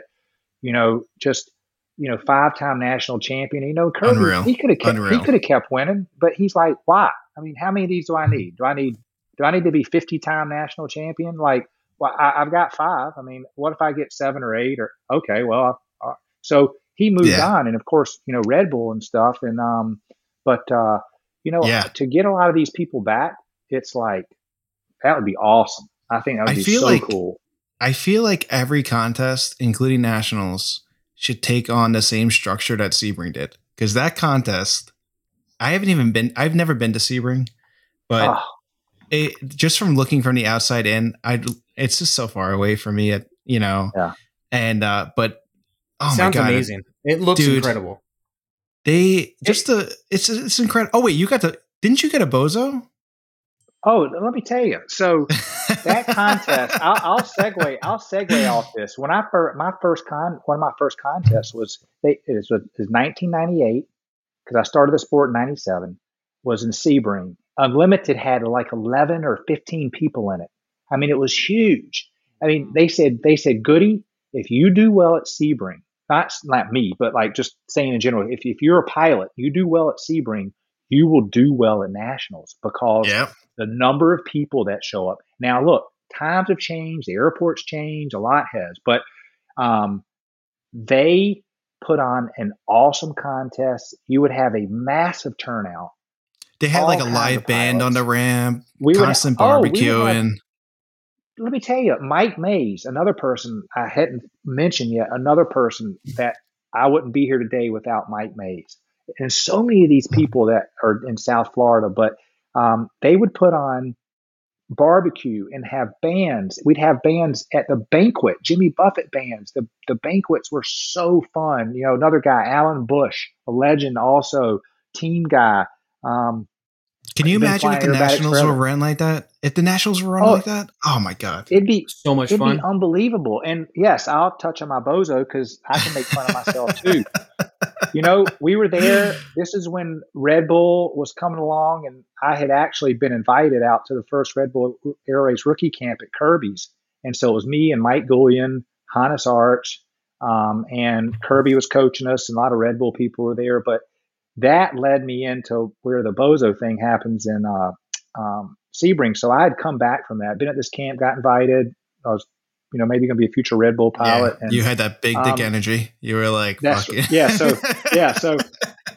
you know, just you know, five time national champion. You know, Kirby, Unreal. he could have kept Unreal. he could have kept winning, but he's like, why? I mean, how many of these do I need? Do I need do I need to be fifty time national champion? Like, well, I, have got five. I mean, what if I get seven or eight? Or okay, well, I, so he moved yeah. on, and of course, you know, Red Bull and stuff, and um, but uh, you know, yeah. to get a lot of these people back, it's like that would be awesome. I think that would I be feel so like, cool. I feel like every contest, including nationals, should take on the same structure that Sebring did. Because that contest, I haven't even been, I've never been to Sebring, but oh. it, just from looking from the outside in, I it's just so far away from me, at, you know. Yeah. And, uh, but oh sounds amazing. It looks Dude, incredible. They just it, the it's it's incredible. Oh wait, you got the didn't you get a bozo? Oh, let me tell you. So that contest, I'll, I'll, segue. I'll segue off this. When I first, my first con, one of my first contests was they, it was, it was 1998 because I started the sport in '97. Was in Sebring. Unlimited had like 11 or 15 people in it. I mean, it was huge. I mean, they said they said, Goody, if you do well at Sebring, not not me, but like just saying in general, if if you're a pilot, you do well at Sebring, you will do well at nationals because yep. the number of people that show up. Now, look, times have changed, the airports changed, a lot has, but um, they put on an awesome contest. You would have a massive turnout. They had like a live band on the ramp, we constant would, barbecue, oh, and let me tell you, Mike Mays, another person I hadn't mentioned yet, another person that I wouldn't be here today without Mike Mays and so many of these people that are in South Florida, but um, they would put on barbecue and have bands. We'd have bands at the banquet, Jimmy Buffett bands. The the banquets were so fun. You know, another guy, Alan Bush, a legend, also team guy. Um, Can you imagine if the Nationals were run like that? If the Nationals were run oh, like that, oh my god, it'd be so much it'd fun, be unbelievable. And yes, I'll touch on my bozo because I can make fun of myself too. you know, we were there. This is when Red Bull was coming along, and I had actually been invited out to the first Red Bull Air Race rookie camp at Kirby's. And so it was me and Mike Goulian, Hannes Arch, um, and Kirby was coaching us, and a lot of Red Bull people were there. But that led me into where the Bozo thing happens in uh, um, Sebring. So I had come back from that, been at this camp, got invited. I was you know, maybe going to be a future Red Bull pilot. Yeah, and, you had that big dick um, energy. You were like, Fuck yeah. So yeah, so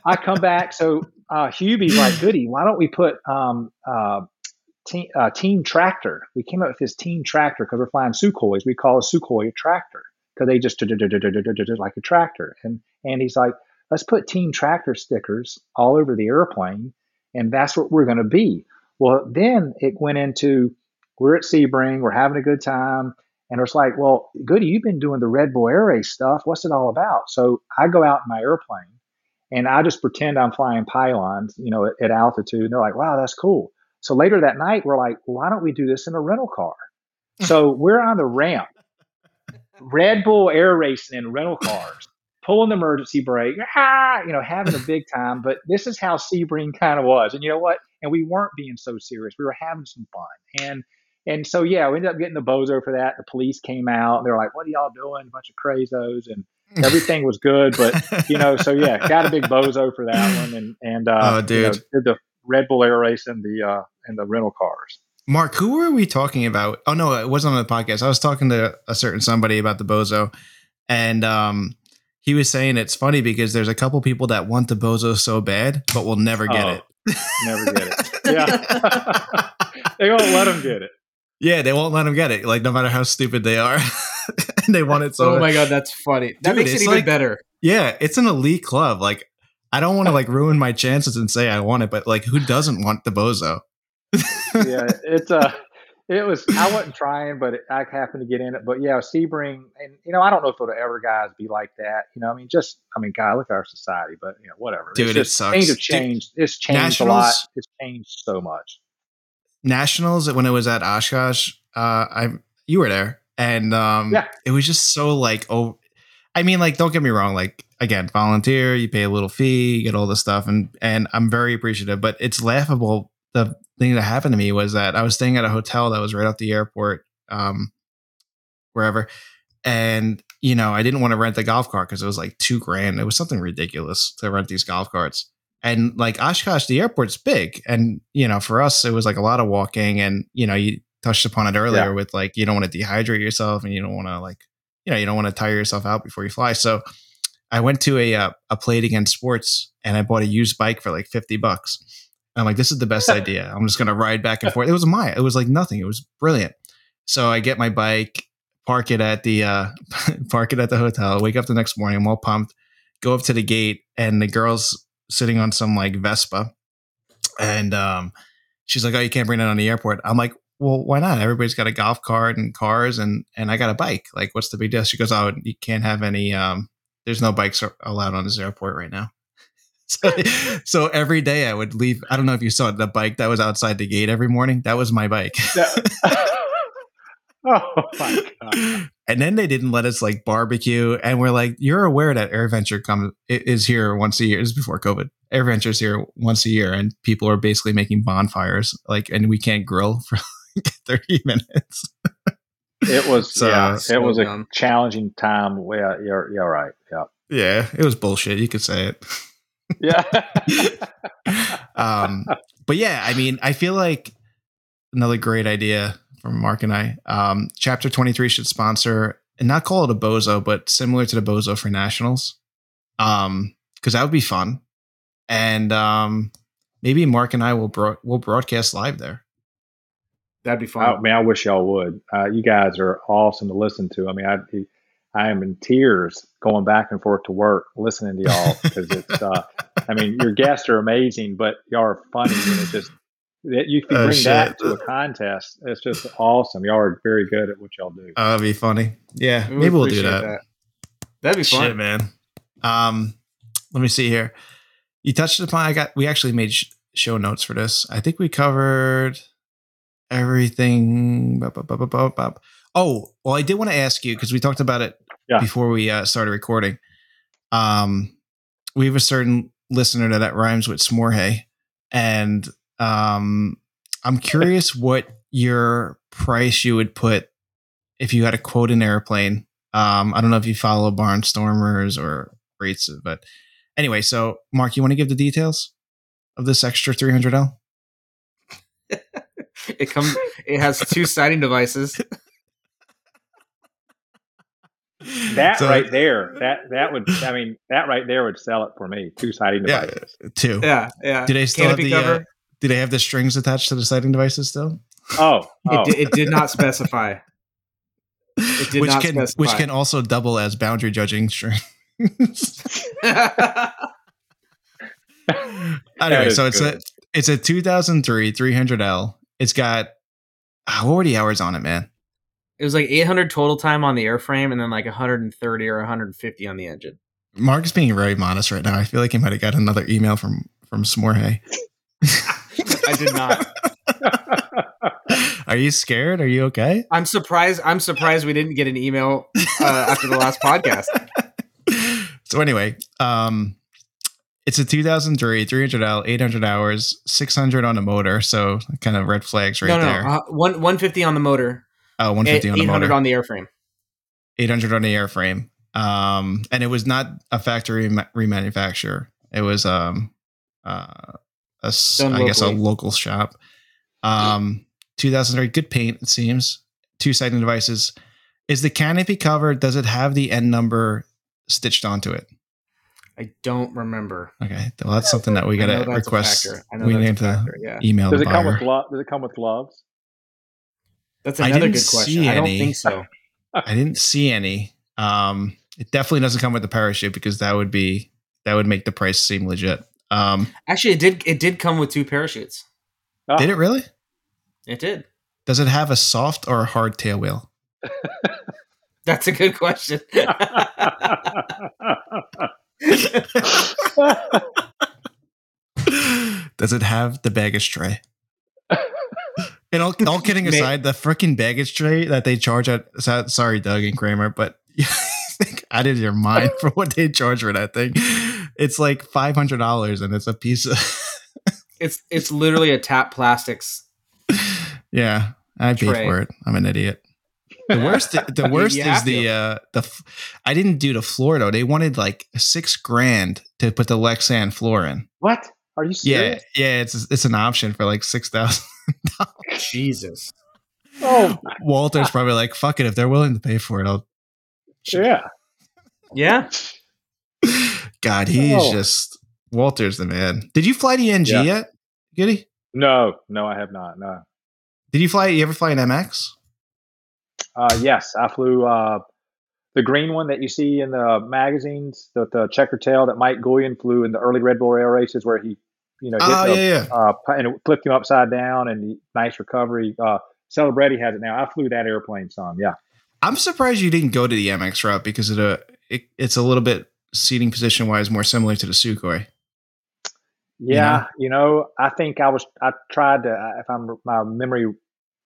I come back. So uh, Hubie's like, Goody, why don't we put um, uh, team, uh, team tractor? We came up with this team tractor because we're flying Sukhois. We call a Sukhoi a tractor because they just like a tractor. And and he's like, let's put team tractor stickers all over the airplane, and that's what we're going to be. Well, then it went into we're at Sebring, we're having a good time and it's like, well, Goody, you've been doing the Red Bull Air Race stuff. What's it all about? So I go out in my airplane and I just pretend I'm flying pylons, you know, at, at altitude. And they're like, wow, that's cool. So later that night, we're like, well, why don't we do this in a rental car? So we're on the ramp, Red Bull Air Racing in rental cars, pulling the emergency brake, ah, you know, having a big time. But this is how Sebring kind of was. And you know what? And we weren't being so serious. We were having some fun. And and so, yeah, we ended up getting the bozo for that. The police came out. They're like, "What are y'all doing? A bunch of crazos." And everything was good, but you know, so yeah, got a big bozo for that one, and and uh, oh, dude, you know, did the Red Bull Air Race and the uh, and the rental cars. Mark, who were we talking about? Oh no, it wasn't on the podcast. I was talking to a certain somebody about the bozo, and um, he was saying it's funny because there's a couple people that want the bozo so bad, but will never get oh, it. never get it. Yeah, they won't let them get it. Yeah, they won't let them get it. Like no matter how stupid they are, and they want it so. Oh my god, that's funny. That Dude, makes it even like, better. Yeah, it's an elite club. Like I don't want to like ruin my chances and say I want it, but like who doesn't want the bozo? yeah, it's a. Uh, it was I wasn't trying, but it, I happened to get in it. But yeah, Sebring, and you know, I don't know if it'll ever guys be like that. You know, I mean, just I mean, God, look at our society, but you know, whatever. Dude, it's it sucks. Things have changed. Dude, it's changed Nationals, a lot. It's changed so much. Nationals when it was at Oshkosh, uh, I you were there, and um, yeah, it was just so like oh, I mean, like don't get me wrong, like again, volunteer, you pay a little fee, you get all this stuff, and and I'm very appreciative, but it's laughable the thing that happened to me was that I was staying at a hotel that was right off the airport, um, wherever, and you know I didn't want to rent the golf cart because it was like two grand. It was something ridiculous to rent these golf carts. And like Oshkosh, the airport's big, and you know for us it was like a lot of walking, and you know you touched upon it earlier yeah. with like you don't want to dehydrate yourself, and you don't want to like you know you don't want to tire yourself out before you fly. So I went to a uh, a Play It Again Sports, and I bought a used bike for like fifty bucks I'm like, this is the best idea. I'm just gonna ride back and forth. It was my, it was like nothing. It was brilliant. So I get my bike, park it at the uh, park it at the hotel. Wake up the next morning, I'm all pumped. Go up to the gate, and the girl's sitting on some like Vespa, and um, she's like, "Oh, you can't bring it on the airport." I'm like, "Well, why not? Everybody's got a golf cart and cars, and and I got a bike. Like, what's the big deal?" She goes, "Oh, you can't have any. Um, there's no bikes allowed on this airport right now." so, so, every day I would leave. I don't know if you saw the bike that was outside the gate every morning. That was my bike. oh my god! And then they didn't let us like barbecue, and we're like, "You're aware that Air AirVenture comes is here once a year. This is before COVID. Air AirVenture's here once a year, and people are basically making bonfires, like, and we can't grill for like thirty minutes." it was so, yeah, so it was dumb. a challenging time. Yeah, you're you're right. Yeah, yeah, it was bullshit. You could say it. Yeah. um, but yeah, I mean, I feel like another great idea from Mark and I. Um, chapter 23 should sponsor and not call it a bozo, but similar to the bozo for nationals. Um, because that would be fun. And um, maybe Mark and I will bro- will broadcast live there. That'd be fun. I, mean, I wish y'all would. Uh, you guys are awesome to listen to. I mean, I I am in tears going back and forth to work listening to y'all because it's. Uh, I mean, your guests are amazing, but y'all are funny, and it's just that you can oh, bring that to a contest. It's just awesome. Y'all are very good at what y'all do. Oh, that'd be funny. Yeah, we maybe we'll do that. that. That'd be fun, Shit, man. Um, let me see here. You touched upon. I got. We actually made sh- show notes for this. I think we covered everything. Oh, well, I did want to ask you because we talked about it yeah. before we uh, started recording. Um, we have a certain listener that, that rhymes with Smorhay, and um, I'm curious what your price you would put if you had to quote an airplane. Um, I don't know if you follow Barnstormers or rates, but anyway. So, Mark, you want to give the details of this extra 300L? it comes. It has two sighting devices. that so, right there, that that would, I mean, that right there would sell it for me. Two sighting devices. Yeah, two. Yeah, yeah. Do they still Canopy have the? Uh, do they have the strings attached to the sighting devices still? Oh, oh. It, it, did not specify. It did which not can specify. which can also double as boundary judging strings. anyway, so it's good. a it's a 2003 300L. It's got uh, what were the hours on it, man? It was like 800 total time on the airframe, and then like 130 or 150 on the engine. Mark is being very modest right now. I feel like he might have got another email from from Smorhay. I did not. Are you scared? Are you okay? I'm surprised. I'm surprised we didn't get an email uh, after the last podcast. So anyway, um, it's a 2003 300L, 800 hours, 600 on the motor. So kind of red flags right no, no, there. Uh, one 150 on the motor. Oh, 150 on the motor. 800 on the airframe. 800 on the airframe. Um, and it was not a factory remanufacturer. It was um, uh, a, I guess a local shop. Um, 2003, good paint it seems. Two sighting devices. Is the canopy covered? Does it have the N number stitched onto it? I don't remember. Okay, well that's something that we gotta request. I know We need to yeah. email. Does it come with gloves? Does it come with gloves? That's another good question. I don't think so. I didn't see any. Um, it definitely doesn't come with the parachute because that would be that would make the price seem legit. Um, Actually, it did. It did come with two parachutes. Oh. Did it really? It did. Does it have a soft or a hard tail wheel? That's a good question. Does it have the baggage tray? and all, all kidding aside, the freaking baggage tray that they charge at sorry, Doug and Kramer, but out of your mind for what they charge for that thing. It's like five hundred dollars, and it's a piece of. it's it's literally a tap plastics. Yeah, I paid for it. I'm an idiot. The worst, the worst is the uh the. I didn't do the floor though. They wanted like six grand to put the Lexan floor in. What? Are you serious? Yeah, yeah. It's it's an option for like six thousand. Jesus. Oh, Walter's probably like, "Fuck it." If they're willing to pay for it, I'll. Yeah. Yeah. God, he's oh. just Walter's the man. Did you fly the NG yeah. yet, Giddy? No, no, I have not. No. Did you fly? You ever fly an MX? Uh, yes, I flew uh, the green one that you see in the magazines, the, the checker tail that Mike Goulian flew in the early Red Bull Air races, where he, you know, oh, the, yeah, yeah. Uh, and it flipped him upside down, and the nice recovery. Uh, Celebretti has it now. I flew that airplane some. Yeah. I'm surprised you didn't go to the MX route because it, uh, it it's a little bit seating position wise more similar to the Sukhoi. Yeah, you know? you know, I think I was I tried to if I'm my memory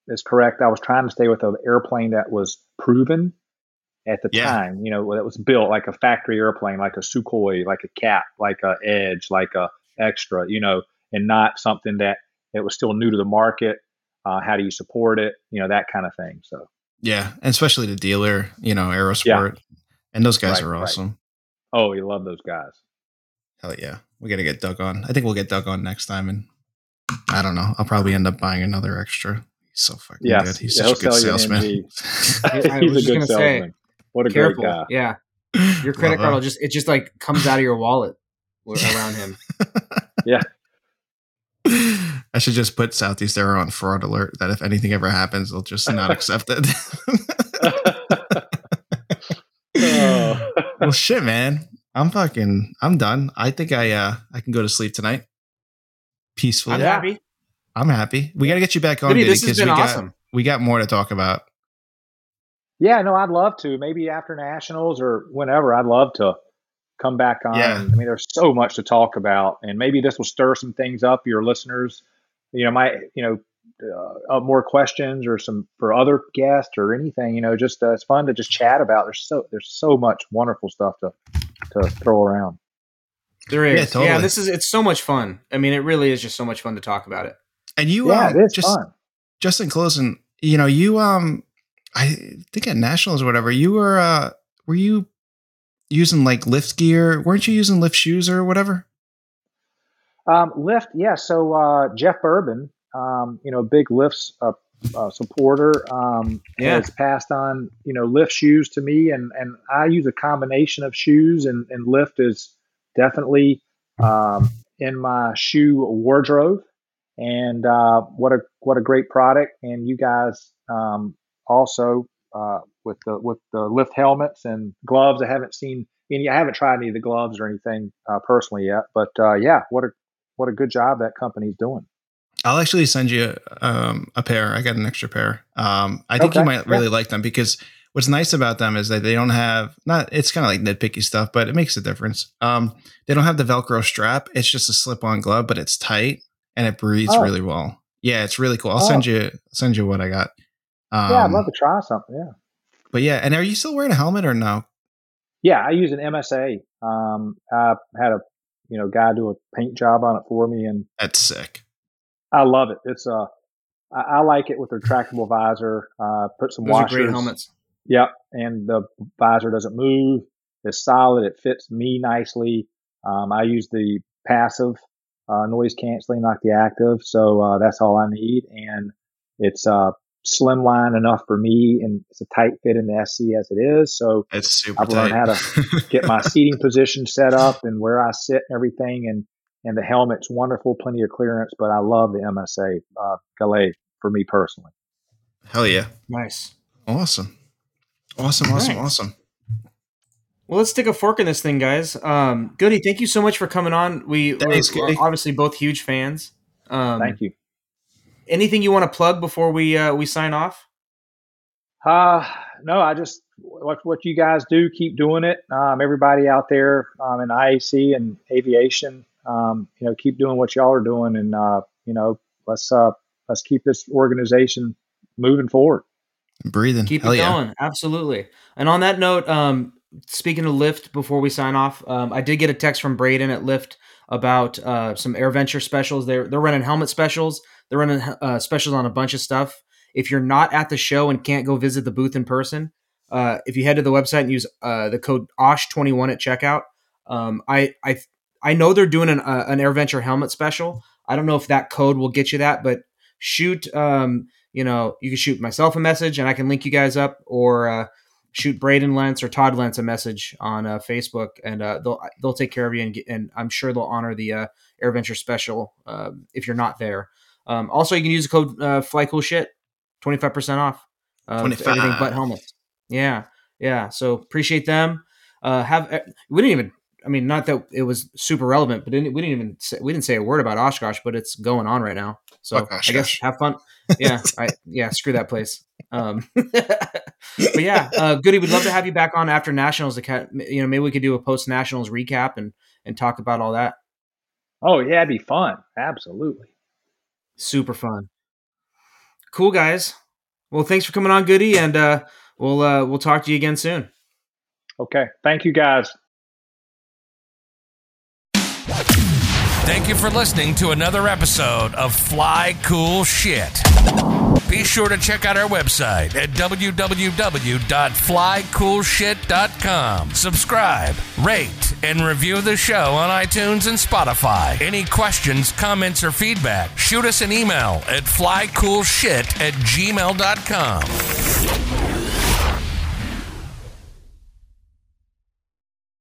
is correct. I was trying to stay with an airplane that was proven at the yeah. time. You know, that was built like a factory airplane, like a Sukhoi, like a Cap, like a Edge, like a Extra. You know, and not something that it was still new to the market. Uh, how do you support it? You know, that kind of thing. So yeah, and especially the dealer. You know, Aerosport, yeah. and those guys right, are awesome. Right. Oh, we love those guys. Hell yeah, we got to get Doug on. I think we'll get Doug on next time, and I don't know. I'll probably end up buying another extra He's so fucking yes. good. He's yeah, such a good salesman. He's a good salesman. Say, what a careful. great guy. Yeah. Your credit card will just it just like comes out of your wallet around him. yeah. I should just put Southeast Aero on fraud alert that if anything ever happens, they'll just not accept it. oh. Well shit, man. I'm fucking I'm done. I think I uh I can go to sleep tonight. Peacefully. I'm happy. I'm happy. We got to get you back on because we awesome. got we got more to talk about. Yeah, no, I'd love to. Maybe after nationals or whenever, I'd love to come back on. Yeah. I mean, there's so much to talk about, and maybe this will stir some things up. Your listeners, you know, my, you know. Uh, more questions or some for other guests or anything you know just uh, it's fun to just chat about there's so there's so much wonderful stuff to to throw around there is yeah, totally. yeah this is it's so much fun i mean it really is just so much fun to talk about it and you, yeah, um, it is just, fun. Just in closing, you know, you, um, I think at nationals or whatever, you were, uh, were you using like lift gear? Weren't you using lift shoes or whatever? Um, lift, yeah. So uh, Jeff Boerboon, um, you know, big lifts uh, uh, supporter, um, yeah. has passed on you know lift shoes to me, and and I use a combination of shoes, and and lift is definitely um, in my shoe wardrobe and uh, what a what a great product! And you guys um, also uh, with the with the lift helmets and gloves. I haven't seen any. I haven't tried any of the gloves or anything uh, personally yet, but uh, yeah, what a what a good job that company's doing. I'll actually send you um, a pair. I got an extra pair. Um, I think okay. you might really yeah. like them because what's nice about them is that they don't have not. It's kind of like nitpicky stuff, but it makes a difference. Um, they don't have the Velcro strap. It's just a slip-on glove, but it's tight and it breathes oh. really well. Yeah, it's really cool. I'll oh. send you send you what I got. Um, yeah, I'd love to try something. Yeah. But yeah, and are you still wearing a helmet or no? Yeah, I use an MSA. Um, I had a you know guy do a paint job on it for me, and that's sick. I love it. It's uh, I, I like it with the retractable visor. Uh, put some Those washers. great helmets. Yep, and the visor doesn't move. It's solid. It fits me nicely. Um, I use the passive uh, noise canceling, not the active. So uh, that's all I need, and it's uh, slimline enough for me, and it's a tight fit in the SC as it is. So it's I've tight. learned how to get my seating position set up and where I sit and everything. And and the helmet's wonderful, plenty of clearance. But I love the MSA uh, Gallet for me personally. Hell yeah! Nice, awesome, awesome, awesome, nice. awesome. Well, let's stick a fork in this thing, guys. Um, Goody, thank you so much for coming on. We are obviously both huge fans. Um, thank you. Anything you want to plug before we uh, we sign off? Uh no, I just what what you guys do, keep doing it. Um, everybody out there um, in IAC and aviation, um, you know, keep doing what y'all are doing, and uh, you know, let's uh, let's keep this organization moving forward. Breathing, keep Hell it yeah. going, absolutely. And on that note, um, speaking of Lift, before we sign off, um, I did get a text from Braden at Lift about uh, some AirVenture specials. They're they're running helmet specials. They're running uh, specials on a bunch of stuff. If you're not at the show and can't go visit the booth in person, uh, if you head to the website and use uh, the code OSH21 at checkout, um, I I I know they're doing an uh, an AirVenture helmet special. I don't know if that code will get you that, but shoot, um, you know, you can shoot myself a message and I can link you guys up, or uh, shoot Braden Lentz or Todd Lentz a message on uh, Facebook, and uh, they'll they'll take care of you, and, and I'm sure they'll honor the uh, AirVenture special uh, if you're not there. Um, also, you can use the code uh, Fly Cool Shit, twenty five percent off. Uh, 25. everything but helmets. Yeah, yeah. So appreciate them. Uh, have we didn't even. I mean, not that it was super relevant, but we didn't even say, we didn't say a word about Oshkosh, but it's going on right now. So I guess have fun. Yeah, I yeah. Screw that place. Um, but yeah, uh, Goody, we'd love to have you back on after nationals. You know, maybe we could do a post nationals recap and and talk about all that. Oh yeah, it'd be fun. Absolutely. Super fun. Cool guys. Well, thanks for coming on, Goody, and uh, we'll uh, we'll talk to you again soon. Okay. Thank you, guys. Thank you for listening to another episode of Fly Cool Shit. Be sure to check out our website at www.flycoolshit.com. Subscribe, rate, and review the show on iTunes and Spotify. Any questions, comments, or feedback, shoot us an email at flycoolshit at gmail.com.